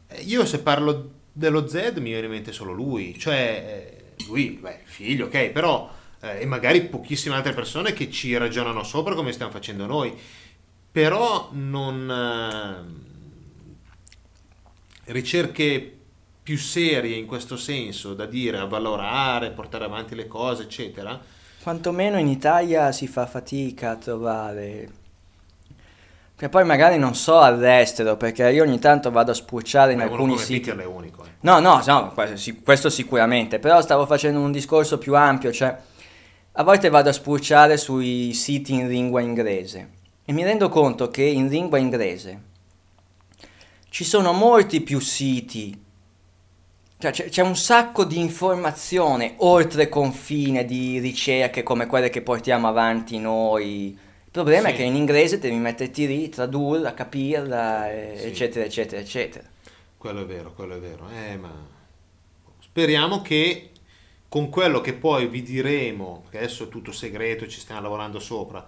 Eh, Io se parlo dello Z mi viene in mente solo lui, cioè eh, lui, beh, figlio, ok, però eh, e magari pochissime altre persone che ci ragionano sopra come stiamo facendo noi, però non eh, ricerche più serie in questo senso da dire, a valorare, portare avanti le cose, eccetera. Quantomeno in Italia si fa fatica a trovare. Che poi magari non so all'estero, perché io ogni tanto vado a spulciare in Beh, alcuni siti. Peter è unico. eh. No, no, no, questo sicuramente, però stavo facendo un discorso più ampio, cioè a volte vado a spulciare sui siti in lingua inglese e mi rendo conto che in lingua inglese ci sono molti più siti, cioè c'è, c'è un sacco di informazione oltre confine di ricerche come quelle che portiamo avanti noi Il problema Sì. è che in inglese devi metterti lì, tradurla, capirla, e- Sì. eccetera, eccetera, eccetera. Quello è vero, quello è vero. Eh, ma speriamo che con quello che poi vi diremo, che adesso è tutto segreto, ci stiamo lavorando sopra,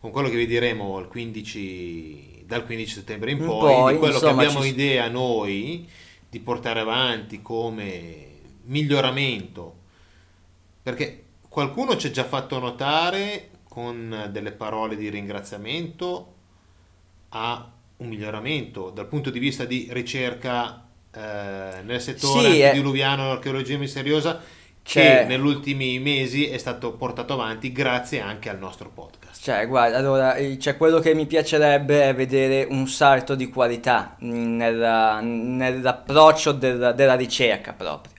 con quello che vi diremo il 15, dal 15 settembre in In poi, poi, di quello insomma, che abbiamo ci- idea noi di portare avanti come miglioramento, perché qualcuno ci ha già fatto notare con delle parole di ringraziamento a un miglioramento dal punto di vista di ricerca eh, nel settore Sì, eh. antediluviano, archeologia misteriosa, Cioè- che negli ultimi mesi è stato portato avanti grazie anche al nostro podcast. Cioè, guarda, allora, eh, cioè, quello che mi piacerebbe è vedere un salto di qualità nella- nell'approccio della, della ricerca proprio.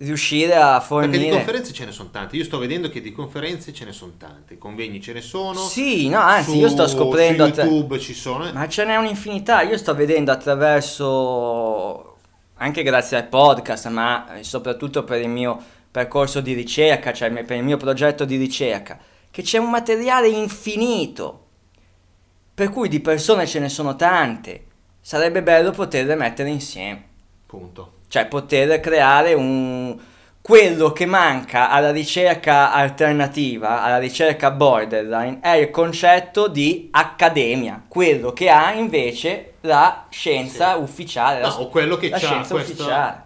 Riuscire a Perché di fornire... conferenze ce ne sono tante, io sto vedendo che di conferenze ce ne sono tante, convegni ce ne sono. Sì, no, anzi, su- io sto scoprendo... Su attra- YouTube ci sono. Ma ce n'è un'infinità, io sto vedendo attraverso, anche grazie al podcast, ma soprattutto per il mio percorso di ricerca, cioè per il mio progetto di ricerca, che c'è un materiale infinito, per cui di persone ce ne sono tante, sarebbe bello poterle mettere insieme, Punto. Cioè poter creare un... Quello che manca alla ricerca alternativa, alla ricerca borderline, è il concetto di accademia, quello che ha invece la scienza Sì. ufficiale, la, No, o quello che la scienza questo- ufficiale,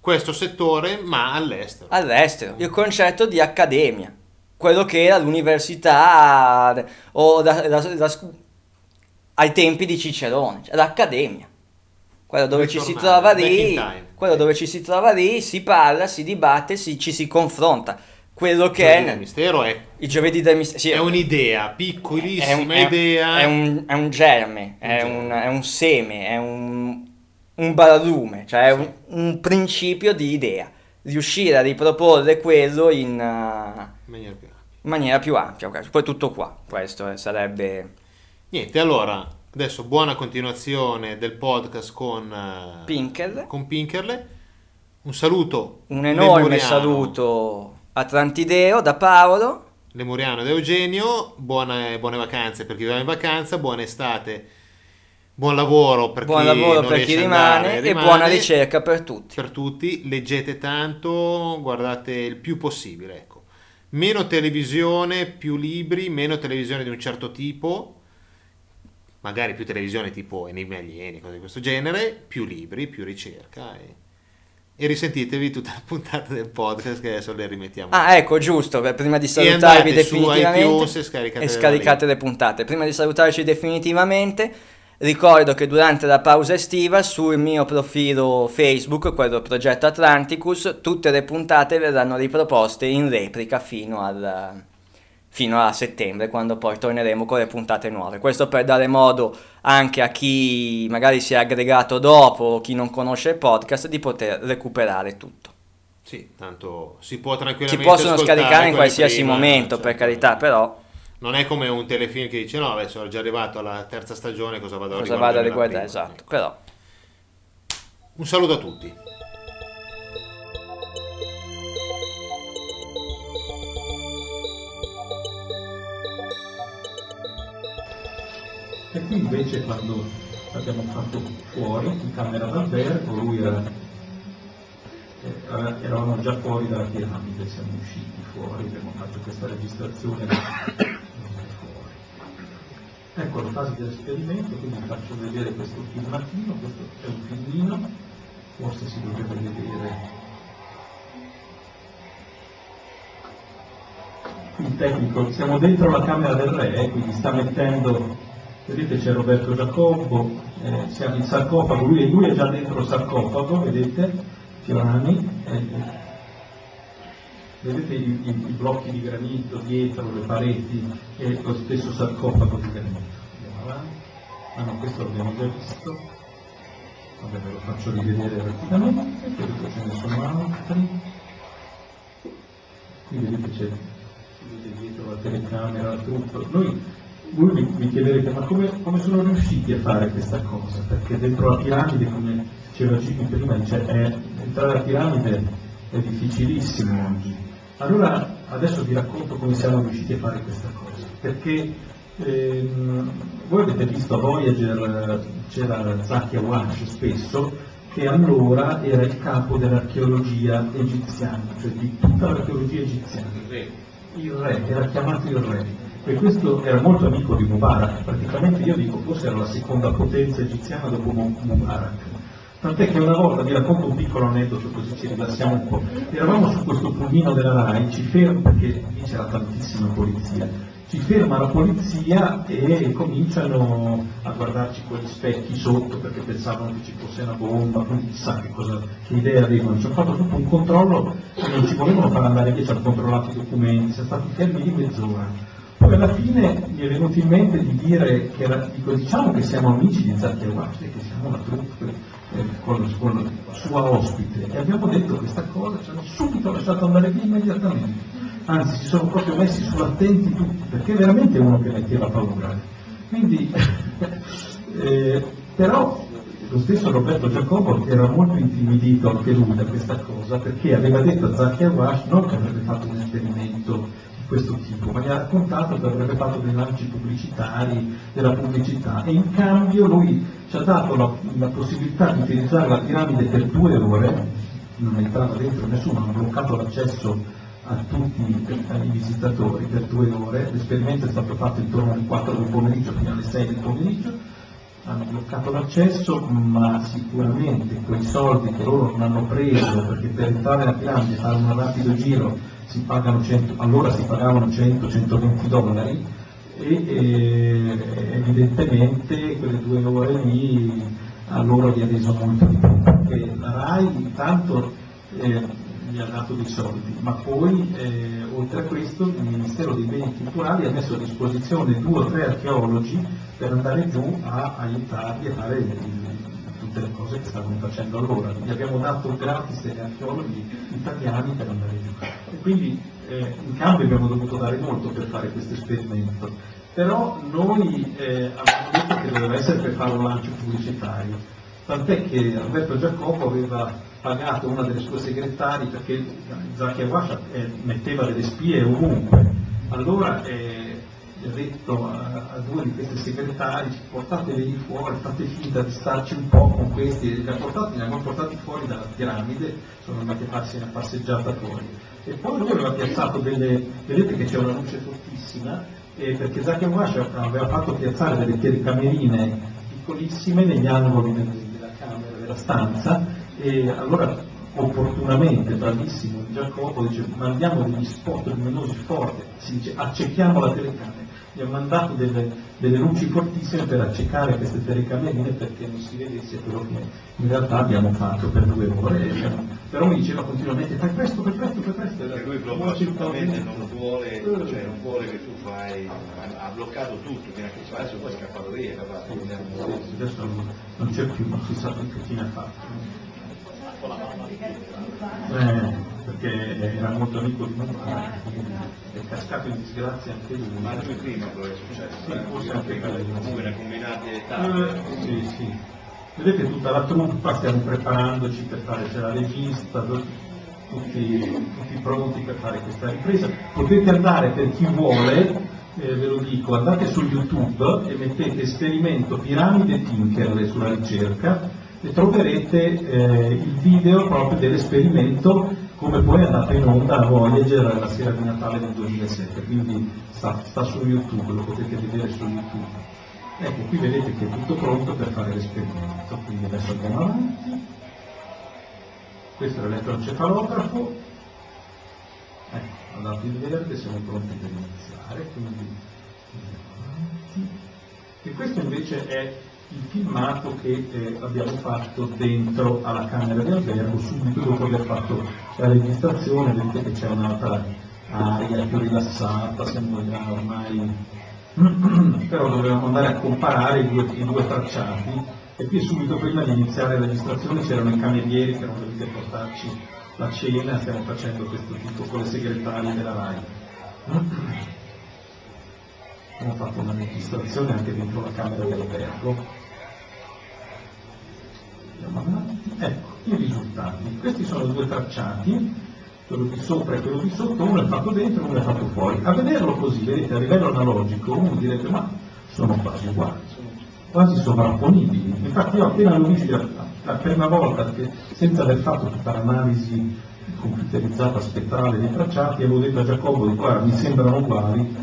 Questo settore, ma all'estero. all'estero, il concetto di accademia, quello che era l'università o da- da- da- ai tempi di Cicerone, cioè l'accademia. Quello dove ci si trova lì, quello dove ci si trova lì, si parla, si dibatte, si- ci si confronta. Quello che Giovedì è del mistero è, il giovedì del mistero. sì, è un'idea, piccolissima è un- è- idea. È un, è un germe, Un è, germe. un, è un seme, è un, un baralume, cioè è un, principio di idea. Riuscire a riproporre quello in, uh, maniera più ampia. in maniera più ampia. ok. Poi tutto qua, questo eh, sarebbe Niente, allora, adesso buona continuazione del podcast con, eh, Pinkerle. con Pinkerle. Un saluto. Un enorme lemuriano- saluto a Trantideo da Paolo. Lemuriano ed Eugenio, buone, buone vacanze per chi va in vacanza, buona estate, buon lavoro per Buon chi lavoro per chi ad andare, rimane e rimane. buona ricerca per tutti. per tutti, leggete tanto, guardate il più possibile, ecco. Meno televisione, più libri, meno televisione di un certo tipo, magari più televisione tipo Enigmi Alieni, cose di questo genere, più libri, più ricerca e, e risentitevi tutta la puntata del podcast che adesso le rimettiamo. Ah, ecco, giusto, per- prima di salutarvi definitivamente e scaricate e scaricate le puntate. Prima di salutarci definitivamente, ricordo che durante la pausa estiva sul mio profilo Facebook, quello Progetto Atlanticus, tutte le puntate verranno riproposte in replica fino al fino a settembre, quando poi torneremo con le puntate nuove. Questo per dare modo anche a chi magari si è aggregato dopo o chi non conosce il podcast di poter recuperare tutto. Sì, tanto si può Si tranquillamente possono ascoltare scaricare in qualsiasi prima, momento, cioè, per carità, però Non è come un telefilm che dice no, adesso sono già arrivato alla terza stagione, cosa vado a cosa vado a riguardare riguardare? Esatto, però Un saluto a tutti. E qui invece quando l'abbiamo fatto fuori, in camera d'albergo, lui era, eh, era- eravamo già fuori dalla piramide, siamo usciti fuori, abbiamo fatto questa registrazione fuori. Ecco la fase dell'esperimento, quindi vi faccio vedere questo filmatino, questo è un filmino, forse si dovrebbe vedere il tecnico, siamo dentro la camera del re, eh, quindi sta mettendo, vedete c'è Roberto Giacobbo, eh, siamo in sarcofago, lui, lui è già dentro il sarcofago, vedete, Fiorani, eh, vedete i, i- i blocchi di granito dietro, le pareti e lo stesso sarcofago di granito. Andiamo avanti, ah no, questo l'abbiamo già visto, vabbè ve lo faccio rivedere rapidamente, che ce ne sono altri. Qui vedete c'è si vede dietro la telecamera, tutto. Noi, voi mi, mi chiederete, ma come, come sono riusciti a fare questa cosa? Perché dentro la piramide, come diceva Gigi prima, dice, è- entrare alla piramide è difficilissimo oggi. Allora adesso vi racconto come siamo riusciti a fare questa cosa, perché ehm, voi avete visto a Voyager c'era Zaki Awash spesso, che allora era il capo dell'archeologia egiziana, cioè di tutta l'archeologia egiziana. Il re, era chiamato il re. E questo era molto amico di Mubarak, praticamente io dico forse era la seconda potenza egiziana dopo Mubarak. Tant'è che una volta, vi racconto un piccolo aneddoto così ci rilassiamo un po', eravamo su questo pulmino della RAI, ci fermo perché lì c'era tantissima polizia, ci ferma la polizia e cominciano a guardarci quegli specchi sotto perché pensavano che ci fosse una bomba, quindi chissà che, cosa, che idea avevano. Ci hanno fatto tutto un controllo e non ci volevano far andare via, ci hanno controllato i documenti, siamo stati fermi di mezz'ora. Poi alla fine mi è venuto in mente di dire che era, dico, diciamo che siamo amici di Zacchi Awashi, che siamo una troupe eh, con, con sua ospite e abbiamo detto questa cosa, ci hanno subito lasciato andare via immediatamente, anzi si sono proprio messi sull'attenti tutti, perché veramente uno che metteva paura. Quindi, eh, però lo stesso Roberto Giacomo era molto intimidito anche lui da questa cosa, perché aveva detto a Zacchi Awash non che avrebbe fatto un esperimento di questo tipo, ma gli ha raccontato che avrebbe fatto dei lanci pubblicitari, della pubblicità, e in cambio lui ci ha dato la, la possibilità di utilizzare la piramide per due ore, non entrava dentro nessuno, hanno bloccato l'accesso a tutti i visitatori per due ore, l'esperimento è stato fatto intorno alle 4 del pomeriggio fino alle 6 del pomeriggio, hanno bloccato l'accesso, ma sicuramente quei soldi che loro non hanno preso, perché per entrare nella piramide fare un rapido giro 100, allora si pagavano 100-120 dollari, e eh, evidentemente quelle due ore lì a loro gli ha reso molto di più, perché la RAI intanto eh, gli ha dato dei soldi, ma poi eh, oltre a questo il Ministero dei Beni Culturali ha messo a disposizione due o tre archeologi per andare giù a aiutarli a fare il, tutte le cose che stavano facendo allora. Gli abbiamo dato gratis degli archeologi italiani per andare giù. E quindi eh, in cambio abbiamo dovuto dare molto per fare questo esperimento. Però noi eh, abbiamo detto che doveva essere per fare un lancio pubblicitario. Tant'è che Alberto Giacomo aveva pagato una delle sue segretarie perché Zacchi Aguascia eh, metteva delle spie ovunque. Allora eh, ha detto a, a, due di queste segretarie portateli fuori, fate finta di starci un po' con questi, li, portati, li abbiamo portati fuori dalla piramide, sono andati a farsi una passeggiata fuori. E poi lui aveva piazzato delle, vedete che c'è una luce fortissima, eh, perché Zacchi Aguascia aveva fatto piazzare delle telecamerine piccolissime negli angoli della camera, della stanza, e allora opportunamente, bravissimo Giacomo, dice mandiamo degli spot luminosi forti, si dice accechiamo la telecamera, gli ha mandato delle, delle, luci fortissime per accecare queste telecamerine perché non si vedesse quello che in realtà abbiamo fatto per due ore, però mi diceva continuamente fai questo, fai questo, fai questo. Perché lui proprio assolutamente non vuole, cioè non vuole che tu fai, ha bloccato tutto, fino a che adesso poi è scappato via, capace. Adesso non c'è più, non si sa più che fine ha fatto. Eh, perché era molto amico di Mubarak, è cascato in disgrazia anche lui. Ma lui prima però è successo. Sì, forse anche quello. Comunque ne ha combinati tanti. sì, sì. Vedete tutta la truppa, stiamo preparandoci per fare, c'è la regista, tutti, tutti pronti per fare questa ripresa. Potete andare per chi vuole, eh, ve lo dico, andate su YouTube e mettete esperimento piramide Tinkerle sulla ricerca e troverete eh, il video proprio dell'esperimento come poi è andato in onda Voyager la sera di Natale del 2007, quindi sta, sta su YouTube, lo potete vedere su YouTube. Ecco, qui vedete che è tutto pronto per fare l'esperimento, quindi adesso andiamo avanti. Questo è l'elettroencefalografo. Ecco, andate in verde, siamo pronti per iniziare, quindi andiamo avanti. E questo invece è il filmato che eh, abbiamo fatto dentro alla camera di albergo subito dopo aver fatto la registrazione, vedete che c'è un'altra aria più rilassata, sembra ormai però dovevamo andare a comparare i due, i due tracciati e qui subito prima di iniziare la registrazione c'erano i camerieri che erano venuti a portarci la cena, stiamo facendo questo tipo con le segretarie della RAI. Abbiamo fatto una registrazione anche dentro la camera dell'albergo Ecco, i risultati. Questi sono due tracciati quello di sopra e quello di sotto, uno è fatto dentro e uno è fatto fuori. A vederlo così, vedete, a livello analogico, uno direbbe ma sono quasi uguali, sono quasi sovrapponibili. Infatti io appena l'ho visto la, prima volta, che, senza aver fatto tutta l'analisi computerizzata spettrale dei tracciati, avevo detto a Giacobbo di qua mi sembrano uguali,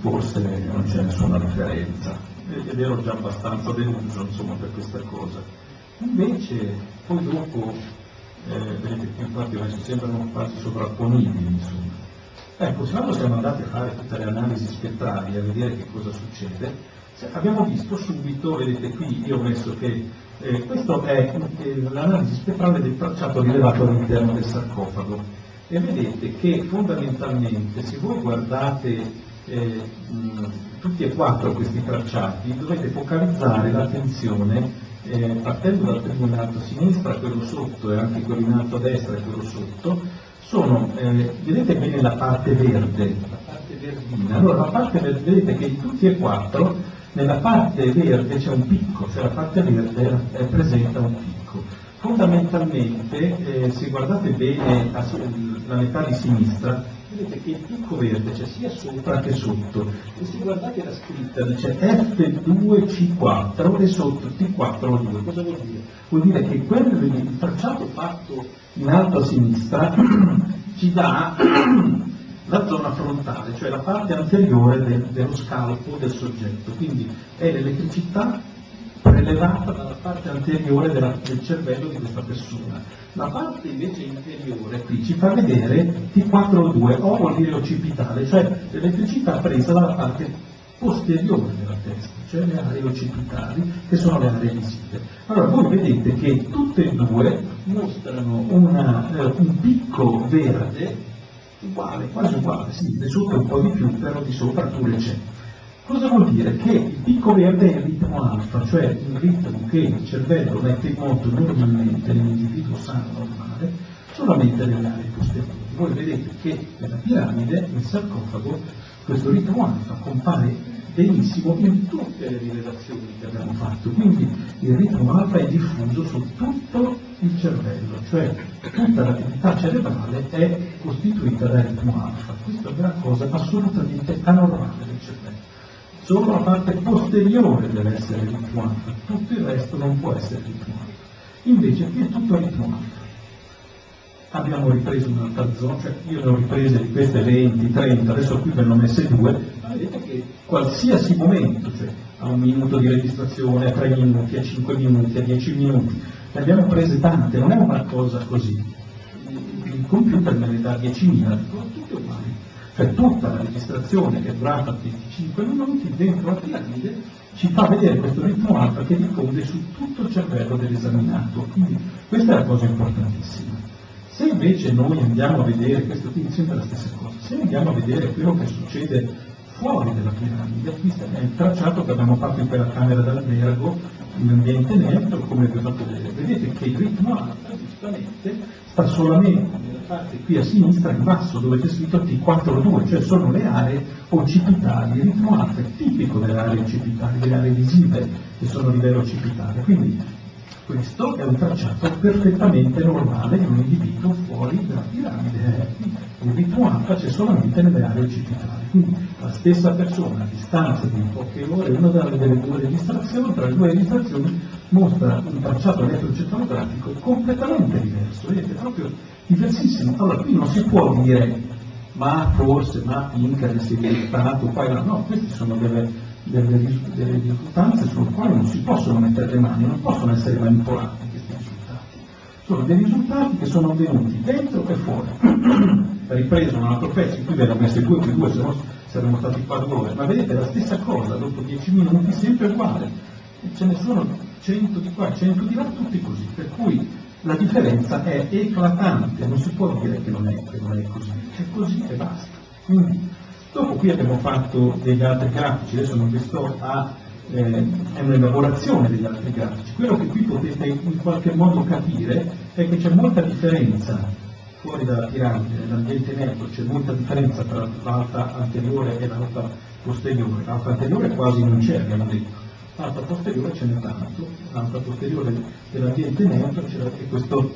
forse non c'è nessuna differenza. Ed ero già abbastanza deluso insomma, per questa cosa. Invece poi dopo eh, vedete che infatti sembrano quasi sovrapponibili insomma. Ecco, se quando siamo andati a fare tutte le analisi spettrali a vedere che cosa succede, abbiamo visto subito, vedete qui, io ho messo che eh, questa è eh, l'analisi spettrale del tracciato rilevato all'interno del sarcofago e vedete che fondamentalmente se voi guardate eh, mh, tutti e quattro questi tracciati dovete focalizzare l'attenzione eh, partendo dal primo in alto a sinistra, quello sotto e anche quello in alto a destra e quello sotto, sono, eh, vedete bene la parte verde, la parte verdina, allora la parte verde, vedete che in tutti e quattro nella parte verde c'è un picco, cioè la parte verde eh, presenta un picco. Fondamentalmente, eh, se guardate bene la metà di sinistra, vedete che il picco verde c'è sia sopra che sotto e se guardate la scritta dice F2C4 e sotto T4O2 cosa vuol dire? vuol dire che quello, il tracciato fatto in alto a sinistra ci dà la zona frontale cioè la parte anteriore del, dello scalpo del soggetto quindi è l'elettricità prelevata dalla parte anteriore della, del cervello di questa persona. La parte invece inferiore qui ci fa vedere T4O2, O vuol dire occipitale, cioè l'elettricità presa dalla parte posteriore della testa, cioè le aree occipitali, che sono le aree visive. Allora voi vedete che tutte e due mostrano una, eh, un picco verde uguale, quasi uguale, sì, di sotto un po' di più, però di sopra pure c'è. Cosa vuol dire? Che il picco verde è il ritmo alfa, cioè il ritmo che il cervello mette in moto normalmente nell'individuo sano normale, solamente nelle aree posteriori. Voi vedete che nella piramide, nel sarcofago, questo ritmo alfa compare benissimo in tutte le rilevazioni che abbiamo fatto, quindi il ritmo alfa è diffuso su tutto il cervello, cioè tutta l'attività cerebrale è costituita da ritmo alfa. Questa è una cosa assolutamente anormale del cervello. Solo la parte posteriore deve essere ritmata, tutto il resto non può essere ritmato. Invece qui è tutto ritmato. Abbiamo ripreso un'altra zona, cioè io ne ho riprese di queste 20, 30, adesso qui ve ne ho messe due, ma vedete che qualsiasi momento, cioè a un minuto di registrazione, a tre minuti, a cinque minuti, a dieci minuti, ne abbiamo prese tante, non è una cosa così. Il computer me ne dà 10.000, sono tutte uguali cioè tutta la registrazione che è durata 25 minuti dentro la piramide ci fa vedere questo ritmo alfa che diffonde su tutto il cervello dell'esaminato. Quindi questa è la cosa importantissima. Se invece noi andiamo a vedere, questo qui sempre la stessa cosa, se andiamo a vedere quello che succede fuori dalla piramide, questo è il tracciato che abbiamo fatto in quella camera d'albergo, in ambiente neutro, come vi ho fatto vedere, vedete che il ritmo alfa giustamente sta solamente parte qui a sinistra in basso dove c'è scritto T42, cioè sono le aree occipitali, il ritmo alfa è tipico delle aree occipitali, delle aree visive che sono a livello occipitale, quindi questo è un tracciato perfettamente normale di un individuo fuori dalla piramide, il ritmo alfa c'è solamente nelle aree occipitali, quindi la stessa persona a distanza di poche ore, una delle due registrazioni, tra le due registrazioni mostra un tracciato elettrocefalografico completamente diverso, vedete proprio diversissimo. Allora qui non si può dire ma forse, ma Pinker si è diventato là, no, queste sono delle, delle, delle risultanze sulle quali non si possono mettere le mani, non possono essere manipolati questi risultati. Sono dei risultati che sono avvenuti dentro e fuori. Ripreso un altro pezzo, qui ve ne ho messi due più due, se no saremmo stati qua due ore, ma vedete la stessa cosa, dopo dieci minuti sempre uguale. Ce ne sono cento di qua, cento di là, tutti così. Per cui la differenza è eclatante, non si può dire che non è, che non è così, è così e basta. Quindi, dopo qui abbiamo fatto degli altri grafici, adesso non vi sto a eh, è un'elaborazione degli altri grafici. Quello che qui potete in qualche modo capire è che c'è molta differenza fuori dalla piramide, nell'ambiente neutro, c'è molta differenza tra l'alta anteriore e l'alta posteriore. L'alta anteriore quasi non c'è, abbiamo detto l'alta posteriore ce n'è tanto, l'alta posteriore dell'ambiente neutro c'è questo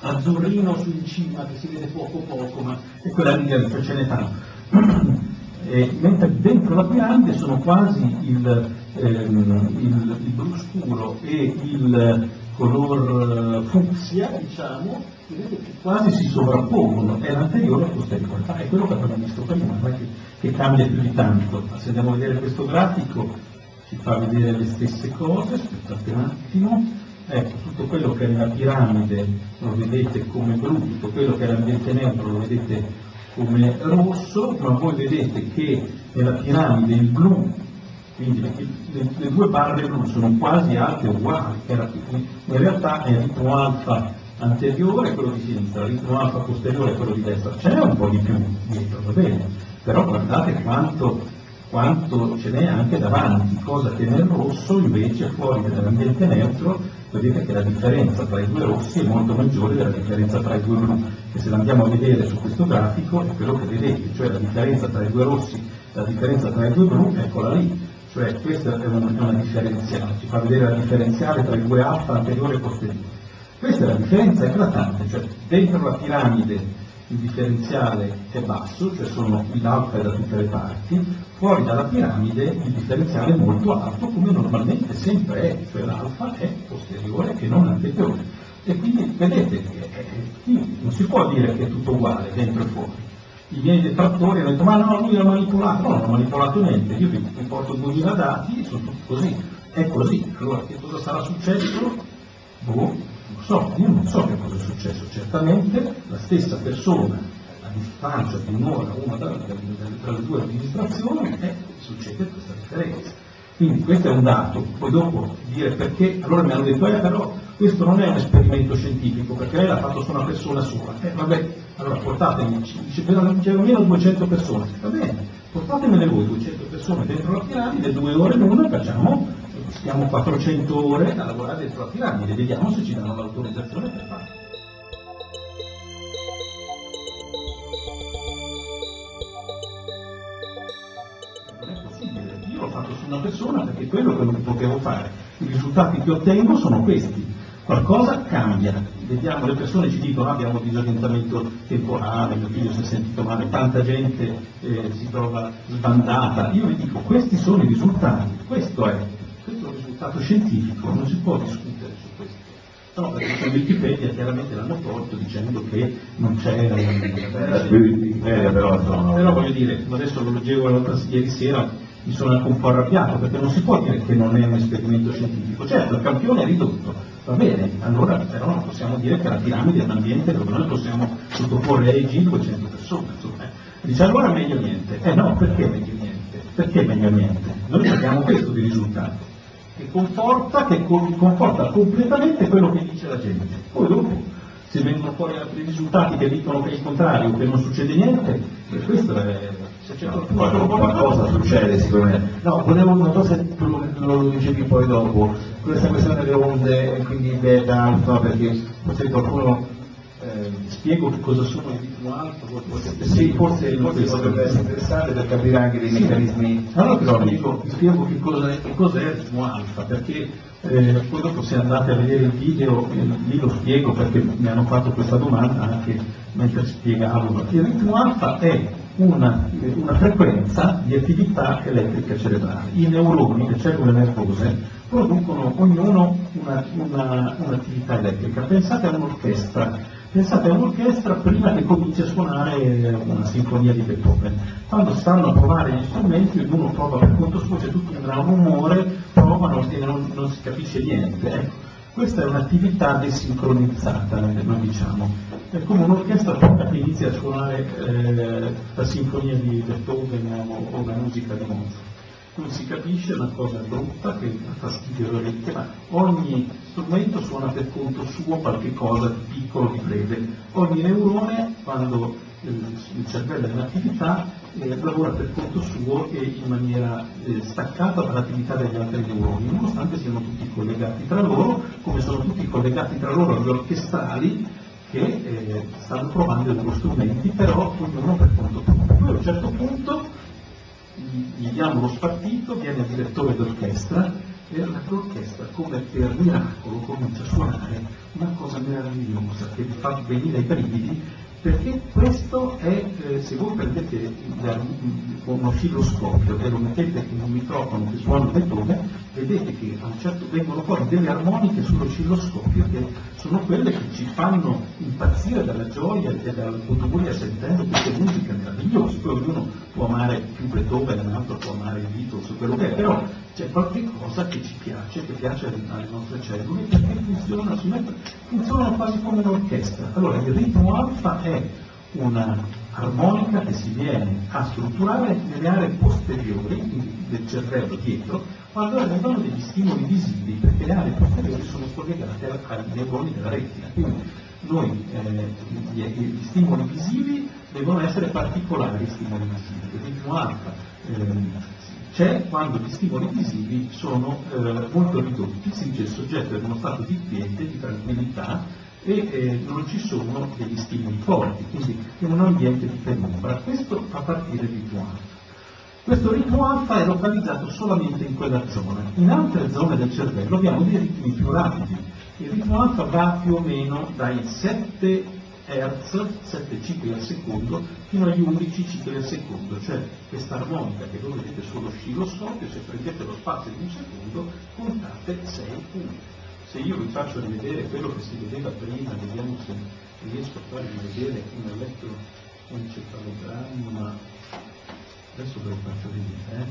azzurrino su in cima che si vede poco poco, ma è quella che ce n'è tanto. Eh, mentre dentro la piramide sono quasi il, ehm, il, il blu scuro e il color eh, fucsia, diciamo, quasi si sovrappongono, è l'anteriore posteriore. È quello che abbiamo visto prima, non è che, che cambia più di tanto. Se andiamo a vedere questo grafico ci fa vedere le stesse cose, aspettate un attimo, ecco, tutto quello che è nella piramide lo vedete come blu, tutto quello che è l'ambiente neutro lo vedete come rosso, ma voi vedete che nella piramide il blu, quindi le, le- le due barre blu sono quasi alte uguali, in realtà è il ritmo alfa anteriore quello di sinistra, il ritmo alfa posteriore quello di destra, c'è un po' di più dietro, va bene, però guardate quanto, quanto ce n'è anche davanti, cosa che nel rosso invece fuori dall'ambiente neutro vedete che la differenza tra i due rossi è molto maggiore della differenza tra i due blu, e se andiamo a vedere su questo grafico è quello che vedete, cioè la differenza tra i due rossi, la differenza tra i due blu, eccola lì, cioè questa è una, una differenziale, ci fa vedere la differenziale tra i due alfa anteriore e posteriore. Questa è la differenza eclatante, cioè dentro la piramide il differenziale è basso, cioè sono l'alfa è da tutte le parti, fuori dalla piramide il differenziale è molto alto come normalmente sempre è, cioè l'alfa è posteriore e non anteriore. E quindi vedete che eh, non si può dire che è tutto uguale dentro e fuori. I miei detrattori hanno detto ma no, lui ha manipolato, no, non ha manipolato niente, io vi, porto 2000 dati e sono tutti così, è così, allora che cosa sarà successo? Boh, non so, io non so che cosa successo, certamente la stessa persona a distanza di un'ora una tra, le due amministrazioni e succede questa differenza. Quindi questo è un dato, poi dopo dire perché, allora mi hanno detto, eh però questo non è un esperimento scientifico, perché lei l'ha fatto su una persona sola. Eh vabbè, allora portatemi, c'erano almeno 200 persone, va bene, portatemene voi 200 persone dentro la piramide, due ore l'una, facciamo, stiamo 400 ore a lavorare dentro la piramide, vediamo se ci danno l'autorizzazione per farlo. Una persona perché è quello che non potevo fare. I risultati che ottengo sono questi. Qualcosa cambia. Vediamo, le persone ci dicono "Ah, abbiamo disorientamento temporale, mio figlio si è sentito male, tanta gente eh, si trova sbandata. Io vi dico, questi sono i risultati, questo è, questo è un risultato scientifico, non si può discutere su questo. No, perché su Wikipedia chiaramente l'hanno tolto dicendo che non c'era La Wikipedia però però voglio dire, adesso lo leggevo ieri sera, mi sono anche un po' arrabbiato, perché non si può dire che non è un esperimento scientifico. Certo, il campione è ridotto, va bene, allora però non possiamo dire che la piramide è un ambiente dove noi possiamo sottoporre ai G 200 persone. Insomma, eh. Dice allora meglio niente. Eh no, perché meglio niente? Perché meglio niente? Noi abbiamo questo di risultato, che conforta, che co- conforta completamente quello che dice la gente. Poi dopo se vengono fuori altri risultati che dicono che è il contrario, che non succede niente, e questo è... Che lo vuole qualcosa succede sicuramente. No, volevo, non so se tu lo, dicevi poi dopo, questa questione delle onde, e quindi beta, alfa, perché forse qualcuno eh, Spiego che cosa sono i alfa, poi potete- sì, forse, forse potrebbe essere interessante per capire anche dei meccanismi Allora vi cronici. spiego, vi spiego che cosa è, che cos'è il ritmo alfa, perché eh, poi dopo se andate a vedere il video, eh, lì lo spiego perché mi hanno fatto questa domanda anche mentre spiegavo. Il ritmo alfa è una, una frequenza di attività elettrica cerebrale. I neuroni, le cellule nervose, producono ognuno una- una- un'attività elettrica. Pensate a un'orchestra, pensate a un'orchestra prima che cominci a suonare una sinfonia di Beethoven. Quando stanno a provare gli strumenti, ognuno prova per conto suo, c'è tutto un gran rumore, provano e non, non si capisce niente. Questa è un'attività desincronizzata, noi diciamo. È come un'orchestra che inizia a suonare eh, la sinfonia di Beethoven o, o la musica di Mozart non si capisce, è una cosa brutta che dà fastidio orecchie, ma ogni strumento suona per conto suo qualche cosa di piccolo, di breve. Ogni neurone, quando eh, il cervello è in attività, eh, lavora per conto suo e in maniera eh, staccata dall'attività degli altri neuroni, nonostante siano tutti collegati tra loro, come sono tutti collegati tra loro gli orchestrali che eh, stanno provando i loro strumenti, però ognuno per conto proprio. Poi a un certo punto gli diamo lo spartito, viene il direttore d'orchestra e l'orchestra come per miracolo comincia a suonare una cosa meravigliosa che vi fa venire i brividi perché questo è, eh, se voi prendete il- un oscilloscopio e lo mettete in un microfono che suona il bettone, vedete che a un certo vengono fuori delle armoniche sull'oscilloscopio che sono quelle che ci fanno impazzire dalla gioia e dal goduria sentendo queste musiche meravigliose. Poi ognuno può amare più Beethoven, un altro può amare i Beatles o quello che è, però c'è qualche cosa che ci piace, che piace alle nostre cellule, perché funziona, funzionano quasi come un'orchestra. Allora il ritmo alfa è una armonica che si viene a strutturare nelle aree posteriori del cervello dietro quando arrivano degli stimoli visivi perché le aree posteriori sono collegate ai neuroni della retina. Quindi noi eh, gli, gli stimoli visivi devono essere particolari stimoli visivi. Il ritmo alfa ehm, c'è quando gli stimoli visivi sono eh, molto ridotti, si dice il soggetto è in uno stato di quiete, di tranquillità e eh, non ci sono degli stimoli forti, quindi in un ambiente di penombra. Questo fa partire ritmo alfa. Questo ritmo alfa è localizzato solamente in quella zona. In altre zone del cervello abbiamo dei ritmi più rapidi. Il ritmo alfa va più o meno dai 7 Hz, 7 cicli al secondo, fino agli 11 cicli al secondo, cioè questa armonica che voi vedete sull'oscilloscopio, se prendete lo spazio di un secondo, contate 6 punti. Se io vi faccio rivedere quello che si vedeva prima, vediamo se riesco a farvi vedere un elettroencefalogramma, adesso ve lo faccio vedere, eh?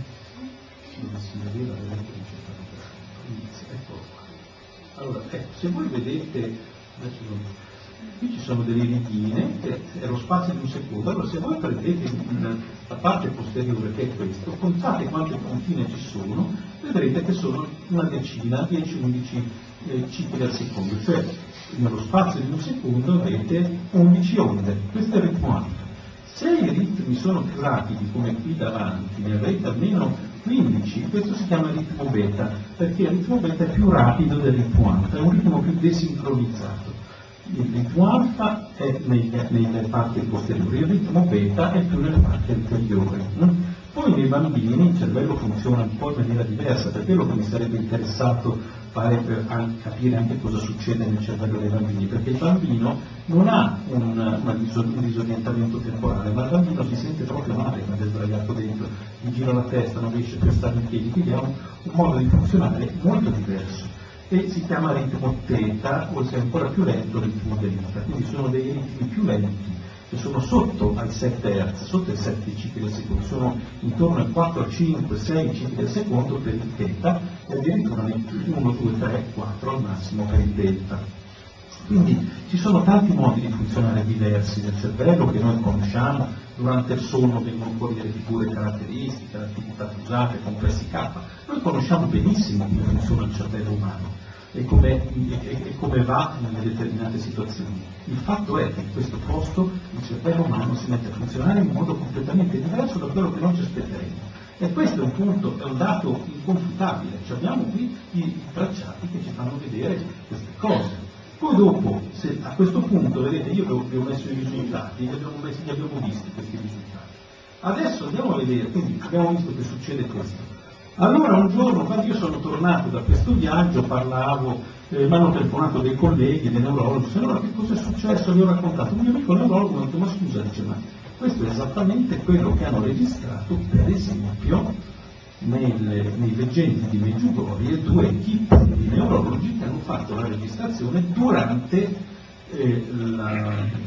si vedeva l'elettroencefalogramma, eccolo qua. Allora, ecco, se voi vedete, adesso non- qui ci sono delle ritine, che è lo spazio di un secondo, allora se voi prendete la parte posteriore che è questo, contate quante puntine ci sono, vedrete che sono una decina, 10-11 eh, cicli al secondo, cioè nello spazio di un secondo avete 11 onde, questo è ritmo. Se i ritmi sono più rapidi, come qui davanti, ne avrete almeno 15, questo si chiama ritmo beta, perché il ritmo beta è più rapido del ritmo alfa, è un ritmo più desincronizzato. Il ritmo alfa è nei- nelle parti posteriori, il ritmo beta è più nelle parti anteriori. mm? Poi nei bambini il cervello funziona un po' in maniera diversa, per quello che mi sarebbe interessato fare per capire anche cosa succede nel cervello dei bambini, perché il bambino non ha un, un disorientamento temporale, ma il bambino si sente proprio male quando è sdraiato dentro, gli gira la testa, non riesce più a stare in piedi, quindi ha un, un modo di funzionare molto diverso. E si chiama ritmo teta o se ancora più lento ritmo delta, quindi sono dei ritmi più lenti che sono sotto ai 7 Hz, sotto ai 7 cicli al secondo, sono intorno ai 4, 5, 6 cicli al secondo per il teta e addirittura nei 1, 2, 3, 4 al massimo per il delta. Quindi ci sono tanti modi di funzionare diversi del cervello che noi conosciamo, durante il sonno vengono fuori delle figure caratteristiche, attività usate, compressi K, noi conosciamo benissimo come funziona il cervello umano e come, e- e come va nelle determinate situazioni. Il fatto è che in questo posto il cervello umano si mette a funzionare in modo completamente diverso da quello che noi ci aspetteremo. E questo è un punto, è un dato inconfutabile. Cioè abbiamo qui i tracciati che ci fanno vedere queste cose. Poi dopo, se a questo punto, vedete, io vi ho messo i risultati, li abbiamo, messi, li abbiamo visti questi risultati. Adesso andiamo a vedere, quindi abbiamo visto che succede questo. Allora un giorno, quando io sono tornato da questo viaggio, parlavo, eh, mi hanno telefonato dei colleghi, dei neurologi, allora che cosa è successo? Mi ho raccontato, un mio amico neurologo mi ha detto, ma scusa, dice, ma questo è esattamente quello che hanno registrato, per esempio, nelle- nei veggenti di Meggiugorie due equip di neurologi che hanno fatto la registrazione durante eh, la,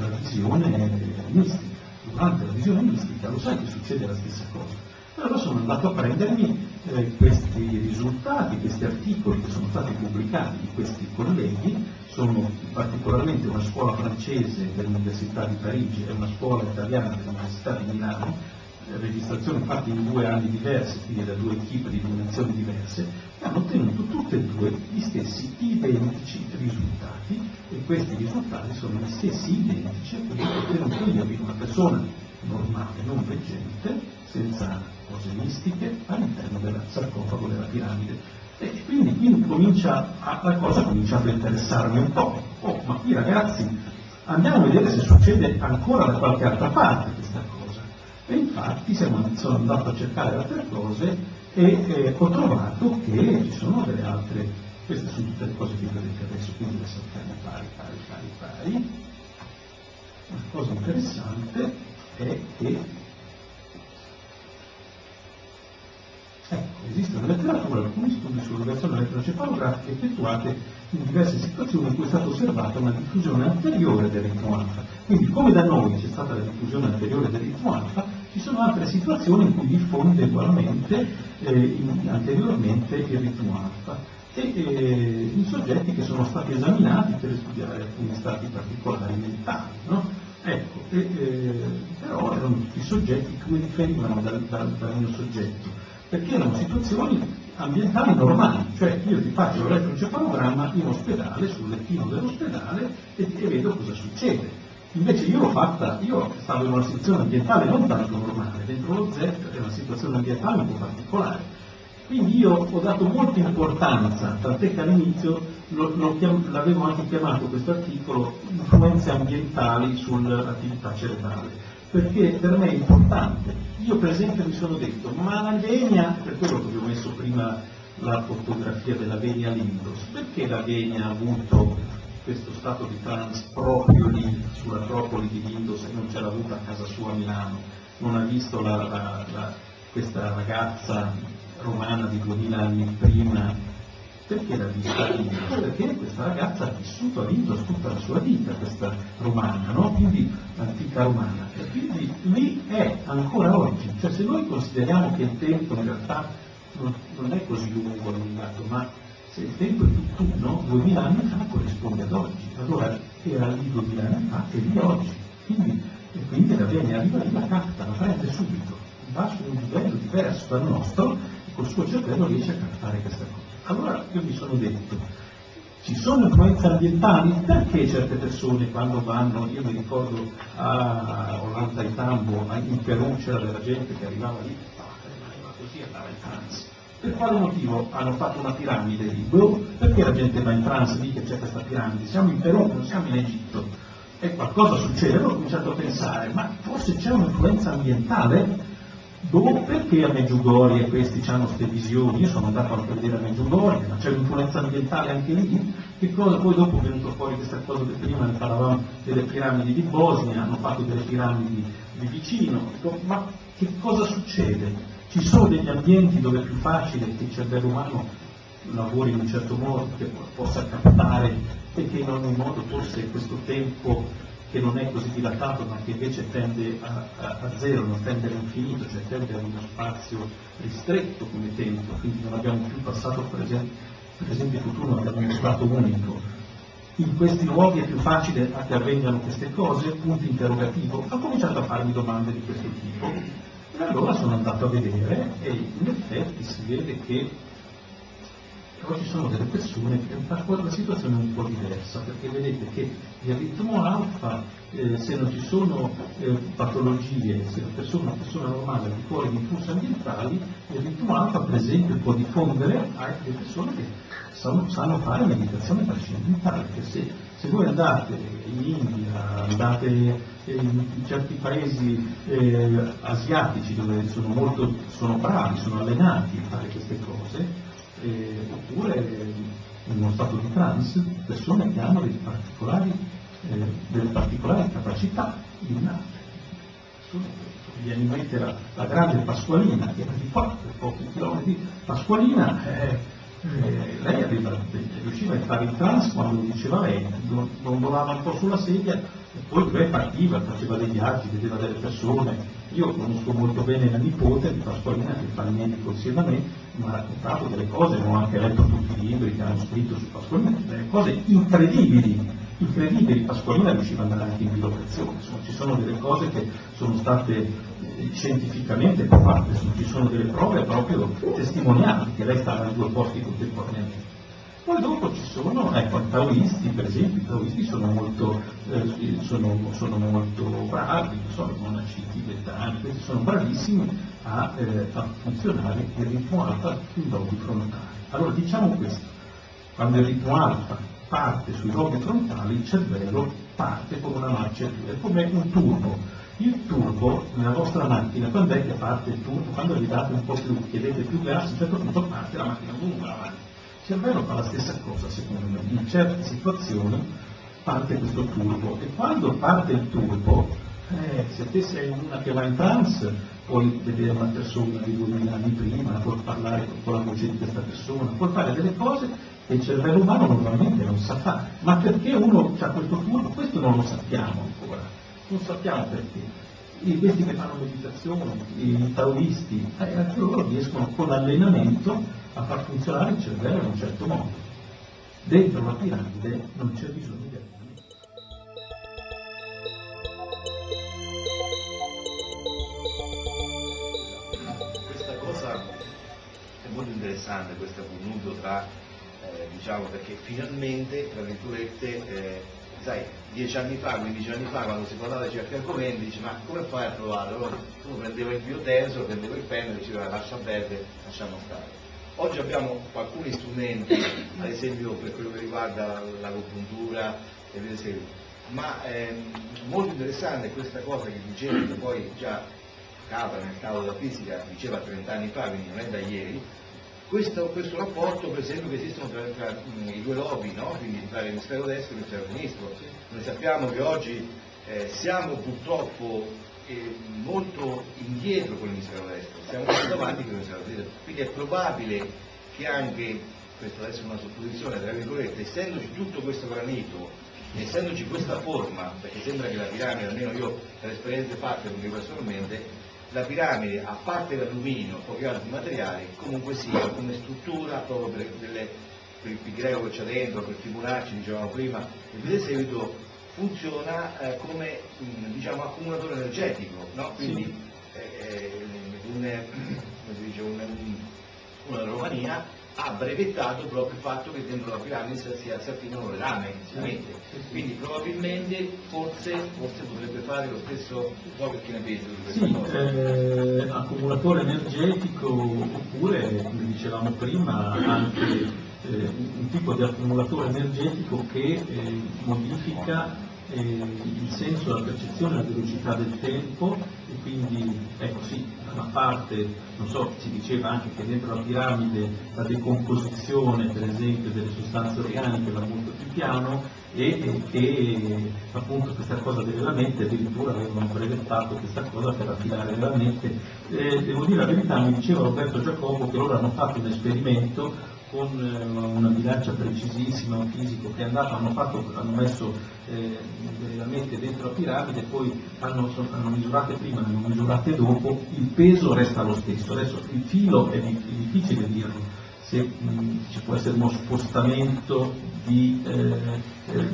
la visione mistica. Durante la visione mistica, lo sai che succede la stessa cosa. Allora sono andato a prendermi eh, questi risultati, questi articoli che sono stati pubblicati di questi colleghi, sono particolarmente una scuola francese dell'Università di Parigi e una scuola italiana dell'Università di Milano, eh, registrazioni fatte in due anni diversi, quindi da due equip di dimensioni diverse, e hanno ottenuto tutte e due gli stessi identici risultati. E questi risultati sono gli stessi identici a quelli che ho ottenuto io in una persona normale, non veggente, senza cose mistiche, all'interno del sarcofago della piramide. E quindi, quindi comincia a- la cosa ha cominciato a interessarmi un po'. Oh, ma qui ragazzi, andiamo a vedere se succede ancora da qualche altra parte questa cosa. E infatti siamo- sono andato a cercare altre cose e eh, ho trovato che ci sono delle altre, queste sono tutte le cose che vedete adesso, quindi le sappiamo pari, pari, pari, pari. Una cosa interessante è che esiste nella letteratura alcuni studi sull'erogazione elettrocefalografiche effettuate in diverse situazioni in cui è stata osservata una diffusione anteriore del ritmo alfa. Quindi come da noi c'è stata la diffusione anteriore del ritmo alfa, ci sono altre situazioni in cui diffonde ugualmente eh, anteriormente il ritmo alfa e eh, in soggetti che sono stati esaminati per studiare alcuni stati particolari mentali. No? Ecco, e, eh, però erano tutti soggetti che riferivano dal, dal, dal mio soggetto perché erano situazioni ambientali normali, cioè io ti faccio l'elettroencefalogramma in ospedale, sul lettino dell'ospedale e, e vedo cosa succede. Invece io l'ho fatta, io stavo in una situazione ambientale non tanto normale, dentro lo Z è una situazione ambientale un po' particolare. Quindi io ho dato molta importanza, tant'è che all'inizio l'avevo anche chiamato questo articolo influenze ambientali sull'attività cerebrale, perché per me è importante io per esempio mi sono detto, ma la Venia, per quello che vi ho messo prima la fotografia della Venia Lindos, perché la Venia ha avuto questo stato di trans proprio lì, sull'Acropoli di Lindos e non ce l'ha avuta a casa sua a Milano? Non ha visto la, la, la, questa ragazza romana di 2000 anni prima perché l'ha vista Lindos? Perché questa ragazza ha vissuto a Lindos tutta la sua vita, questa romana, no? Quindi l'antica romana. E quindi lì è ancora oggi. Cioè se noi consideriamo che il tempo in realtà non, non è così lungo, allungato, ma se il tempo è tutt'uno, 2000 anni fa corrisponde ad oggi. Allora era lì 2000 anni fa e lì oggi. Quindi, e quindi la Venia arriva lì, la capta, la prende subito, va su un livello diverso dal nostro e col suo cervello riesce a captare questa cosa. Allora io mi sono detto, ci sono influenze ambientali? Perché certe persone quando vanno, io mi ricordo a Olanda e Tambo, in Perù c'era della gente che arrivava lì, rimaneva così, andava in trance. Per quale motivo hanno fatto una piramide lì? Perché la gente va in trance lì che c'è questa piramide? Siamo in Perù, non siamo in Egitto. E qualcosa succede, allora ho cominciato a pensare, ma forse c'è un'influenza ambientale? Dove, perché a Meggiugorie questi hanno queste visioni? Io sono andato a vedere a Meggiugorie, ma c'è un'influenza ambientale anche lì? Che cosa? Poi dopo è venuto fuori questa cosa che prima ne parlavamo delle piramidi di Bosnia, hanno fatto delle piramidi di vicino, ma che cosa succede? Ci sono degli ambienti dove è più facile che il cervello umano lavori in un certo modo, che possa captare e che in ogni modo forse questo tempo che non è così dilatato ma che invece tende a, a, a zero, non tende all'infinito, cioè tende a uno spazio ristretto come tempo, quindi non abbiamo più passato per esempio il futuro, abbiamo uno stato unico. In questi luoghi è più facile che avvengano queste cose? Punto interrogativo. Ho cominciato a farmi domande di questo tipo e allora sono andato a vedere e in effetti si vede che però ci sono delle persone che la situazione è un po' diversa, perché vedete che il ritmo alfa, eh, se non ci sono eh, patologie, se la persona, una persona normale di fuori di impulsi ambientali, il ritmo alfa per esempio può diffondere a delle persone che sanno, sanno fare meditazione trascendentale, perché se, se, voi andate in India, andate in certi paesi eh, asiatici dove sono molto sono bravi, sono allenati a fare queste cose, eh, oppure in uno stato di trance, persone che hanno particolari, eh, delle particolari capacità innate. Viene in mente la, la, grande Pasqualina, che era di qua, per pochi chilometri. Pasqualina, eh, eh lei aveva, riusciva a fare il trance quando diceva lei, dondolava un po' sulla sedia e poi lei partiva, faceva dei viaggi, vedeva delle persone. Io conosco molto bene la nipote di Pasqualina che fa il medico insieme a me, mi ha raccontato delle cose, ho anche letto tutti i libri che hanno scritto su Pasqualina, delle cose incredibili, incredibili, Pasqualina riusciva ad andare anche in bilocazione, insomma ci sono delle cose che sono state eh, scientificamente provate, ci sono delle prove proprio testimoniali che lei stava in due posti contemporaneamente. Poi dopo ci sono, ecco, i taoisti, per esempio, i taoisti sono molto, eh, sono, sono molto bravi, sono i monaci tibetani, questi sono bravissimi a, eh, a funzionare il ritmo alfa sui lobi frontali. Allora diciamo questo, quando il ritmo alfa parte sui lobi frontali, il cervello parte con una marcia è come un turbo. Il turbo nella vostra macchina, quando è che parte il turbo? Quando gli date un po' più, chiedete più gas, a un certo punto parte la macchina comunque avanti. Cervello fa la stessa cosa secondo me, in certe situazioni parte questo turbo e quando parte il turbo, eh, se te sei una che va in trance, puoi vedere una persona di 2000 anni prima, puoi parlare con la voce di questa persona, puoi fare delle cose che il cervello umano normalmente non sa fare. Ma perché uno ha questo turbo? Questo non lo sappiamo ancora, non sappiamo perché. I, questi che fanno meditazione, i taoisti, eh, anche loro riescono con allenamento a far funzionare il cervello in un certo modo. Dentro la piramide non c'è bisogno di allenamento. Questa cosa è molto interessante, questo connuto tra, eh, diciamo, perché finalmente, tra virgolette, eh, sai, dieci anni fa, 15 anni fa, quando si parlava di certi argomenti, dice ma come fai a trovarlo? Allora, uno prendeva il biotenso, prendeva il penno e diceva lascia perdere, lasciamo stare. Oggi abbiamo alcuni strumenti, ad esempio per quello che riguarda l'agopuntura ma ehm, molto interessante questa cosa che diceva, che poi già Capra nel caso della fisica diceva 30 anni fa, quindi non è da ieri, questo, questo rapporto per esempio che esistono tra, tra mh, i due lobi, no? quindi tra l'emisfero destro e l'emisfero sinistro. Noi sappiamo che oggi eh, siamo purtroppo molto indietro con l'emisfero destro, siamo molto avanti con l'emisfero sinistro, quindi è probabile che anche, questa adesso è una supposizione, tra virgolette, essendoci tutto questo granito, essendoci questa forma, perché sembra che la piramide, almeno io per esperienze fatte con me personalmente, la piramide, a parte l'alluminio pochi altri materiali, comunque sia come struttura proprio per, delle, per il greco che c'è dentro, per Fibonacci, dicevamo prima, e di seguito funziona eh, come mh, diciamo, accumulatore energetico, no? quindi eh, un, come si dice, un, un, una Romania ha brevettato proprio il fatto che dentro la piramide si, affinano le lame. Quindi probabilmente forse, forse potrebbe fare lo stesso, so che ne pensi di questa Sì, cosa. eh, accumulatore energetico oppure, come dicevamo prima, anche eh, un tipo di accumulatore energetico che eh, modifica eh, il senso, la percezione, la velocità del tempo e quindi, ecco sì, da una parte, non so, si diceva anche che dentro la piramide la decomposizione, per esempio, delle sostanze organiche va molto più piano e, che appunto questa cosa della mente addirittura avevano brevettato questa cosa per affilare la mente. Eh, devo dire la verità, mi diceva Roberto Giacomo che loro hanno fatto un esperimento con eh, una bilancia precisissima, un fisico che è andato, hanno, fatto, hanno messo eh, lamette dentro la piramide, poi hanno, hanno misurate prima, hanno misurate dopo, il peso resta lo stesso. Adesso il filo è, di- è difficile dirlo, se mh, ci può essere uno spostamento di eh, eh,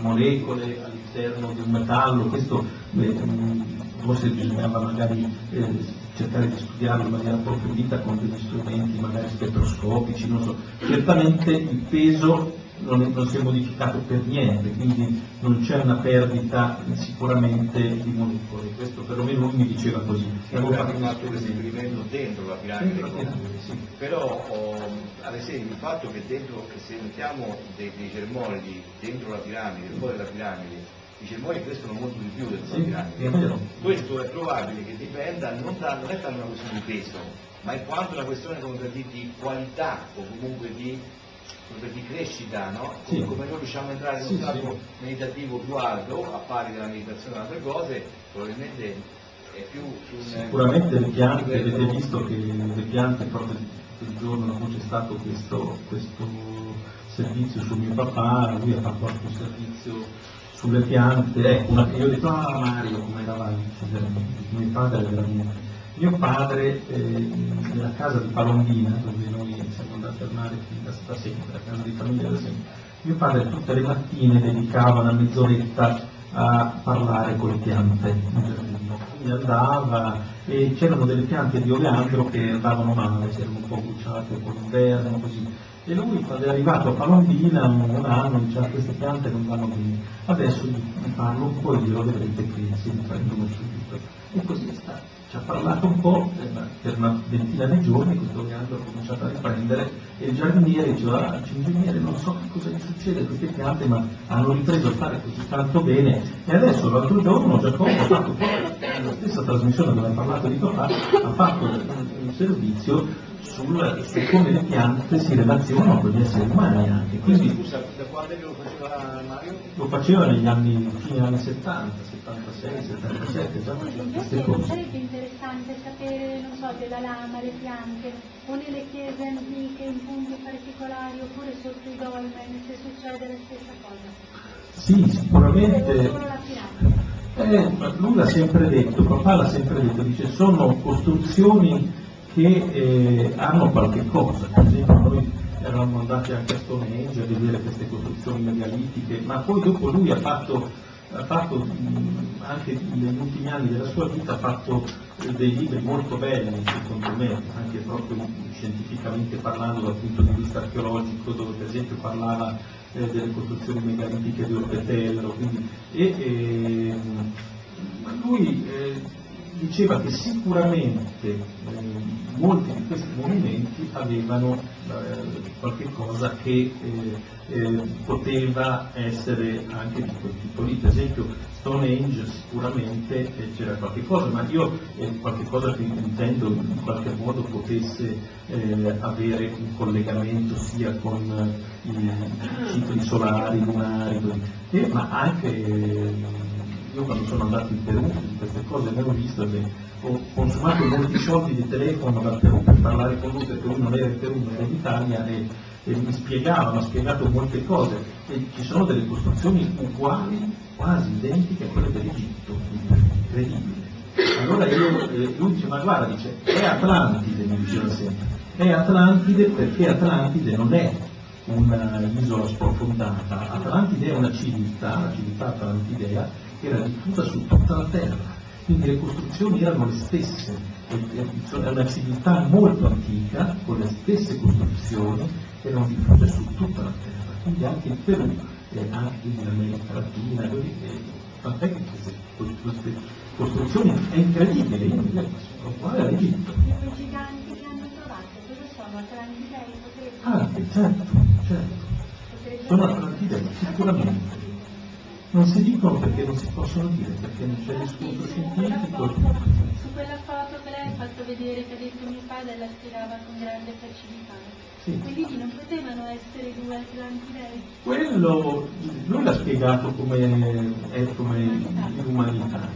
molecole all'interno di un metallo, questo eh, mh, forse bisognava magari eh, cercare di studiarlo in maniera approfondita con degli strumenti magari spettroscopici, non so. Certamente il peso non, non si è modificato per niente, quindi non c'è una perdita sicuramente di molecole, questo perlomeno lui mi diceva così. Stiamo Avevo fatto questo esperimento dentro la piramide, Dentro la piramide, sì. però oh, ad esempio il fatto che dentro, che se mettiamo dei, dei germogli dentro la piramide fuori la piramide, i germogli crescono molto di più Sì, è vero. Questo è probabile che dipenda non, da, non è tanto una questione di peso, ma è quanto una questione come per dire, di qualità o comunque di, dire, crescita, no? Come, Sì. come noi riusciamo a entrare in Sì, uno stato sì. meditativo più alto, a pari della meditazione e altre cose, probabilmente è più su un Sicuramente le piante, avete visto che le piante proprio quel giorno in cui c'è stato questo, questo servizio su mio papà, lui ha fatto anche un servizio sulle piante, ecco, una, io ho detto, ah Mario, come eravamo, mio padre era mio. Mio padre eh, nella casa di Palombina, dove noi siamo andati a fin da, da sempre, la casa di famiglia da sempre, mio padre tutte le mattine dedicava una mezz'oretta a parlare con le piante andava e c'erano delle piante di oleandro che andavano male, si erano un po' bruciate con l'inverno, così. E lui quando è arrivato a Palombina un, anno diceva queste piante non vanno bene. Adesso gli parlo un po' io, vedrete che si riprendono subito. E così è stato. Ci ha parlato un po' per una ventina di giorni, questo oleandro ha cominciato a riprendere e il giardiniere diceva, ah, ingegnere non so che cosa gli succede a queste piante ma hanno ripreso a fare così tanto bene e adesso l'altro giorno Giacomo ha fatto nella stessa trasmissione dove ha parlato di papà, ha fatto un servizio sul, su come le piante si relazionano con gli esseri umani anche. Quindi Scusa, da quando è che lo faceva Mario? lo faceva negli anni, fine anni 70, 76, 77, già faceva queste cose. sarebbe interessante sapere, non so, della lama, le piante, o nelle chiese antiche in punti particolari, oppure sotto i dolmen, se succede la stessa cosa. Sì, sicuramente. Eh, lui l'ha sempre detto, papà l'ha sempre detto, dice sono costruzioni che eh, hanno qualche cosa, per esempio noi eravamo andati anche a Stonehenge a vedere queste costruzioni megalitiche, ma poi dopo lui ha fatto, ha fatto mh, anche negli ultimi anni della sua vita ha fatto eh, dei libri molto belli secondo me, anche proprio scientificamente parlando dal punto di vista archeologico, dove per esempio parlava eh, delle costruzioni megalitiche di Orbetello, quindi, e, ehm, lui eh, diceva che sicuramente eh, molti di questi monumenti avevano eh, cosa che eh, eh, poteva essere anche di quel tipo lì, per esempio Stonehenge sicuramente eh, c'era qualche cosa, ma io eh, qualche cosa che intendo in qualche modo potesse avere un collegamento sia con i cicli solari, lunari, ma anche io quando sono andato in Perù queste cose ne ho visto che ho consumato molti soldi di telefono dal Perù per parlare con lui perché lui non era in Perù ma era in Italia e, e mi spiegava, mi ha spiegato molte cose. E ci sono delle costruzioni uguali, quasi identiche a quelle dell'Egitto, incredibile. Allora io, eh, lui dice, ma guarda, dice, è Atlantide, mi diceva sempre, è Atlantide perché Atlantide non è un'isola sprofondata, Atlantide è una civiltà, la civiltà atlantidea, che era diffusa su tutta la terra, quindi le costruzioni erano le stesse, e- è una civiltà molto antica, con le stesse costruzioni, che erano diffuse su tutta la terra, quindi anche in Perù, e anche in America Latina, dove, eh, tant'è che queste, queste costruzioni è incredibile, sono uguali all'Egitto. Quei giganti che hanno trovato, cosa sono? Atlantidei? Anche, certo, certo. Sono Atlantidei, sicuramente. Non si dicono perché non si possono dire, perché non c'è riscontro Su scientifico. quella foto che lei ha fatto vedere, che ha detto mio padre la spiegava con grande facilità. Sì. Lì non potevano essere due Atlantidei. Quello, lui l'ha spiegato come, è come l'umanità,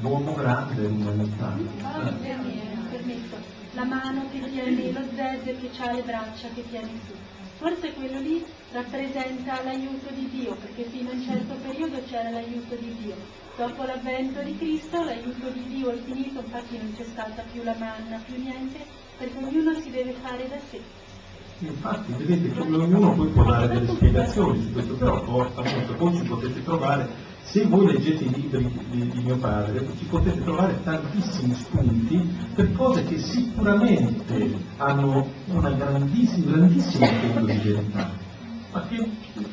l'uomo grande è l'umanità. Eh, me, eh, permetto, la mano che tiene, lo zed che ha le braccia che tiene su. Forse quello lì rappresenta l'aiuto di Dio, perché fino a un certo periodo c'era l'aiuto di Dio. Dopo l'avvento di Cristo l'aiuto di Dio è finito, infatti non c'è stata più la manna, più niente, perché ognuno si deve fare da sé. Infatti, vedete, ognuno poi può dare delle spiegazioni su questo, però molto, poi ci potete trovare, se voi leggete i libri di, di mio padre, ci potete trovare tantissimi spunti per cose che sicuramente hanno una grandissima, grandissimo fondo di verità, ma che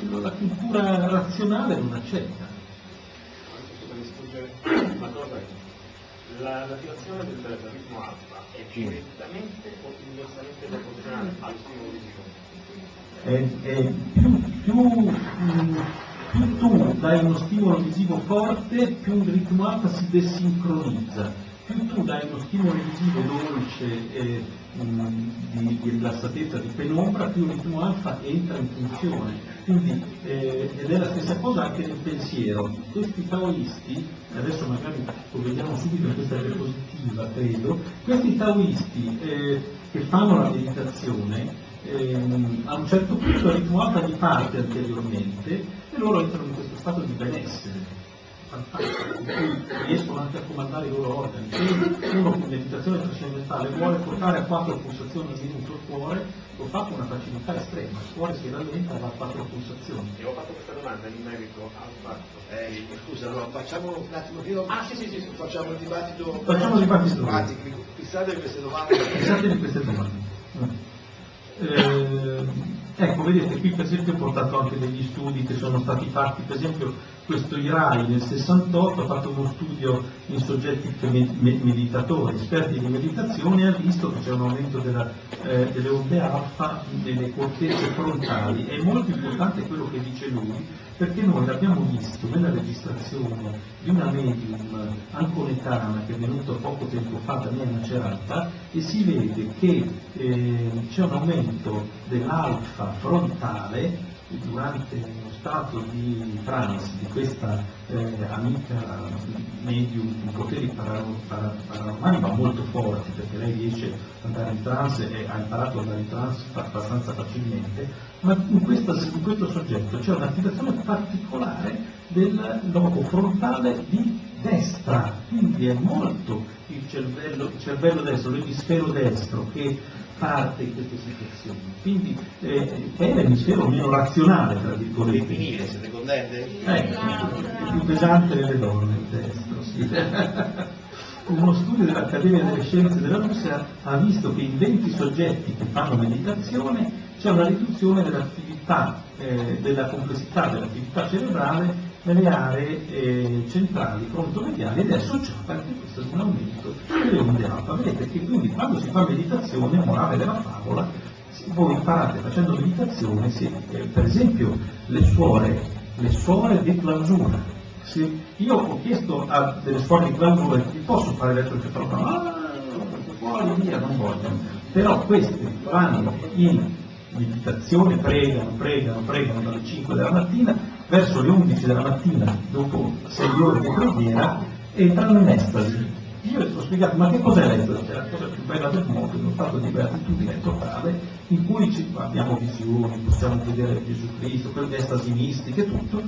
la cultura razionale non accetta. è la, l'attivazione del, del ritmo alfa è direttamente o inversamente proporzionale allo stimolo visivo? è, è più, più, mh, più tu dai uno stimolo visivo forte, più il ritmo alfa si desincronizza. Più tu dai uno stimolo visivo dolce e mh, di, di rilassatezza, di penombra, più il ritmo alfa entra in funzione. Quindi, eh, ed è la stessa cosa anche nel pensiero. Questi taoisti, adesso magari lo vediamo subito in questa diapositiva, credo, questi taoisti eh, che fanno la meditazione ehm, a un certo punto il ritmo alfa gli parte anteriormente loro entrano in questo stato di benessere fantastico, in cui riescono anche a comandare i loro organi. Se uno con meditazione trascendentale vuole portare a quattro pulsazioni al minuto il cuore, lo fa con una facilità estrema, il cuore si rallenta e va a quattro pulsazioni. E ho fatto questa domanda in merito al fatto Eh, scusa, allora facciamo un attimo io. Ah, sì, sì, sì. Facciamo il dibattito. Facciamo il dibattito. Fissate queste domande. Pensate di queste domande. Eh, ecco, vedete, qui per esempio ho portato anche degli studi che sono stati fatti, per esempio questo IRAI nel 68 ha fatto uno studio in soggetti meditatori, esperti di meditazione e ha visto che c'è un aumento della, eh, delle onde alfa nelle cortecce frontali. È molto importante quello che dice lui, perché noi l'abbiamo visto nella registrazione di una medium anconetana che è venuta poco tempo fa da me a Macerata e si vede che eh, c'è un aumento dell'alfa frontale durante stato di trance di questa eh, amica medium con poteri paranormali ma molto forti perché lei riesce ad andare in trance e ha imparato ad andare in trance abbastanza facilmente, ma in, questa, in questo soggetto c'è un'attivazione particolare del lobo frontale di destra, quindi è molto il cervello, il cervello destro, l'emisfero destro che parte in queste situazioni. Quindi eh, è l'emisfero meno razionale, tra virgolette. Definire, siete contenti? Eh, il più pesante delle donne, il destro, sì. Uno studio dell'Accademia delle Scienze della Russia ha visto che in 20 soggetti che fanno meditazione c'è una riduzione dell'attività, eh, della complessità dell'attività cerebrale nelle aree eh, centrali frontomediali ed è associata anche questo ad un aumento delle onde alfa. Vedete che quindi quando si fa meditazione, morale della favola, voi imparate facendo meditazione, se, eh, per esempio le suore, le suore di clausura, se io ho chiesto a delle suore di clausura posso fare l'elettrocefalograma, ah, fuori via, non vogliono, però queste vanno in meditazione, pregano, pregano, pregano dalle 5 della mattina, verso le 11 della mattina, dopo 6 ore di preghiera, entrano in estasi. Io ho spiegato, ma che cos'è l'estasi? È la cosa più bella del mondo, uno stato di beatitudine totale, in cui abbiamo visioni, possiamo vedere Gesù Cristo, quelle estasi mistiche, tutto,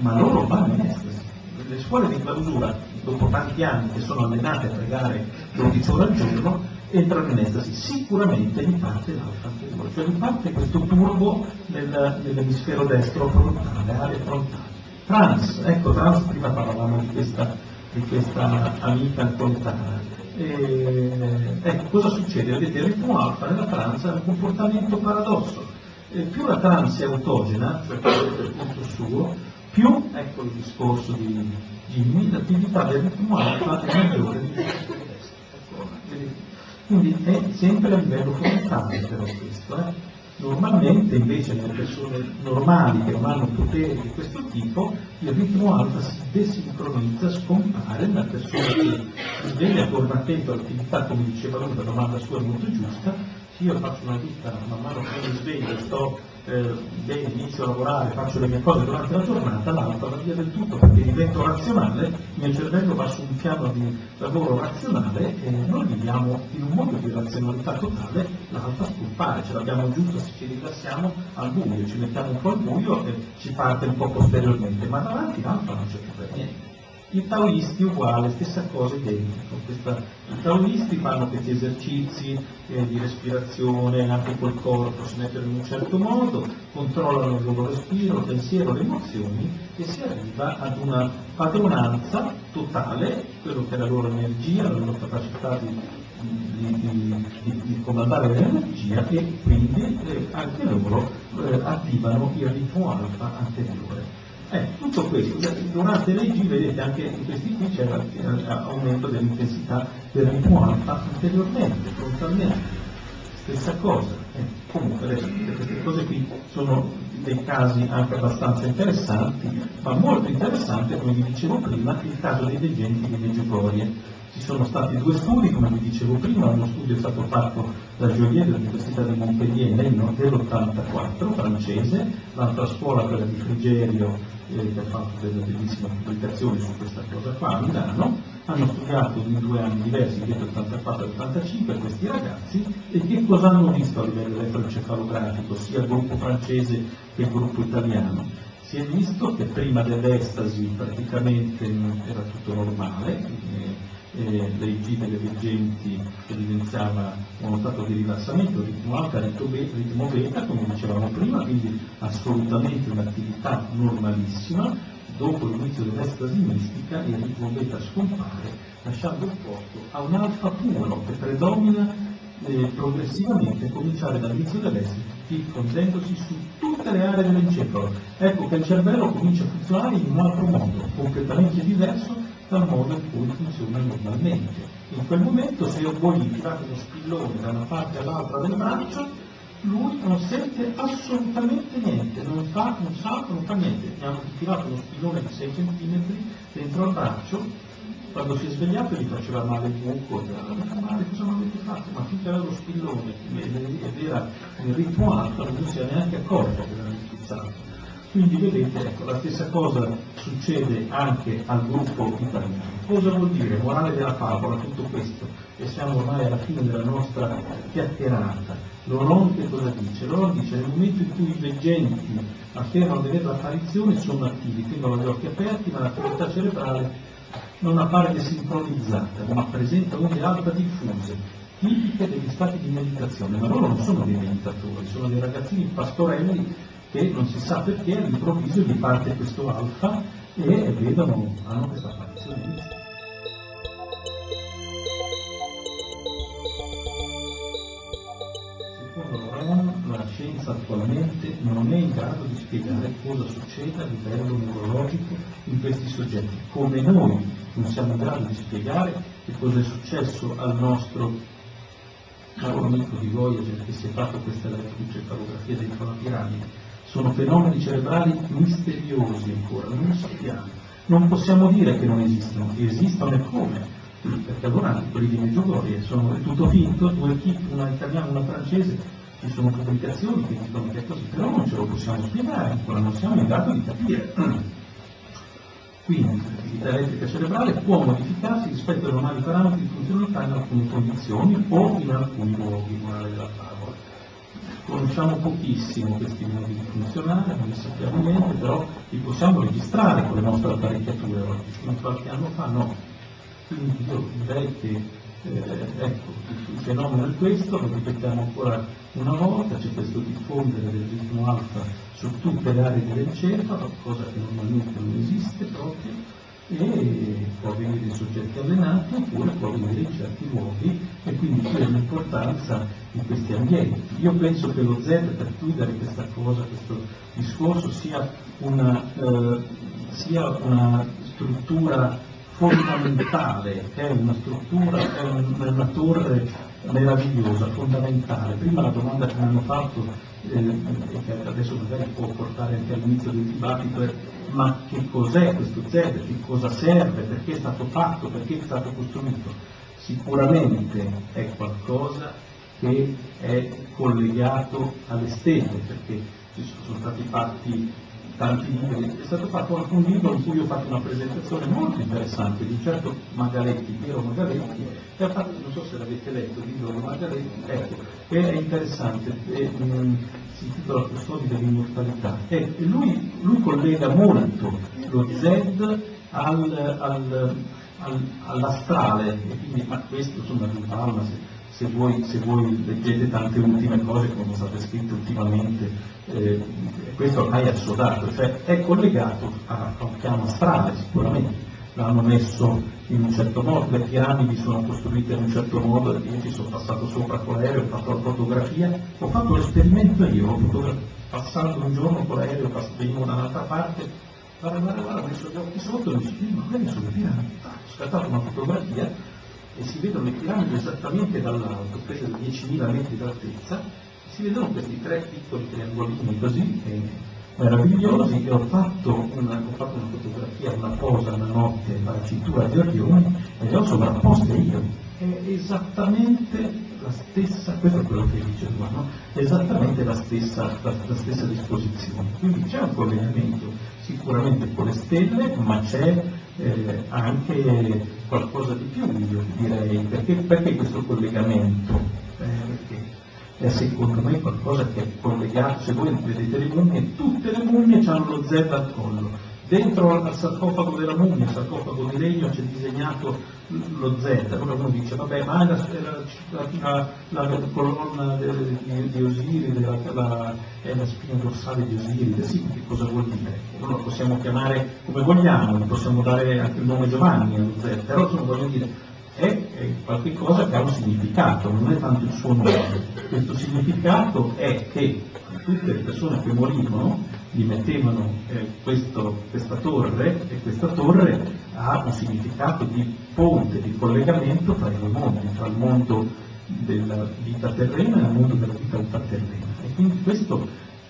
ma loro vanno in estasi. Le scuole di clausura, dopo tanti anni che sono allenate a pregare 12 ore al giorno, entrano in estasi, sicuramente gli parte l'alfa anteriore, cioè gli parte questo turbo nel, nell'emisfero destro frontale, area frontale. Trans, ecco trans, prima parlavamo di questa, di questa amica alcoletana. E, ecco, cosa succede? Vedete, il ritmo alfa nella trans è un comportamento paradosso. E più la trans è autogena, cioè per conto suo, più, ecco il discorso di Jimmy, l'attività del ritmo alfa è maggiore di vedete? Quindi è sempre a livello frontale però questo. Eh? Normalmente invece nelle persone normali che non hanno poteri di questo tipo, il ritmo alfa si desincronizza, scompare, la persona che si sveglia torna attento all'attività, come diceva lui, la domanda sua è molto giusta, se io faccio una vita man mano che mi sveglio, sto eh, bene, inizio a lavorare, faccio le mie cose durante la giornata, l'alfa va via del tutto perché divento razionale, il mio cervello va su un piano di lavoro razionale e noi viviamo in un mondo di razionalità totale, l'alfa scompare, ce l'abbiamo giusto se ci rilassiamo al buio, ci mettiamo un po' al buio e ci parte un po' posteriormente, ma davanti l'alfa non c'è più per niente. I taoisti uguale, stessa cosa identico. Questa, I taoisti fanno questi esercizi eh, di respirazione anche col corpo, si mettono in un certo modo, controllano il loro respiro, il pensiero, le emozioni e si arriva ad una padronanza totale, quello che è la loro energia, la loro capacità di, di, di, di comandare l'energia e quindi eh, anche loro eh, attivano il ritmo alfa anteriore. Eh, tutto questo, durante l'EG vedete anche in questi qui c'è l'aumento dell'intensità del ritmo alfa anteriormente, frontalmente, stessa cosa. Eh, comunque adesso queste cose qui sono dei casi anche abbastanza interessanti, ma molto interessante, come vi dicevo prima, il caso dei degenti di Meggiugorie ci sono stati due studi, come vi dicevo prima, uno studio è stato fatto da Joliet dell'Università di Montpellier nell'84 francese, l'altra scuola quella di Frigerio eh, che ha fatto delle bellissime pubblicazioni su questa cosa qua a Milano, hanno studiato in due anni diversi, nell'84 e 85, questi ragazzi. E che cosa hanno visto a livello elettroencefalografico, sia il gruppo francese che il gruppo italiano? Si è visto che prima dell'estasi praticamente era tutto normale, eh, dei delle veggenti evidenziava uno stato di rilassamento, ritmo alfa, ritmo beta, come dicevamo prima, quindi assolutamente un'attività normalissima. Dopo l'inizio dell'estasi mistica il ritmo beta scompare, lasciando il posto a un alfa puro che predomina eh, progressivamente cominciare dall'inizio diffondendosi su tutte le aree dell'encefalo. Ecco che il cervello comincia a funzionare in un altro modo, completamente diverso dal modo in cui funziona normalmente. In quel momento se voi gli tirate uno spillone da una parte all'altra del braccio, lui non sente assolutamente niente, non fa un salto, non fa niente. Gli hanno tirato uno spillone di 6 cm dentro al braccio, quando si è svegliato gli faceva male il buco, non male, cosa mi avete fatto? Ma finché aveva lo spillone ed era il rituato, non si è neanche accorto che l'aveva spizzato. Quindi vedete, ecco, la stessa cosa succede anche al gruppo italiano. Cosa vuol dire? Morale della favola, tutto questo, e siamo ormai alla fine della nostra chiacchierata. L'Oron che cosa dice? L'Oron dice nel momento in cui i veggenti affermano di avere l'apparizione sono attivi, tengono gli occhi aperti, ma l'attività cerebrale non appare desincronizzata, ma presenta onde alfa diffuse, tipiche degli stati di meditazione, ma loro non sono dei meditatori, sono dei ragazzini pastorelli che non si sa perché all'improvviso gli parte questo alfa e vedono, hanno questa apparizione. Scienza attualmente non è in grado di spiegare cosa succede a livello neurologico in questi soggetti, come noi non siamo in grado di spiegare che cosa è successo al nostro caro amico di Voyager che si è fatto questa elettrocefalografia dentro la piramide sono fenomeni cerebrali misteriosi ancora, non sappiamo. Non possiamo dire che non esistono, esistono e come? Perché allora quelli di Meggiugorie sono tutto finto, due equip, una italiana e una francese, ci sono pubblicazioni che dicono che è così, però non ce lo possiamo spiegare ancora, non siamo in grado di capire. Quindi l'attività elettrica cerebrale può modificarsi rispetto ai normali parametri di funzionalità in alcune condizioni o in alcuni luoghi, morale della favola conosciamo pochissimo questi modi di funzionare, non ne sappiamo niente, però li possiamo registrare con le nostre apparecchiature fino a qualche anno fa no. Quindi io direi che ecco, il fenomeno è questo, lo ripetiamo ancora una volta, c'è questo diffondere del ritmo alfa su tutte le aree dell'encefalo, cosa che normalmente non esiste proprio, e può avvenire in soggetti allenati oppure può avvenire in certi luoghi e quindi qui è l'importanza di questi ambienti. Io penso che lo Z, per chiudere questa cosa, questo discorso, sia una, eh, sia una struttura fondamentale, è una struttura, è, un, è una torre meravigliosa, fondamentale. Prima la domanda che mi hanno fatto, eh, che adesso magari può portare anche all'inizio del dibattito, è ma che cos'è questo Z, che cosa serve, perché è stato fatto, perché è stato costruito? Sicuramente è qualcosa che è collegato alle stelle, perché ci sono stati fatti tanti libri, è stato fatto anche un libro in cui ho fatto una presentazione molto interessante di un certo Magaletti, Piero Magaletti, che ha fatto, non so se l'avete letto, il libro di Magaletti, ecco, che è interessante, è, mh, si intitola Custodi dell'immortalità, e lui, lui, collega molto lo Z al, al, al, all'astrale, e quindi ma questo insomma di Palma, se, voi, se voi, leggete tante ultime cose che sono state scritte ultimamente, eh, questo ormai è assodato, cioè è collegato a, a un piano astrale sicuramente, l'hanno messo in un certo modo, le piramidi sono costruite in un certo modo, io ci sono passato sopra con l'aereo, ho fatto la fotografia, ho fatto l'esperimento io, ho passando un giorno con l'aereo, venivo da un'altra parte, guarda, guarda, guarda, ho messo gli occhi sotto e mi dico, ma quelle sono le piramidi, ho scattato una fotografia e si vedono le piramidi esattamente dall'alto, prese da 10.000 metri d'altezza, si vedono questi tre piccoli triangolini così meravigliosi e ho fatto, una, ho fatto una fotografia, una posa una notte alla cintura di Orione e le ho sovrapposte io. È esattamente la stessa, questo è quello che dice no? esattamente la stessa, la, la stessa disposizione. Quindi c'è un collegamento sicuramente con le stelle, ma c'è eh, anche qualcosa di più, io direi, perché, perché questo collegamento? Eh, perché è secondo me qualcosa che è collegato, se voi vedete le mummie, tutte le mummie hanno lo Z al collo, dentro al sarcofago della mummia, sarcofago di legno c'è disegnato lo Z, allora uno dice vabbè ma la, la, la, la colonna di, di Osiride, la, è la spina dorsale di Osiride, sì, che cosa vuol dire? Noi lo possiamo chiamare come vogliamo, gli possiamo dare anche il nome Giovanni allo Z, però insomma voglio dire, è, è qualche cosa che ha un significato, non è tanto il suo nome. Questo significato è che tutte le persone che morivano gli mettevano eh, questo, questa torre e questa torre ha un significato di ponte, di collegamento tra i due mondi, tra il mondo della vita terrena e il mondo della vita ultraterrena. E quindi questo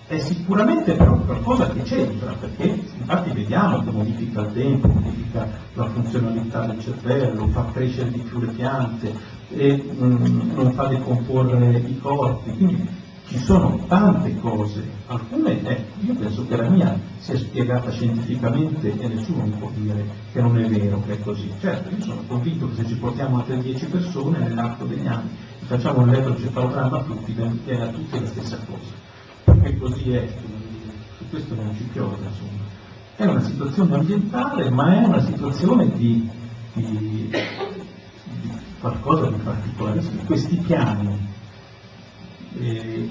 è sicuramente però qualcosa che c'entra, perché infatti vediamo che modifica il tempo, modifica la funzionalità del cervello, fa crescere di più le piante e mm, non fa decomporre i corpi, quindi ci sono tante cose, alcune eh, io penso che la mia sia spiegata scientificamente e nessuno mi può dire che non è vero che è così. Certo, io sono convinto che se ci portiamo altre 10 persone nell'arco degli anni facciamo un elettrocefalogramma a tutti, viene a tutti la stessa cosa perché così è, su questo non ci piove, insomma. È una situazione ambientale, ma è una situazione di, di, di qualcosa di particolare. Questi piani eh,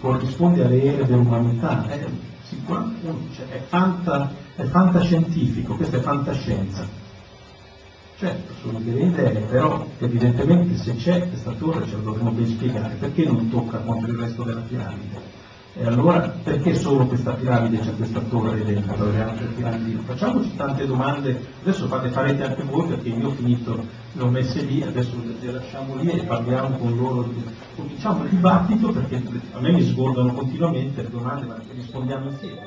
corrisponde alle ere dell'umanità, è, cioè, è, fanta, è fantascientifico, questa è fantascienza. Certo, sono delle idee, però evidentemente se c'è questa torre ce la dovremmo ben spiegare, perché non tocca contro il resto della piramide? E allora perché solo questa piramide c'è questa torre dentro le altre piramidi? Facciamoci tante domande, adesso fate, farete anche voi perché io ho finito, le ho messe lì, adesso le lasciamo lì e parliamo con loro, cominciamo il dibattito perché a me mi sgordano continuamente le domande ma rispondiamo insieme.